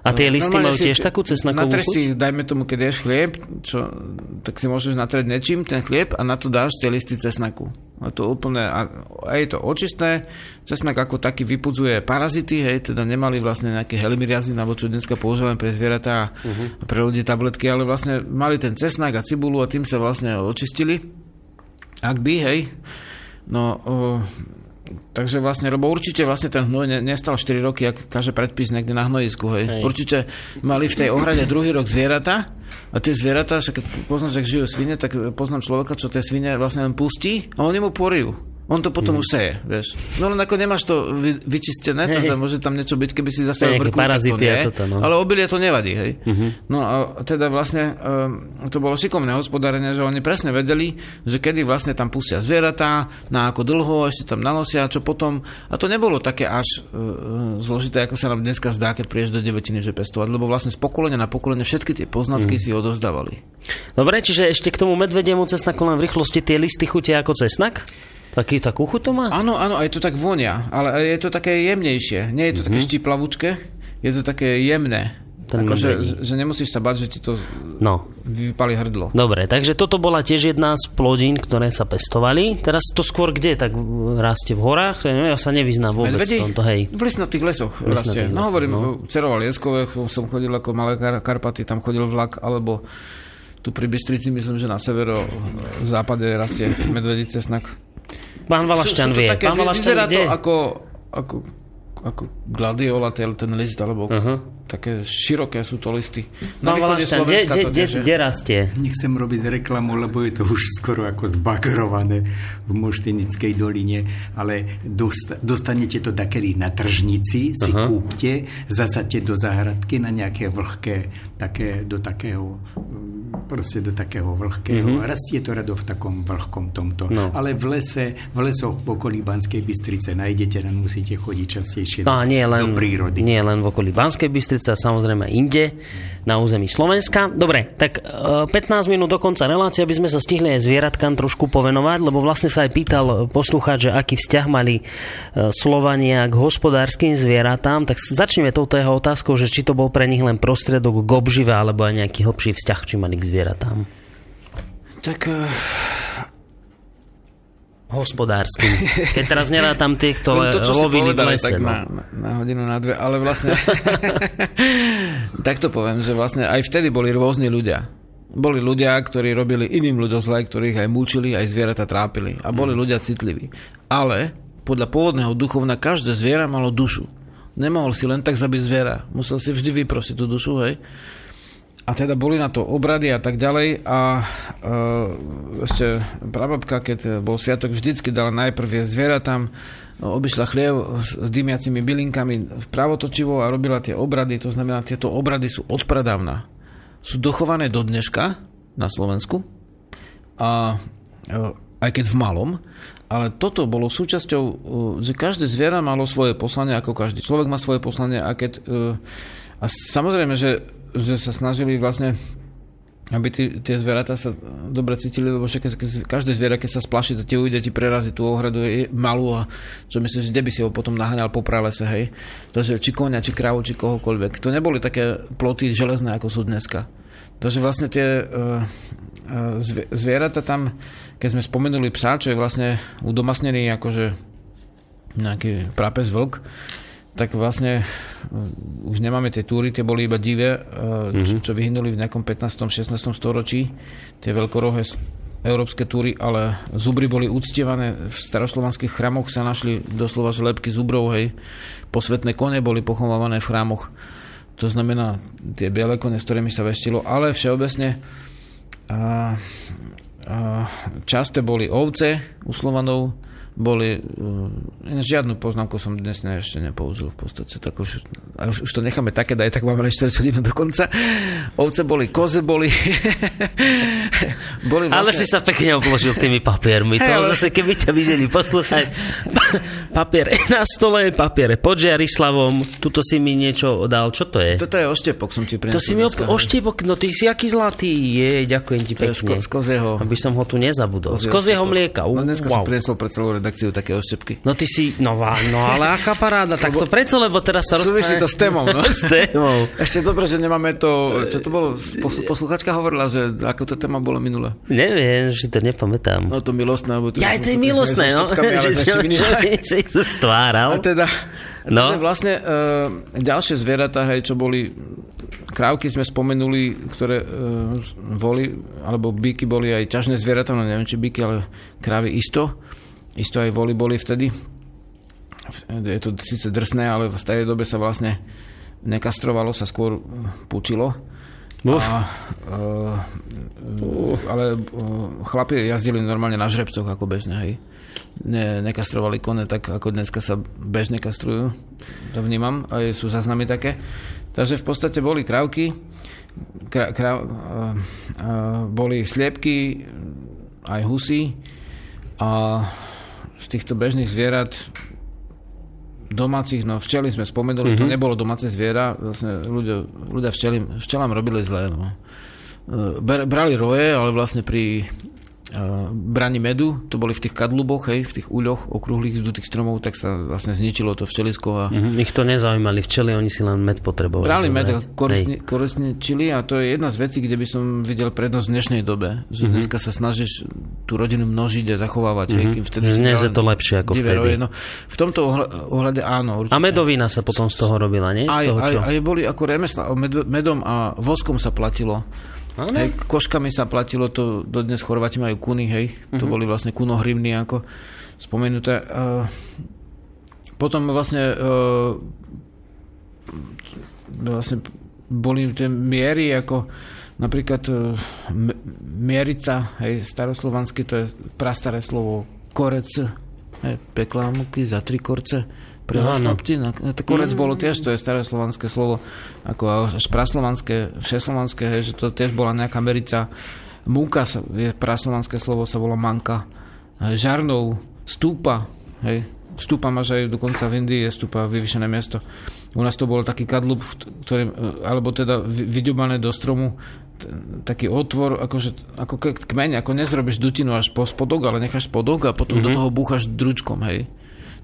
A tie listy Normálne majú si- tiež takú cesnakovú Natreš chuť? si, dajme tomu, keď ješ chlieb, čo, tak si môžeš natrieť niečím ten chlieb a na to dáš tie listy cesnaku. A to úplne, a, a je to očistné, cesnak ako taký vypudzuje parazity, hej, teda nemali vlastne nejaké helimiriazin, alebo čo dneska používame pre zvieratá a Mhm. pre ľudí tabletky, ale vlastne mali ten cesnak a cibulu a tým sa vlastne očistili. Ak by, hej, no... Uh, Takže vlastne, lebo určite vlastne ten hnoj ne, nestal 4 roky, ak kaže predpis niekde na hnojisku, hej. Hej. Určite mali v tej ohrade druhý rok zvieratá a tie zvieratá, keď poznáš, ak žijú svine, tak poznám človeka, čo tie svine vlastne len pustí a oni mu porijú. On to potom už seje, vieš. No len ako nemáš to vy, vyčistené, Hej. teda môže tam niečo byť, keby si zase to parazity nie, toto, no. Ale obilie to nevadí, hej. No a teda vlastne um, to bolo šikovné hospodárenie, že oni presne vedeli, že kedy vlastne tam pustia zvieratá, na ako dlho, ešte tam nanosia, čo potom. A to nebolo také až uh, zložité, ako sa nám dneska zdá, keď prídeš do devetiny, že pestovať, lebo vlastne z pokolenia na pokolenie všetky tie poznatky si odovzdávali. Dobre, čiže ešte k tomu medvediemu cesnaku len v rýchlosti tie listy chutia ako cesnak? Taký, takú chuť to má? Áno, áno, aj to tak vonia, ale je to také jemnejšie. Nie je to také štiplavučké, je to také jemné. Ten Ako, že, že nemusíš sa bať, že ti to No. vypali hrdlo. Dobre, takže toto bola tiež jedna z plodín, ktoré sa pestovali. Teraz to skôr kde? Tak rastie v horách? Ja, neviem, ja sa nevyznám vôbec v tomto, hej. V lesnatých lesoch lesnatých rastie. lesoch, No hovorím, no. no. Cerova Lieskové, som- chodil ako Malé Kar- Karpaty, tam chodil vlak, alebo tu pri Bystrici, myslím, že na severo západe rastie medvedí cesnak. Pán Valašťan vie. také- Pán Valašťan vyzerá kde? to ako, ako ako gladiola, ten list, alebo uh-huh. Také široké sú to listy. Na no vlastne, kde, kde, kde, kde rastie? Nechcem robiť reklamu, lebo je to už skoro ako zbagrované v Moštenickej doline, ale dosta, dostanete to takedy na tržnici, si uh-huh. kúpte, zasadte do záhradky na nejaké vlhké, také, do takého proste do takého vlhkého. Mm-hmm. Rastie to rado v takom vlhkom tomto. No. Ale v lese, v lesoch v okolí Banskej Bystrice nájdete, len musíte chodiť častejšie no, nie len, do prírody. Nie len v okolí Banskej Bystrice, samozrejme inde, na území Slovenska. Dobre, tak 15 e, minút do konca relácie, aby sme sa stihli aj zvieratkám trošku povenovať, lebo vlastne sa aj pýtal poslúchať, že aký vzťah mali e, Slovania k hospodárskym zvieratám, tak začneme touto jeho otázkou, že či to bol pre nich len prostriedok k obžive, alebo aj nejaký hlbší vzťah, či mali k zvieratám? Tak... Hospodárskym. Keď teraz tam tie, ktoré to, čo lovili v lese. Tak no. na, na, na hodinu, na dve, ale vlastne... tak to poviem, že vlastne aj vtedy boli rôzni ľudia. Boli ľudia, ktorí robili iným ľuďom zle, ktorých aj mučili, aj zvieratá trápili. A boli ľudia citliví. Ale podľa pôvodného duchovna každé zviera malo dušu. Nemohol si len tak zabiť zviera. Musel si vždy vyprosiť tú dušu, hej a teda boli na to obrady a tak ďalej. A e, ešte prababka, keď bol sviatok, vždycky dala najprv je tam obyšla chliev s, s dymiacimi bylinkami pravotočivo a robila tie obrady, to znamená, tieto obrady sú odpradávna. Sú dochované do dneška na Slovensku. A e, aj keď v malom, ale toto bolo súčasťou, e, že každé zviera malo svoje poslanie, ako každý. Človek má svoje poslanie a keď e, a samozrejme, že že sa snažili vlastne aby tí, tie zvieratá sa dobre cítili, lebo však každé zviera, keď sa splaší, to tie ujde ti prerazí tú ohradu je malú a čo myslíš, kde by si ho potom naháňal po pralese, hej? Takže či konia, či krávu, či kohokoľvek. To neboli také ploty železné, ako sú dneska. Takže vlastne tie uh, zvieratá tam, keď sme spomenuli psa, čo je vlastne udomasnený akože nejaký prapes vlk, tak vlastne už nemáme tie túry, tie boli iba divé, mm-hmm. čo, čo vyhynuli v nejakom 15. 16. storočí, tie veľkorohé európske túry, ale zubry boli uctievané, v staroslovanských chrámoch sa našli doslova žlepky zubrov, hej, posvetné kone boli pochovávané v chrámoch, to znamená tie biele kone, s ktorými sa veštilo, ale všeobecne a, a, časté boli ovce u Slovanov, boli... Uh, žiadnu poznámku som dnes ne, ešte nepoužil v podstate. Tak už, a už, už to necháme také, daj, tak máme ešte hodinu do konca. Ovce boli, koze boli. boli vlastne... Ale si sa pekne obložil tými papiermi. Hey, to ale... zase, keby ťa videli poslúchať. papier na stole, papiere pod Žiarislavom. Tuto si mi niečo dal. Čo to je? Toto je oštepok, som ti prinesol. To si mi op- oštepok, no ty si aký zlatý. Je, ďakujem ti pekne. Z, kozieho. Aby som ho tu nezabudol. Z kozieho mlieka. No, dneska wow. som pre celú redakciu také oštepky. No ty si, no, no ale aká paráda, tak to preto, lebo teraz sa rozpráva... Súvisí to s témou, no. s témou. Ešte dobre, že nemáme to, čo to bolo, posluchačka hovorila, že ako to téma bolo minule. Neviem, že to nepamätám. No to milostné. Ja, to je milostné, no. Že sa stváral. A teda, No. Teda vlastne uh, ďalšie zvieratá, hej, čo boli krávky sme spomenuli, ktoré uh, voli, alebo byky boli aj ťažné zvieratá, no neviem, či byky, ale krávy isto isto aj voli boli vtedy. Je to síce drsné, ale v starej dobe sa vlastne nekastrovalo, sa skôr pučilo. Uf. A, uh, uh, ale uh, chlapi jazdili normálne na žrebcoch ako bežne, hej. Ne, nekastrovali kone tak, ako dneska sa bežne kastrujú. To vnímam, aj sú zaznamy také. Takže v podstate boli krávky, kra, kra, uh, uh, boli sliepky, aj husy a z týchto bežných zvierat domácich, no včely sme spomenuli, mm-hmm. to mhm. nebolo domáce zviera, vlastne ľudia, ľudia včeli, včelám robili zle. No. E, brali roje, ale vlastne pri brani medu, to boli v tých kadluboch, hej, v tých úľoch okrúhlych zdutých stromov, tak sa vlastne zničilo to včelisko. A... Mm-hmm. Ich to nezaujímali, včeli, oni si len med potrebovali. Brali med a korisničili a to je jedna z vecí, kde by som videl prednosť v dnešnej dobe. Že mm-hmm. dneska sa snažíš tú rodinu množiť a zachovávať. Mm-hmm. Hej, kým vtedy Dnes je to lepšie ako vtedy. No, v tomto ohľade áno. Určite. A medovina sa potom z toho robila, nie? Z aj, toho, čo? Aj, aj boli ako remesla, med, medom a voskom sa platilo. Hej, koškami sa platilo to, dodnes Chorváti majú kuny, hej, uh-huh. to mhm. boli vlastne kunohrivny ako spomenuté. Uh, potom vlastne, e, vlastne boli tie miery ako napríklad e, mierica, hej, staroslovansky, to je prastaré slovo korec, hej, peklá muky za tri korce, prehlasnopti, no, to korec bolo tiež, to je staré slovanské slovo, ako praslovanské, všeslovanské, hej, že to tiež bola nejaká merica. Múka je praslovanské slovo, sa volá manka. Žarnou, stúpa, hej, stúpa máš aj dokonca v Indii, je stúpa vyvyšené miesto. U nás to bol taký kadlub, ktorý, alebo teda vyďubané do stromu, taký otvor, akože, ako kmeň, ako nezrobíš dutinu až po spodok, ale necháš spodok a potom mm-hmm. do toho búchaš dručkom, hej.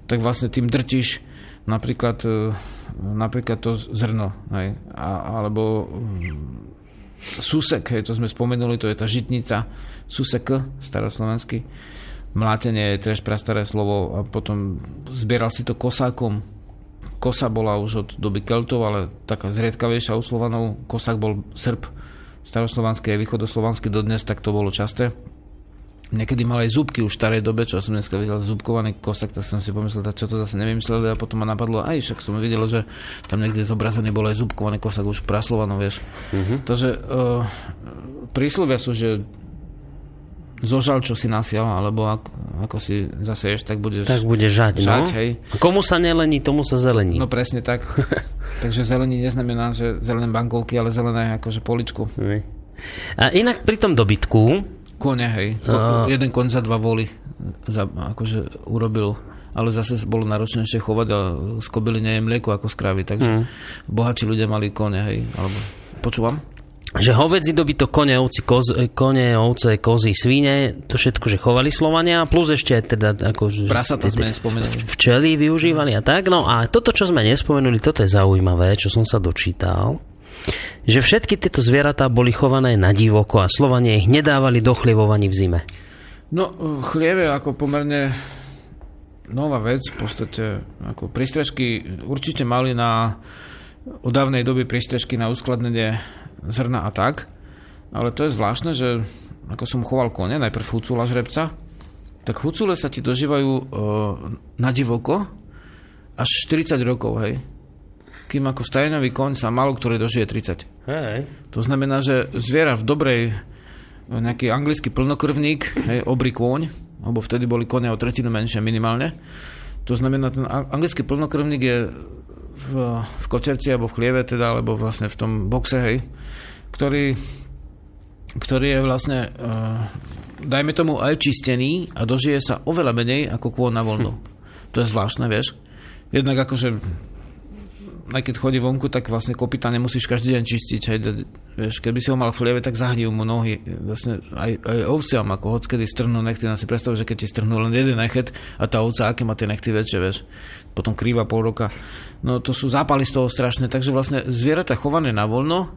Tak vlastne tým drtíš napríklad, e, napríklad to zrno, hej. A, alebo mm, susek, hej, to sme spomenuli, to je tá žitnica, susek, staroslovenský mlátenie je tiež prastaré slovo a potom zbieral si to kosákom. Kosa bola už od doby Keltov, ale taká zriedkavejšia u Slovanov. Kosák bol Srb, staroslovanský a východoslovanský dodnes, tak to bolo časté. Niekedy mal aj zúbky už v starej dobe, čo som dneska videl, zúbkovaný kosak, tak som si pomyslel, čo to zase nevymysleli a potom ma napadlo, aj však som videl, že tam niekde zobrazený bol aj zúbkovaný kosak už praslovanov, vieš. Mm-hmm. Takže uh, príslovia sú, že zožal, čo si nasial, alebo ako, ako si zaseješ, tak budeš Tak budeš žať, žať no. hej. A komu sa nelení, tomu sa zelení. No presne tak. Takže zelení neznamená, že zelené bankovky, ale zelené akože poličku. A inak pri tom dobytku... Kone, hej. A... Jeden kon za dva voly za, akože urobil ale zase bolo náročnejšie chovať a z kobily nie je mlieko ako z krávy, takže mm. bohatší ľudia mali kone, hej, alebo počúvam? že hovedzi dobytok, kone, ovci, koz, kone, ovce, kozy, svine, to všetko, že chovali Slovania, plus ešte aj teda ako... Prasata sme nespomenuli. Včely využívali a tak. No a toto, čo sme nespomenuli, toto je zaujímavé, čo som sa dočítal že všetky tieto zvieratá boli chované na divoko a Slovania ich nedávali do chlievovaní v zime. No, chlieve ako pomerne nová vec, v podstate ako prístrežky určite mali na od dávnej doby prístrežky na uskladnenie zrna a tak. Ale to je zvláštne, že ako som choval kone, najprv hucula žrebca, tak hucule sa ti dožívajú e, na divoko až 40 rokov, hej. Kým ako stajenový koň sa malo ktorý dožije 30. Hej. To znamená, že zviera v dobrej nejaký anglický plnokrvník, hej, obry kôň, alebo vtedy boli kone o tretinu menšie minimálne. To znamená, ten anglický plnokrvník je v, v kočerci alebo v chlieve teda, alebo vlastne v tom boxe, hej, ktorý, ktorý je vlastne uh, dajme tomu aj čistený a dožije sa oveľa menej ako kôň na voľno. Hm. To je zvláštne, vieš. Jednak akože aj keď chodí vonku, tak vlastne kopita nemusíš každý deň čistiť. Hej, vieš, keby si ho mal v chlieve, tak zahnijú mu nohy. Vlastne aj, aj ovciam, ako hockedy strhnú nechty, no si predstav, že keď ti strhnú len jeden nechet a tá ovca, aké má tie nechty väčšie, vieš, potom krýva pol roka. No to sú zápaly z toho strašné, takže vlastne zvieratá chované na voľno,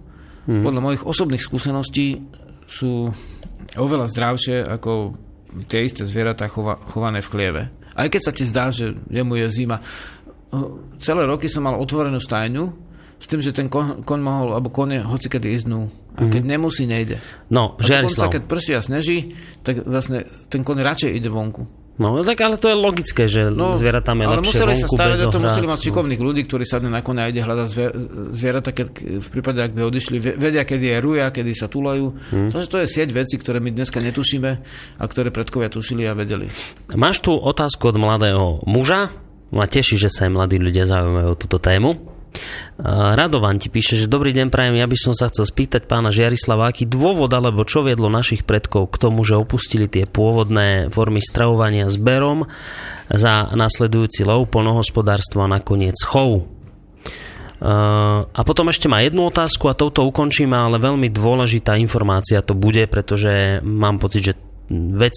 hmm. podľa mojich osobných skúseností sú oveľa zdravšie ako tie isté zvieratá chova, chované v chlieve. Aj keď sa ti zdá, že jemu je zima celé roky som mal otvorenú stajňu, s tým, že ten kon, kon mohol, alebo kone hoci kedy dnu. A keď mm-hmm. nemusí, nejde. No, Žiarislav. keď prší a sneží, tak vlastne ten kon radšej ide vonku. No, tak ale to je logické, že no, zvieratá je ale museli vonku, sa starať, to museli mať šikovných ľudí, ktorí sadne na kone a ide hľadať zvieratá, keď v prípade, ak by odišli, vedia, kedy je ruja, kedy sa túlajú. Hmm. Takže to je sieť vecí, ktoré my dneska netušíme a ktoré predkovia tušili a vedeli. Máš tu otázku od mladého muža, ma teší, že sa aj mladí ľudia zaujímajú o túto tému. Radovan ti píše, že dobrý deň prajem, ja by som sa chcel spýtať pána Žiarislava, aký dôvod alebo čo viedlo našich predkov k tomu, že opustili tie pôvodné formy stravovania zberom za nasledujúci lov, polnohospodárstvo a nakoniec chov. A potom ešte má jednu otázku a touto ukončíme, ale veľmi dôležitá informácia to bude, pretože mám pocit, že vec,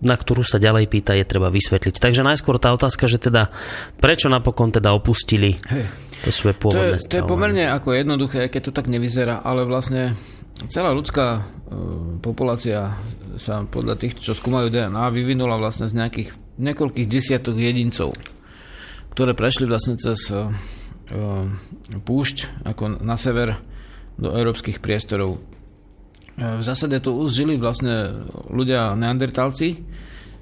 na ktorú sa ďalej pýta, je treba vysvetliť. Takže najskôr tá otázka, že teda prečo napokon teda opustili hey. to svoje pôvodné to je, to je pomerne ako jednoduché, keď to tak nevyzerá, ale vlastne celá ľudská uh, populácia sa podľa tých, čo skúmajú DNA, vyvinula vlastne z nejakých niekoľkých desiatok jedincov, ktoré prešli vlastne cez uh, púšť ako na sever do európskych priestorov v zásade tu už žili vlastne ľudia neandertálci,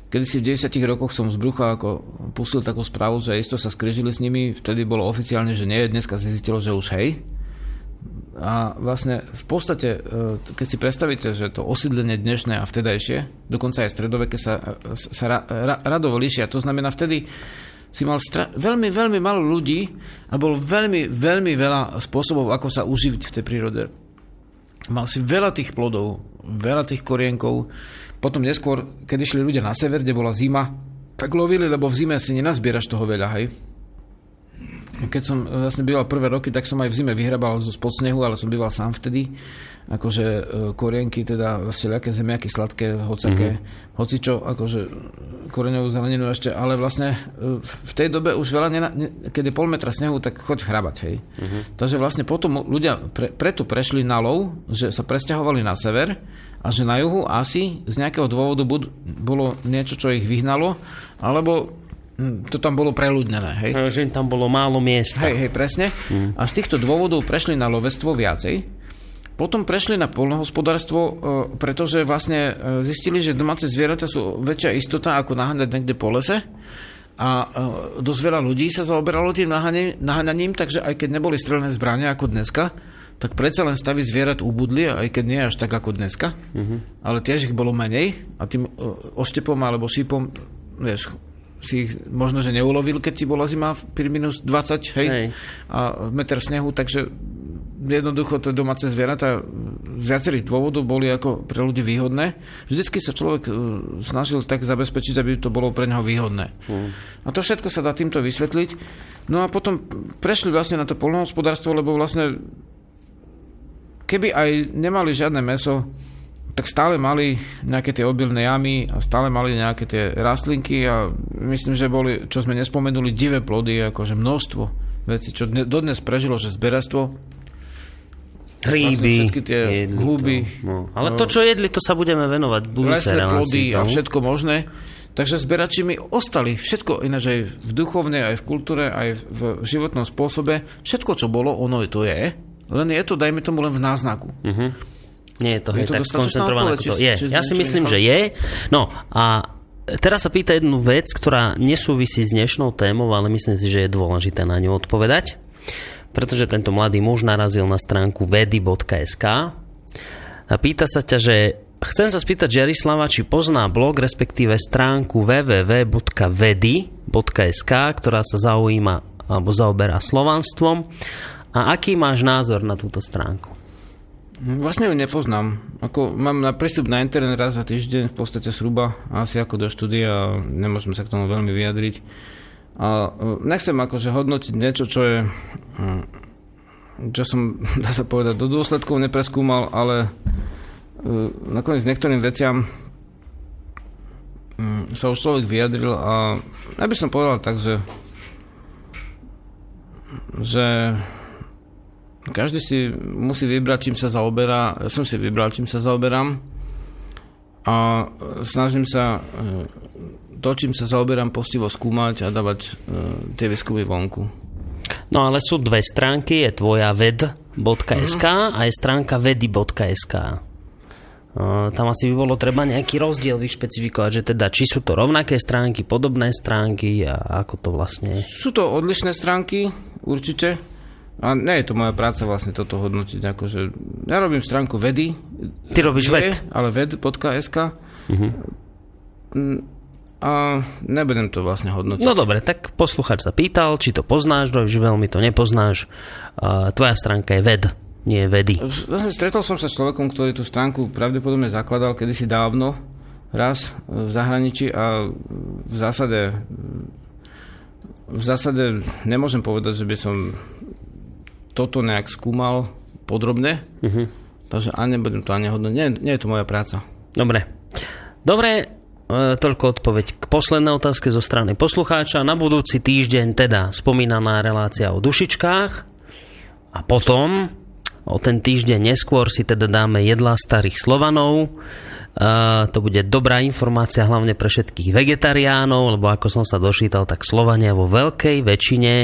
Kedy si v 10 rokoch som z brucha ako pustil takú správu, že isto sa skrižili s nimi, vtedy bolo oficiálne, že nie, dneska si zistilo, že už hej. A vlastne v podstate, e, keď si predstavíte, že to osídlenie dnešné a vtedajšie, dokonca aj stredoveké sa, sa ra, ra, radovo líšia. To znamená, vtedy si mal stra- veľmi, veľmi malo ľudí a bol veľmi, veľmi veľa spôsobov, ako sa uživiť v tej prírode. Mal si veľa tých plodov, veľa tých korienkov, potom neskôr, keď išli ľudia na sever, kde bola zima, tak lovili, lebo v zime si nenazbieraš toho veľa, hej. Keď som vlastne býval prvé roky, tak som aj v zime vyhrabal zo spod snehu, ale som býval sám vtedy akože e, korienky, teda všelijaké zemiaky sladké, hocaké, mm-hmm. hocičo, akože koreňovú zeleninu ešte, ale vlastne e, v tej dobe už veľa, nena, ne, keď je pol metra snehu, tak choď hrabať, hej. Mm-hmm. Takže vlastne potom ľudia pre, preto prešli na lov, že sa presťahovali na sever a že na juhu asi z nejakého dôvodu bud, bolo niečo, čo ich vyhnalo, alebo to tam bolo preľudnené, hej. Že tam bolo málo miesta. Hej, hej, presne. Mm. A z týchto dôvodov prešli na lovestvo viacej, potom prešli na polnohospodárstvo, e, pretože vlastne e, zistili, že domáce zvieratá sú väčšia istota ako naháňať niekde po lese. A e, dosť veľa ľudí sa zaoberalo tým naháňaním, takže aj keď neboli strelné zbrania ako dneska, tak predsa len stavy zvierat ubudli, aj keď nie až tak ako dneska. Uh-huh. Ale tiež ich bolo menej a tým oštepom alebo šípom, vieš, si ich možno, že neulovil, keď ti bola zima pri minus 20, hej, hej. a meter snehu, takže jednoducho to domáce zvieratá z viacerých dôvodov boli ako pre ľudí výhodné. Vždycky sa človek e, snažil tak zabezpečiť, aby to bolo pre neho výhodné. Mm. A to všetko sa dá týmto vysvetliť. No a potom prešli vlastne na to polnohospodárstvo, lebo vlastne keby aj nemali žiadne meso, tak stále mali nejaké tie obilné jamy a stále mali nejaké tie rastlinky a myslím, že boli, čo sme nespomenuli, divé plody, akože množstvo veci, čo dodnes prežilo, že zberastvo hríby, vlastne tie húby. No. Ale to, čo jedli, to sa budeme venovať budúcej plody a všetko možné. Takže zberači mi ostali všetko ináč aj v duchovnej, aj v kultúre, aj v životnom spôsobe. Všetko, čo bolo, ono to je. Len je to, dajme tomu, len v náznaku. Uh-huh. Nie je to, je to tak skoncentrované, ako to je. Ja si myslím, že je. No a teraz sa pýta jednu vec, ktorá nesúvisí s dnešnou témou, ale myslím si, že je dôležité na ňu odpovedať pretože tento mladý muž narazil na stránku vedy.sk a pýta sa ťa, že chcem sa spýtať Jarislava, či pozná blog, respektíve stránku www.vedy.sk, ktorá sa zaujíma alebo zaoberá slovanstvom. A aký máš názor na túto stránku? Vlastne ju nepoznám. Ako, mám na prístup na internet raz za týždeň, v podstate zhruba, asi ako do štúdia, nemôžem sa k tomu veľmi vyjadriť. A e, nechcem akože hodnotiť niečo, čo je e, čo som, dá sa povedať, do dôsledkov nepreskúmal, ale e, nakoniec niektorým veciam sa už človek vyjadril a ja by som povedal tak, že že každý si musí vybrať, čím sa zaoberá. Ja som si vybral, čím sa zaoberám a snažím sa to, čím sa zaoberám, postivo skúmať a dávať uh, tie výskumy vonku. No ale sú dve stránky, je tvoja ved.sk mm-hmm. a je stránka vedy.sk. Uh, tam asi by bolo treba nejaký rozdiel vyšpecifikovať, že teda či sú to rovnaké stránky, podobné stránky a ako to vlastne je. Sú to odlišné stránky, určite. A nie je to moja práca vlastne toto hodnotiť. Akože, ja robím stránku vedy. Ty robíš ved? Ale ved.sk. Uh-huh a nebudem to vlastne hodnotiť. No dobre, tak posluchač sa pýtal, či to poznáš, že veľmi to nepoznáš. Tvoja stránka je ved, nie je vedy. Vlastne stretol som sa s človekom, ktorý tú stránku pravdepodobne zakladal kedysi dávno, raz v zahraničí a v zásade v zásade nemôžem povedať, že by som toto nejak skúmal podrobne, uh-huh. takže ani nebudem to ani hodnotiť. Nie, nie je to moja práca. Dobre. Dobre, E, toľko odpoveď k poslednej otázke zo strany poslucháča. Na budúci týždeň teda spomínaná relácia o dušičkách a potom o ten týždeň neskôr si teda dáme jedlá starých Slovanov. To bude dobrá informácia hlavne pre všetkých vegetariánov, lebo ako som sa dočítal, tak Slovania vo veľkej väčšine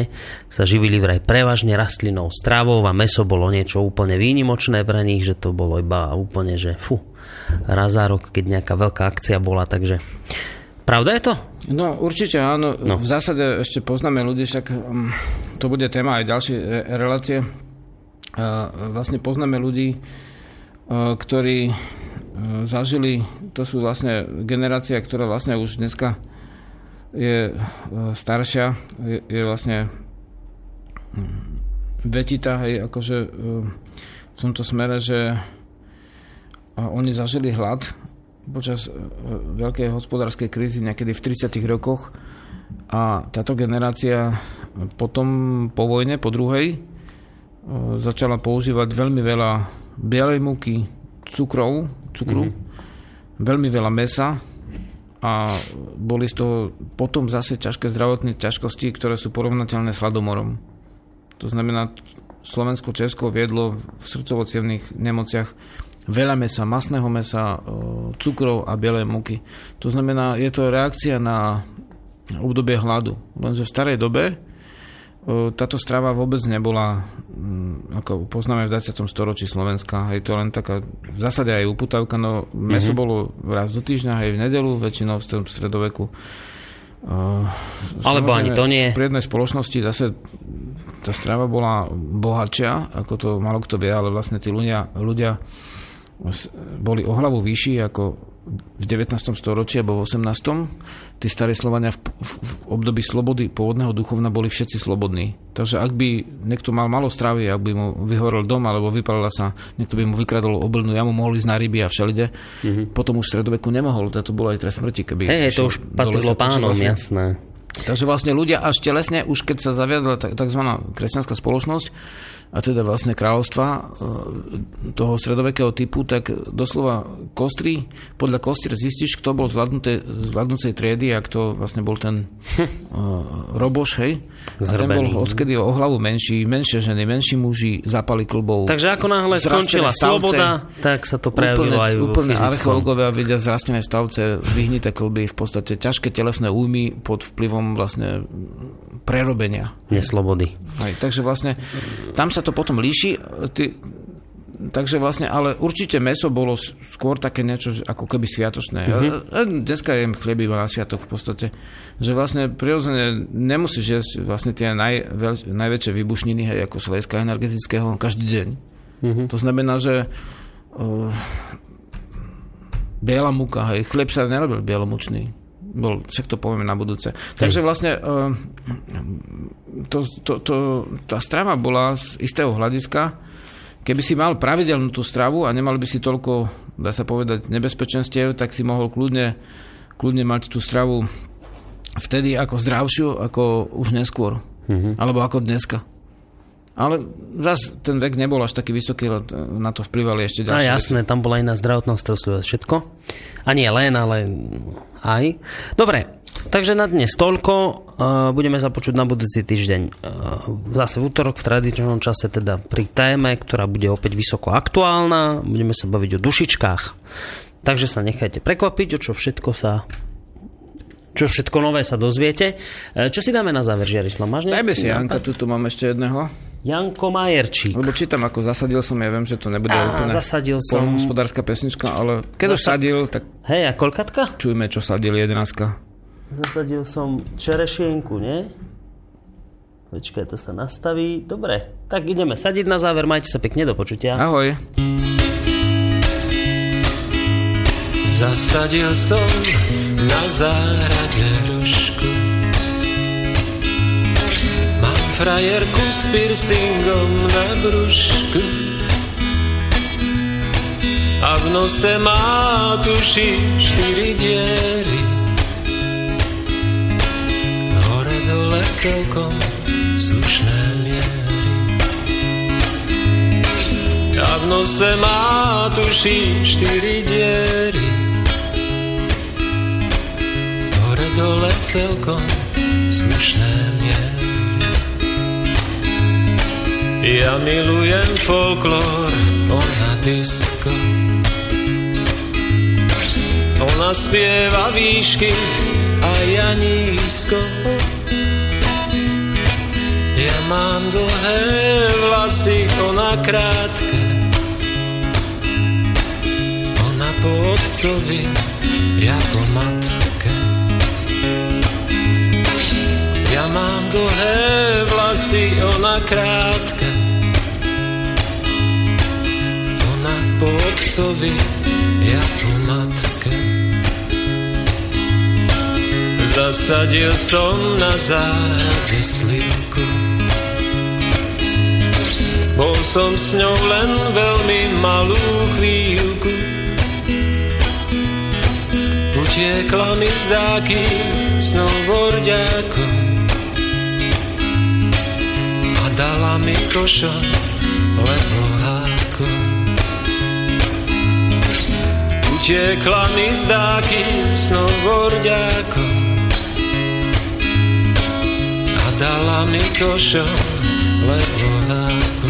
sa živili vraj prevažne rastlinou stravou a meso bolo niečo úplne výnimočné pre nich, že to bolo iba úplne, že fu, raz za rok, keď nejaká veľká akcia bola, takže Pravda je to? No určite áno. No. V zásade ešte poznáme ľudí, však um, to bude téma aj ďalšie re- relácie. Uh, vlastne poznáme ľudí, ktorí uh, zažili, to sú vlastne generácia, ktorá vlastne už dneska je uh, staršia, je, je vlastne mm, vetita, hej, akože v tomto smere, že oni zažili hlad počas veľkej hospodárskej krízy niekedy v 30. rokoch a táto generácia potom po vojne, po druhej, začala používať veľmi veľa bielej múky, cukrov, cukru, mm-hmm. veľmi veľa mesa a boli z toho potom zase ťažké zdravotné ťažkosti, ktoré sú porovnateľné s hladomorom. To znamená, Slovensko, Česko viedlo v srdcovo nemociach veľa mesa, masného mesa, e, cukrov a bielej múky. To znamená, je to reakcia na obdobie hladu. Lenže v starej dobe táto strava vôbec nebola, mm, ako poznáme v 20. storočí Slovenska, je to len taká, v zásade aj uputavka, no meso mm-hmm. bolo raz do týždňa, aj v nedelu, väčšinou v tom stredoveku. Uh, Alebo ani to nie. V priednej spoločnosti zase tá strava bola bohatšia, ako to malo kto vie, ale vlastne tí ľudia, ľudia boli o hlavu vyšší ako v 19. storočí alebo v 18. Tí starí Slovania v, v, v období slobody pôvodného duchovna boli všetci slobodní. Takže ak by niekto mal malo stravy, ak by mu vyhorel dom alebo vypalila sa, niekto by mu vykradol oblnú jamu, mohli ísť na ryby a všelide, mm-hmm. potom už v stredoveku nemohol, to bolo aj trest smrti. Keby Hej, to už patrilo pánom, vlastne, jasné. Takže vlastne ľudia až telesne, už keď sa zaviadla tzv. kresťanská spoločnosť, a teda vlastne kráľovstva e, toho stredovekého typu, tak doslova kostry, podľa kostry zistíš, kto bol z vládnúcej triedy a kto vlastne bol ten uh, roboš, hej? A ten bol odkedy o hlavu menší, menšie ženy, menší muži, zapali klbov. Takže ako náhle skončila stavce, sloboda, tak sa to prejavilo aj Úplne archeológovia vidia zrastené stavce, vyhnité klby, v podstate ťažké telesné újmy pod vplyvom vlastne prerobenia. Neslobody. Hej, takže vlastne tam sa to potom líši. Ty, takže vlastne, ale určite meso bolo skôr také niečo ako keby sviatočné. Mm-hmm. Dneska jem chlieb iba na sviatok v podstate. Že vlastne prirodzene nemusíš jesť vlastne tie najveľ, najväčšie výbušniny, hej, ako slejska energetického, každý deň. Mm-hmm. To znamená, že uh, biela múka, hej, chlieb sa nerobil bielomučný bol, však to povieme na budúce. Takže vlastne uh, to, to, to, tá strava bola z istého hľadiska, keby si mal pravidelnú tú stravu a nemal by si toľko, dá sa povedať, nebezpečenstiev, tak si mohol kľudne, kľudne mať tú stravu vtedy ako zdravšiu, ako už neskôr. Mm-hmm. Alebo ako dneska. Ale zase ten vek nebol až taký vysoký, na to vplyvali ešte ďalšie. A jasné, tam bola iná zdravotná starostlivosť, všetko. A nie len, ale aj. Dobre, takže na dnes toľko. Uh, budeme sa počuť na budúci týždeň. Uh, zase v útorok v tradičnom čase, teda pri téme, ktorá bude opäť vysoko aktuálna. Budeme sa baviť o dušičkách. Takže sa nechajte prekvapiť, o čo všetko sa čo všetko nové sa dozviete. Uh, čo si dáme na záver, Žiarislav? Máš Dajme si Janka, tu mám ešte jedného. Janko Majerčík. Lebo čítam, ako zasadil som, ja viem, že to nebude Á, úplne zasadil som... hospodárska pesnička, ale keď Zasad... sadil, tak... Hej, a kolkatka? Čujme, čo sadil jedenáctka. Zasadil som čerešienku, nie? Počkaj, to sa nastaví. Dobre, tak ideme sadiť na záver. Majte sa pekne do počutia. Ahoj. Zasadil som na zárade frajerku s piercingom na brúšku a v nose má tuši štyri diery. Hore dole celkom slušné miery. A v nose má tuši štyri diery. Hore dole celkom slušné miery. Ja milujem folklór, ona disco. Ona spieva výšky a ja nízko. Ja mám dlhé vlasy, ona krátke. Ona po otcovi, ja po matke. mám dlhé vlasy, ona krátke. Po otcovi, ja po matke. Zasadil som na záhrade slivku. Bol som s ňou len veľmi malú chvíľku. Utiekla mi zdáky snowboardiakom a dala mi košo Utiekla mi zdáky snowboardiakom a dala mi košo lebo háko.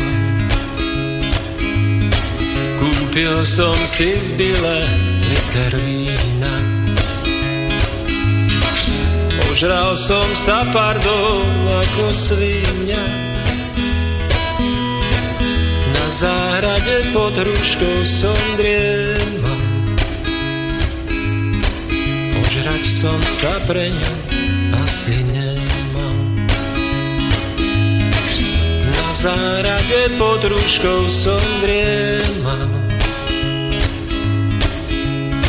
Kúpil som si v bile liter vína. Ožral som sa, pardon, ako svinia. Na záhrade pod hruškou som driemal. Som sa pre ňu asi nemal. Na záhrade pod hruškou som driemal.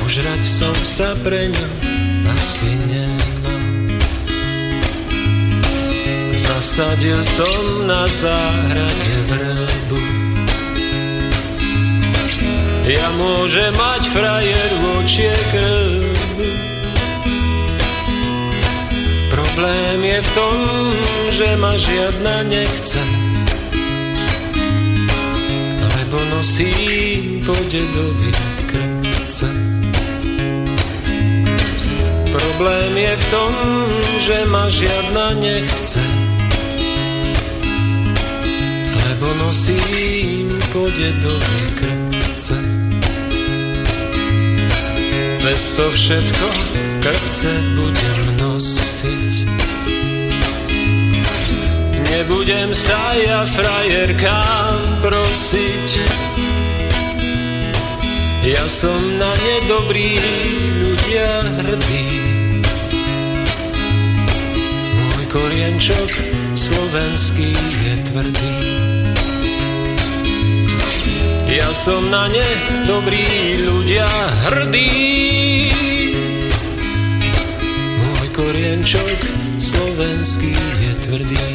Ožrať som sa pre ňu asi nemal. Zasadil som na záhrade vrbu. Ja môžem mať frajer v očie krbu. Problém je v tom, že ma žiadna nechce. Lebo nosí po dedovi krce. Problém je v tom, že ma žiadna nechce. Lebo nosím po dedovi krce. Cez to všetko krce budem nosiť. Nebudem sa ja frajerkám prosiť. Ja som na ne dobrý, ľudia hrdí. Môj korienčok slovenský je tvrdý. Ja som na ne dobrý, ľudia hrdí. Môj korienčok slovenský je tvrdý.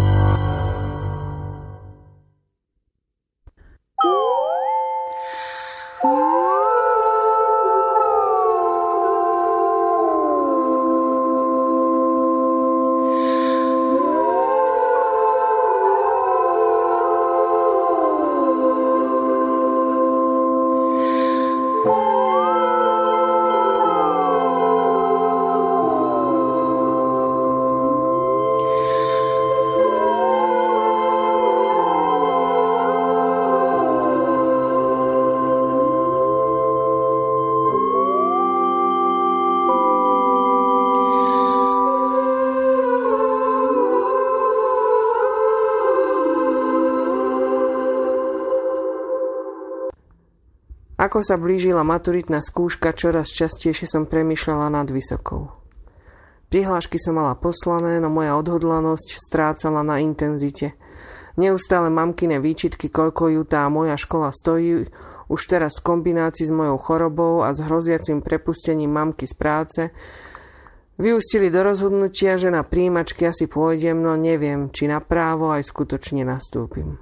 Ako sa blížila maturitná skúška, čoraz častejšie som premyšľala nad vysokou. Prihlášky som mala poslané, no moja odhodlanosť strácala na intenzite. Neustále mamkine výčitky, koľko ju tá moja škola stojí, už teraz v kombinácii s mojou chorobou a s hroziacim prepustením mamky z práce, vyústili do rozhodnutia, že na príjimačky asi pôjdem, no neviem, či na právo aj skutočne nastúpim.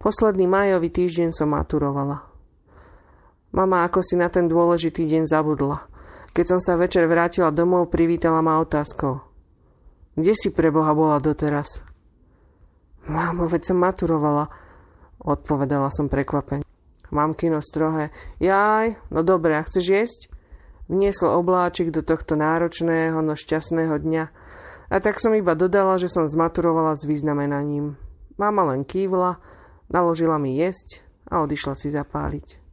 Posledný majový týždeň som maturovala. Mama ako si na ten dôležitý deň zabudla. Keď som sa večer vrátila domov, privítala ma otázkou. Kde si pre Boha bola doteraz? Mámo, veď som maturovala, odpovedala som prekvapene. Mám kino strohé. Jaj, no dobre, a chceš jesť? Vniesol obláčik do tohto náročného, no šťastného dňa. A tak som iba dodala, že som zmaturovala s významenaním. Mama len kývla, naložila mi jesť a odišla si zapáliť.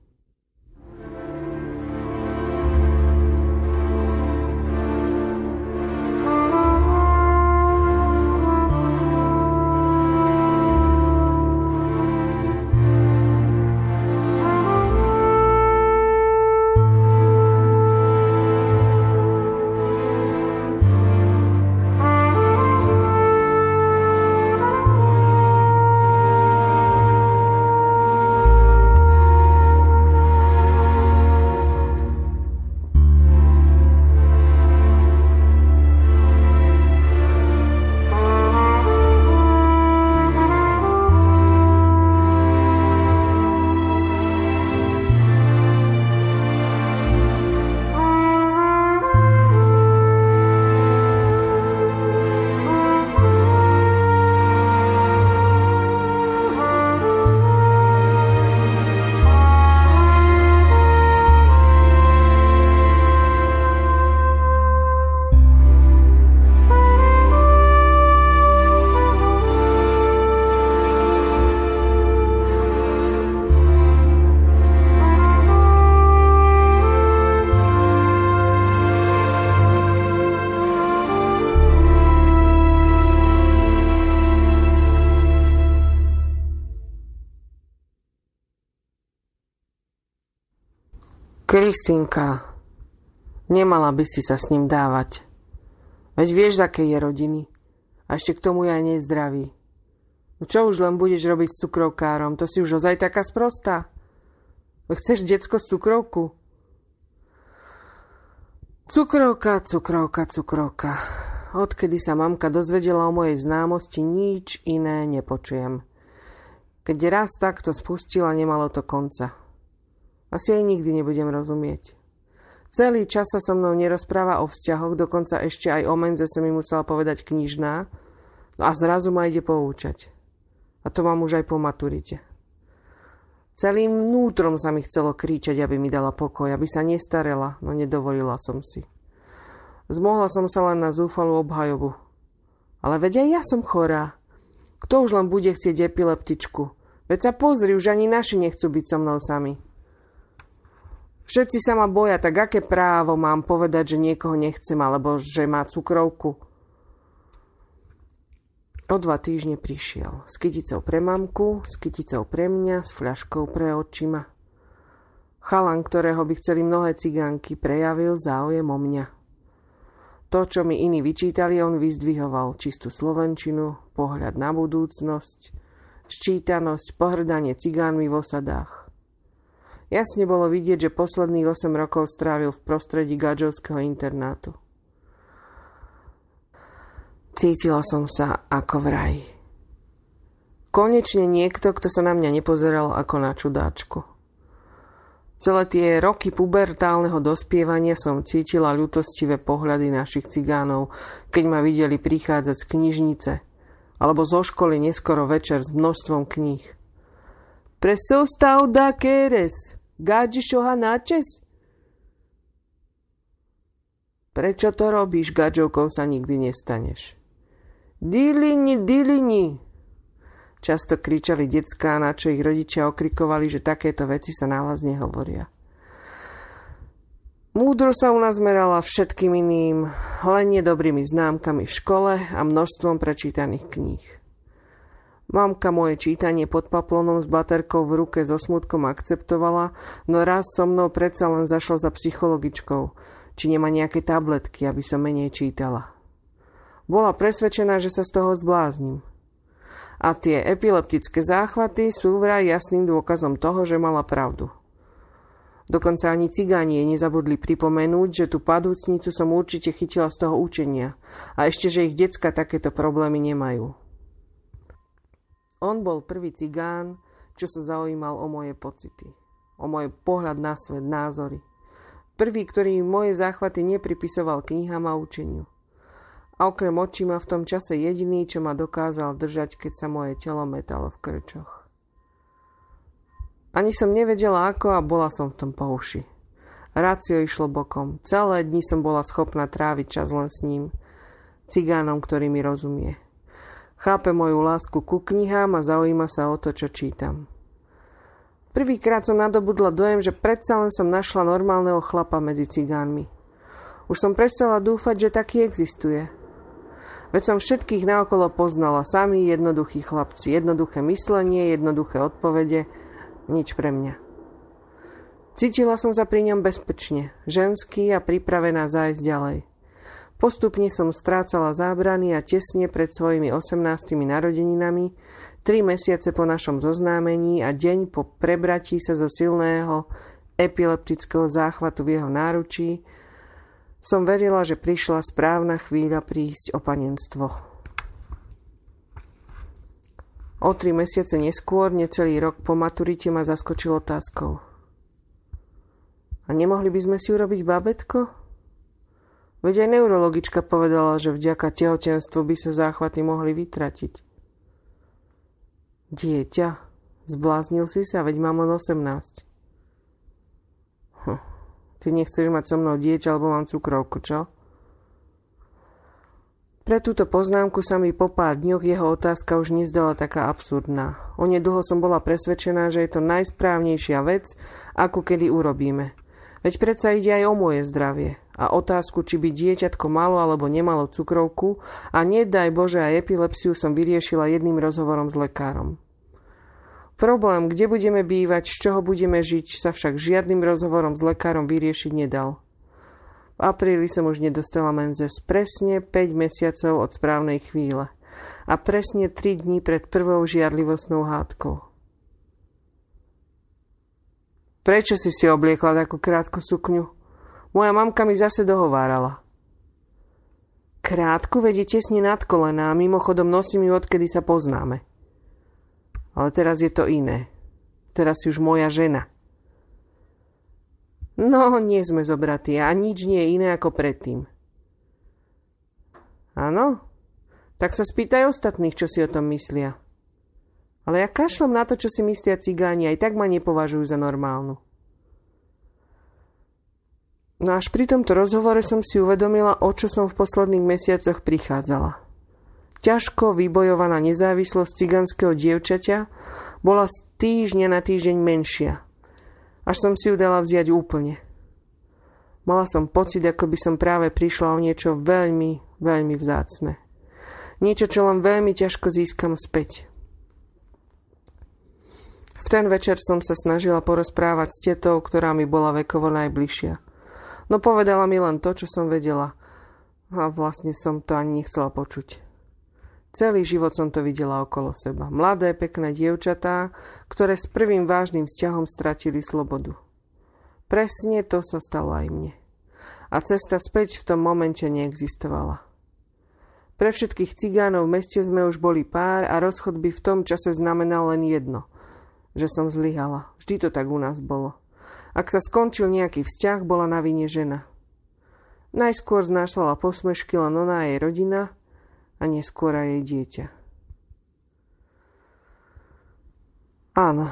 Kristinka, nemala by si sa s ním dávať. Veď vieš, aké je rodiny. A ešte k tomu aj nezdravý. No čo už len budeš robiť s cukrovkárom? To si už ozaj taká sprostá. Chceš decko z cukrovku? Cukrovka, cukrovka, cukrovka. Odkedy sa mamka dozvedela o mojej známosti, nič iné nepočujem. Keď raz takto spustila, nemalo to konca. Asi aj nikdy nebudem rozumieť. Celý čas sa so mnou nerozpráva o vzťahoch, dokonca ešte aj o menze sa mi musela povedať knižná no a zrazu ma ide poučať. A to mám už aj po maturite. Celým vnútrom sa mi chcelo kríčať, aby mi dala pokoj, aby sa nestarela, no nedovolila som si. Zmohla som sa len na zúfalú obhajobu. Ale veď aj ja som chorá. Kto už len bude chcieť epileptičku? Veď sa pozri, už ani naši nechcú byť so mnou sami. Všetci sa ma boja, tak aké právo mám povedať, že niekoho nechcem, alebo že má cukrovku? O dva týždne prišiel. S kyticou pre mamku, s kyticou pre mňa, s fľaškou pre očima. Chalan, ktorého by chceli mnohé cigánky, prejavil záujem o mňa. To, čo mi iní vyčítali, on vyzdvihoval čistú slovenčinu, pohľad na budúcnosť, ščítanosť, pohrdanie cigánmi v osadách. Jasne bolo vidieť, že posledných 8 rokov strávil v prostredí gadžovského internátu. Cítila som sa ako v raji. Konečne niekto, kto sa na mňa nepozeral ako na čudáčku. Celé tie roky pubertálneho dospievania som cítila ľutostivé pohľady našich cigánov, keď ma videli prichádzať z knižnice alebo zo školy neskoro večer s množstvom kníh. Preso stav da keres, gadžišoha načes? Prečo to robíš, gadžovkou sa nikdy nestaneš. Dilini, dilini! Často kričali detská, na čo ich rodičia okrikovali, že takéto veci sa nálaz nehovoria. Múdro sa u nás merala všetkým iným, len nedobrými známkami v škole a množstvom prečítaných kníh. Mamka moje čítanie pod paplonom s baterkou v ruke so smutkom akceptovala, no raz so mnou predsa len zašla za psychologičkou, či nemá nejaké tabletky, aby som menej čítala. Bola presvedčená, že sa z toho zbláznim. A tie epileptické záchvaty sú vraj jasným dôkazom toho, že mala pravdu. Dokonca ani cigáni jej nezabudli pripomenúť, že tú padúcnicu som určite chytila z toho učenia a ešte, že ich decka takéto problémy nemajú. On bol prvý cigán, čo sa zaujímal o moje pocity, o môj pohľad na svet, názory. Prvý, ktorý moje záchvaty nepripisoval knihám a učeniu a okrem očí ma v tom čase jediný, čo ma dokázal držať, keď sa moje telo metalo v krčoch. Ani som nevedela ako a bola som v tom po uši. Rácio išlo bokom. Celé dni som bola schopná tráviť čas len s ním. Cigánom, ktorý mi rozumie. Chápe moju lásku ku knihám a zaujíma sa o to, čo čítam. Prvýkrát som nadobudla dojem, že predsa len som našla normálneho chlapa medzi cigánmi. Už som prestala dúfať, že taký existuje – Veď som všetkých naokolo poznala, sami jednoduchí chlapci, jednoduché myslenie, jednoduché odpovede, nič pre mňa. Cítila som sa pri ňom bezpečne, ženský a pripravená zájsť ďalej. Postupne som strácala zábrany a tesne pred svojimi 18 narodeninami, tri mesiace po našom zoznámení a deň po prebratí sa zo silného epileptického záchvatu v jeho náručí, som verila, že prišla správna chvíľa prísť o panenstvo. O tri mesiace neskôr, necelý rok po maturite ma zaskočil otázkou. A nemohli by sme si urobiť babetko? Veď aj neurologička povedala, že vďaka tehotenstvu by sa záchvaty mohli vytratiť. Dieťa, zbláznil si sa, veď mám len 18. Hm. Ty nechceš mať so mnou dieťa, alebo mám cukrovku, čo? Pre túto poznámku sa mi po pár dňoch jeho otázka už nezdala taká absurdná. Onedlho som bola presvedčená, že je to najsprávnejšia vec, ako kedy urobíme. Veď predsa ide aj o moje zdravie. A otázku, či by dieťatko malo alebo nemalo cukrovku a nedaj Bože aj epilepsiu som vyriešila jedným rozhovorom s lekárom. Problém, kde budeme bývať, z čoho budeme žiť, sa však žiadnym rozhovorom s lekárom vyriešiť nedal. V apríli som už nedostala menzes presne 5 mesiacov od správnej chvíle a presne 3 dní pred prvou žiarlivostnou hádkou. Prečo si si obliekla takú krátku sukňu? Moja mamka mi zase dohovárala. Krátku vedie tesne nad kolená, mimochodom nosím ju odkedy sa poznáme. Ale teraz je to iné. Teraz si už moja žena. No, nie sme zobratí a nič nie je iné ako predtým. Áno? Tak sa spýtaj ostatných, čo si o tom myslia. Ale ja kašlom na to, čo si myslia cigáni, aj tak ma nepovažujú za normálnu. No až pri tomto rozhovore som si uvedomila, o čo som v posledných mesiacoch prichádzala. Ťažko vybojovaná nezávislosť cigánskeho dievčaťa bola z týždňa na týždeň menšia. Až som si ju dala vziať úplne. Mala som pocit, ako by som práve prišla o niečo veľmi, veľmi vzácne. Niečo, čo len veľmi ťažko získam späť. V ten večer som sa snažila porozprávať s tetou, ktorá mi bola vekovo najbližšia. No povedala mi len to, čo som vedela. A vlastne som to ani nechcela počuť. Celý život som to videla okolo seba. Mladé, pekné dievčatá, ktoré s prvým vážnym vzťahom stratili slobodu. Presne to sa stalo aj mne. A cesta späť v tom momente neexistovala. Pre všetkých cigánov v meste sme už boli pár a rozchod by v tom čase znamenal len jedno. Že som zlyhala. Vždy to tak u nás bolo. Ak sa skončil nejaký vzťah, bola na vine žena. Najskôr znášala posmešky len ona a jej rodina – a neskôr aj jej dieťa. Áno,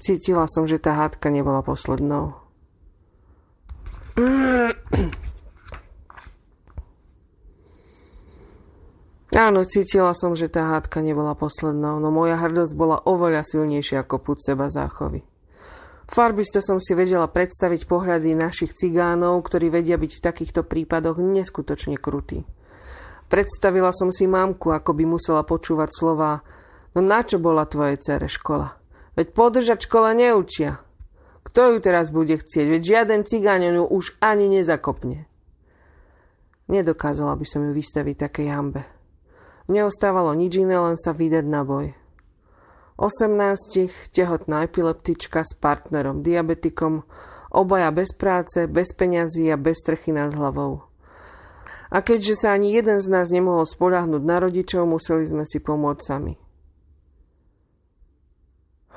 cítila som, že tá hádka nebola poslednou. Áno, cítila som, že tá hádka nebola poslednou, no moja hrdosť bola oveľa silnejšia ako púd seba záchovy. Farbisto som si vedela predstaviť pohľady našich cigánov, ktorí vedia byť v takýchto prípadoch neskutočne krutí. Predstavila som si mamku, ako by musela počúvať slova No na čo bola tvoje cere škola? Veď podržať škola neučia. Kto ju teraz bude chcieť? Veď žiaden cigáň ju už ani nezakopne. Nedokázala by som ju vystaviť takej hambe. Neostávalo nič iné, len sa vydať na boj. 18, tehotná epileptička s partnerom, diabetikom, obaja bez práce, bez peňazí a bez strechy nad hlavou. A keďže sa ani jeden z nás nemohol spoľahnúť na rodičov, museli sme si pomôcť sami.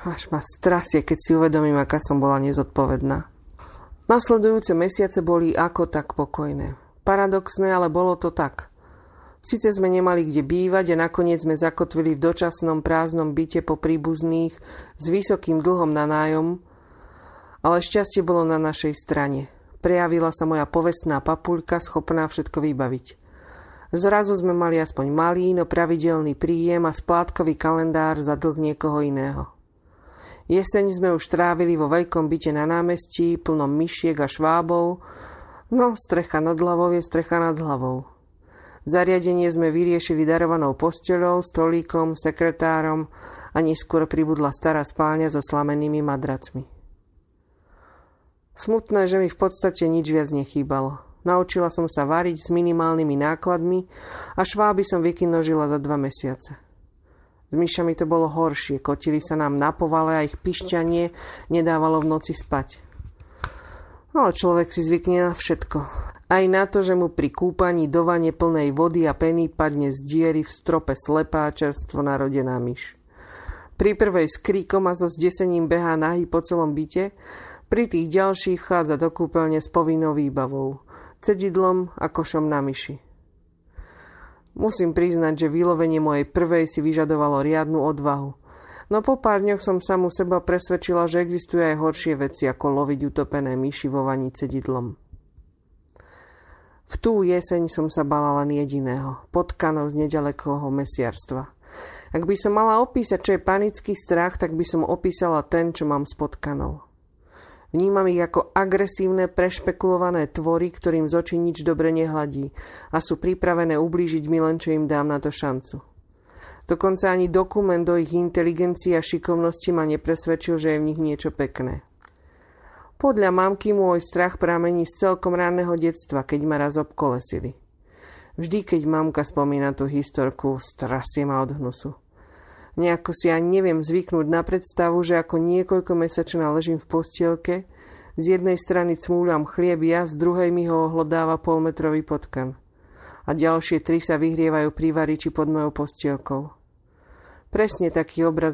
Až ma strasie, keď si uvedomím, aká som bola nezodpovedná. Nasledujúce mesiace boli ako tak pokojné. Paradoxné, ale bolo to tak. Sice sme nemali kde bývať a nakoniec sme zakotvili v dočasnom prázdnom byte po príbuzných s vysokým dlhom na nájom, ale šťastie bolo na našej strane – Prejavila sa moja povestná papuľka, schopná všetko vybaviť. Zrazu sme mali aspoň malý, no pravidelný príjem a splátkový kalendár za dlh niekoho iného. Jeseň sme už trávili vo veľkom byte na námestí, plnom myšiek a švábov, no strecha nad hlavou je strecha nad hlavou. Zariadenie sme vyriešili darovanou posteľou, stolíkom, sekretárom a neskôr pribudla stará spálňa so slamenými madracmi. Smutné, že mi v podstate nič viac nechýbalo. Naučila som sa variť s minimálnymi nákladmi a šváby som vykinožila za dva mesiace. S myšami to bolo horšie, kotili sa nám na povale a ich pišťanie nedávalo v noci spať. Ale človek si zvykne na všetko. Aj na to, že mu pri kúpaní do vane plnej vody a peny padne z diery v strope slepá čerstvo narodená myš. Pri prvej s kríkom a so zdesením behá nahy po celom byte pri tých ďalších chádza do kúpeľne s povinnou výbavou, cedidlom a košom na myši. Musím priznať, že vylovenie mojej prvej si vyžadovalo riadnu odvahu. No po pár dňoch som samu seba presvedčila, že existuje aj horšie veci, ako loviť utopené myši vo vani cedidlom. V tú jeseň som sa bala len jediného, potkanov z nedalekého mesiarstva. Ak by som mala opísať, čo je panický strach, tak by som opísala ten, čo mám s potkanou. Vnímam ich ako agresívne, prešpekulované tvory, ktorým z očí nič dobre nehladí a sú pripravené ublížiť mi len, čo im dám na to šancu. Dokonca ani dokument o ich inteligencii a šikovnosti ma nepresvedčil, že je v nich niečo pekné. Podľa mamky môj strach pramení z celkom ranného detstva, keď ma raz obkolesili. Vždy, keď mamka spomína tú historku, strasie ma od hnusu. Nejako si ani neviem zvyknúť na predstavu, že ako niekoľko mesačná ležím v postielke, z jednej strany cmúľam chlieb ja, z druhej mi ho ohlodáva polmetrový potkan. A ďalšie tri sa vyhrievajú pri variči pod mojou postielkou. Presne taký obraz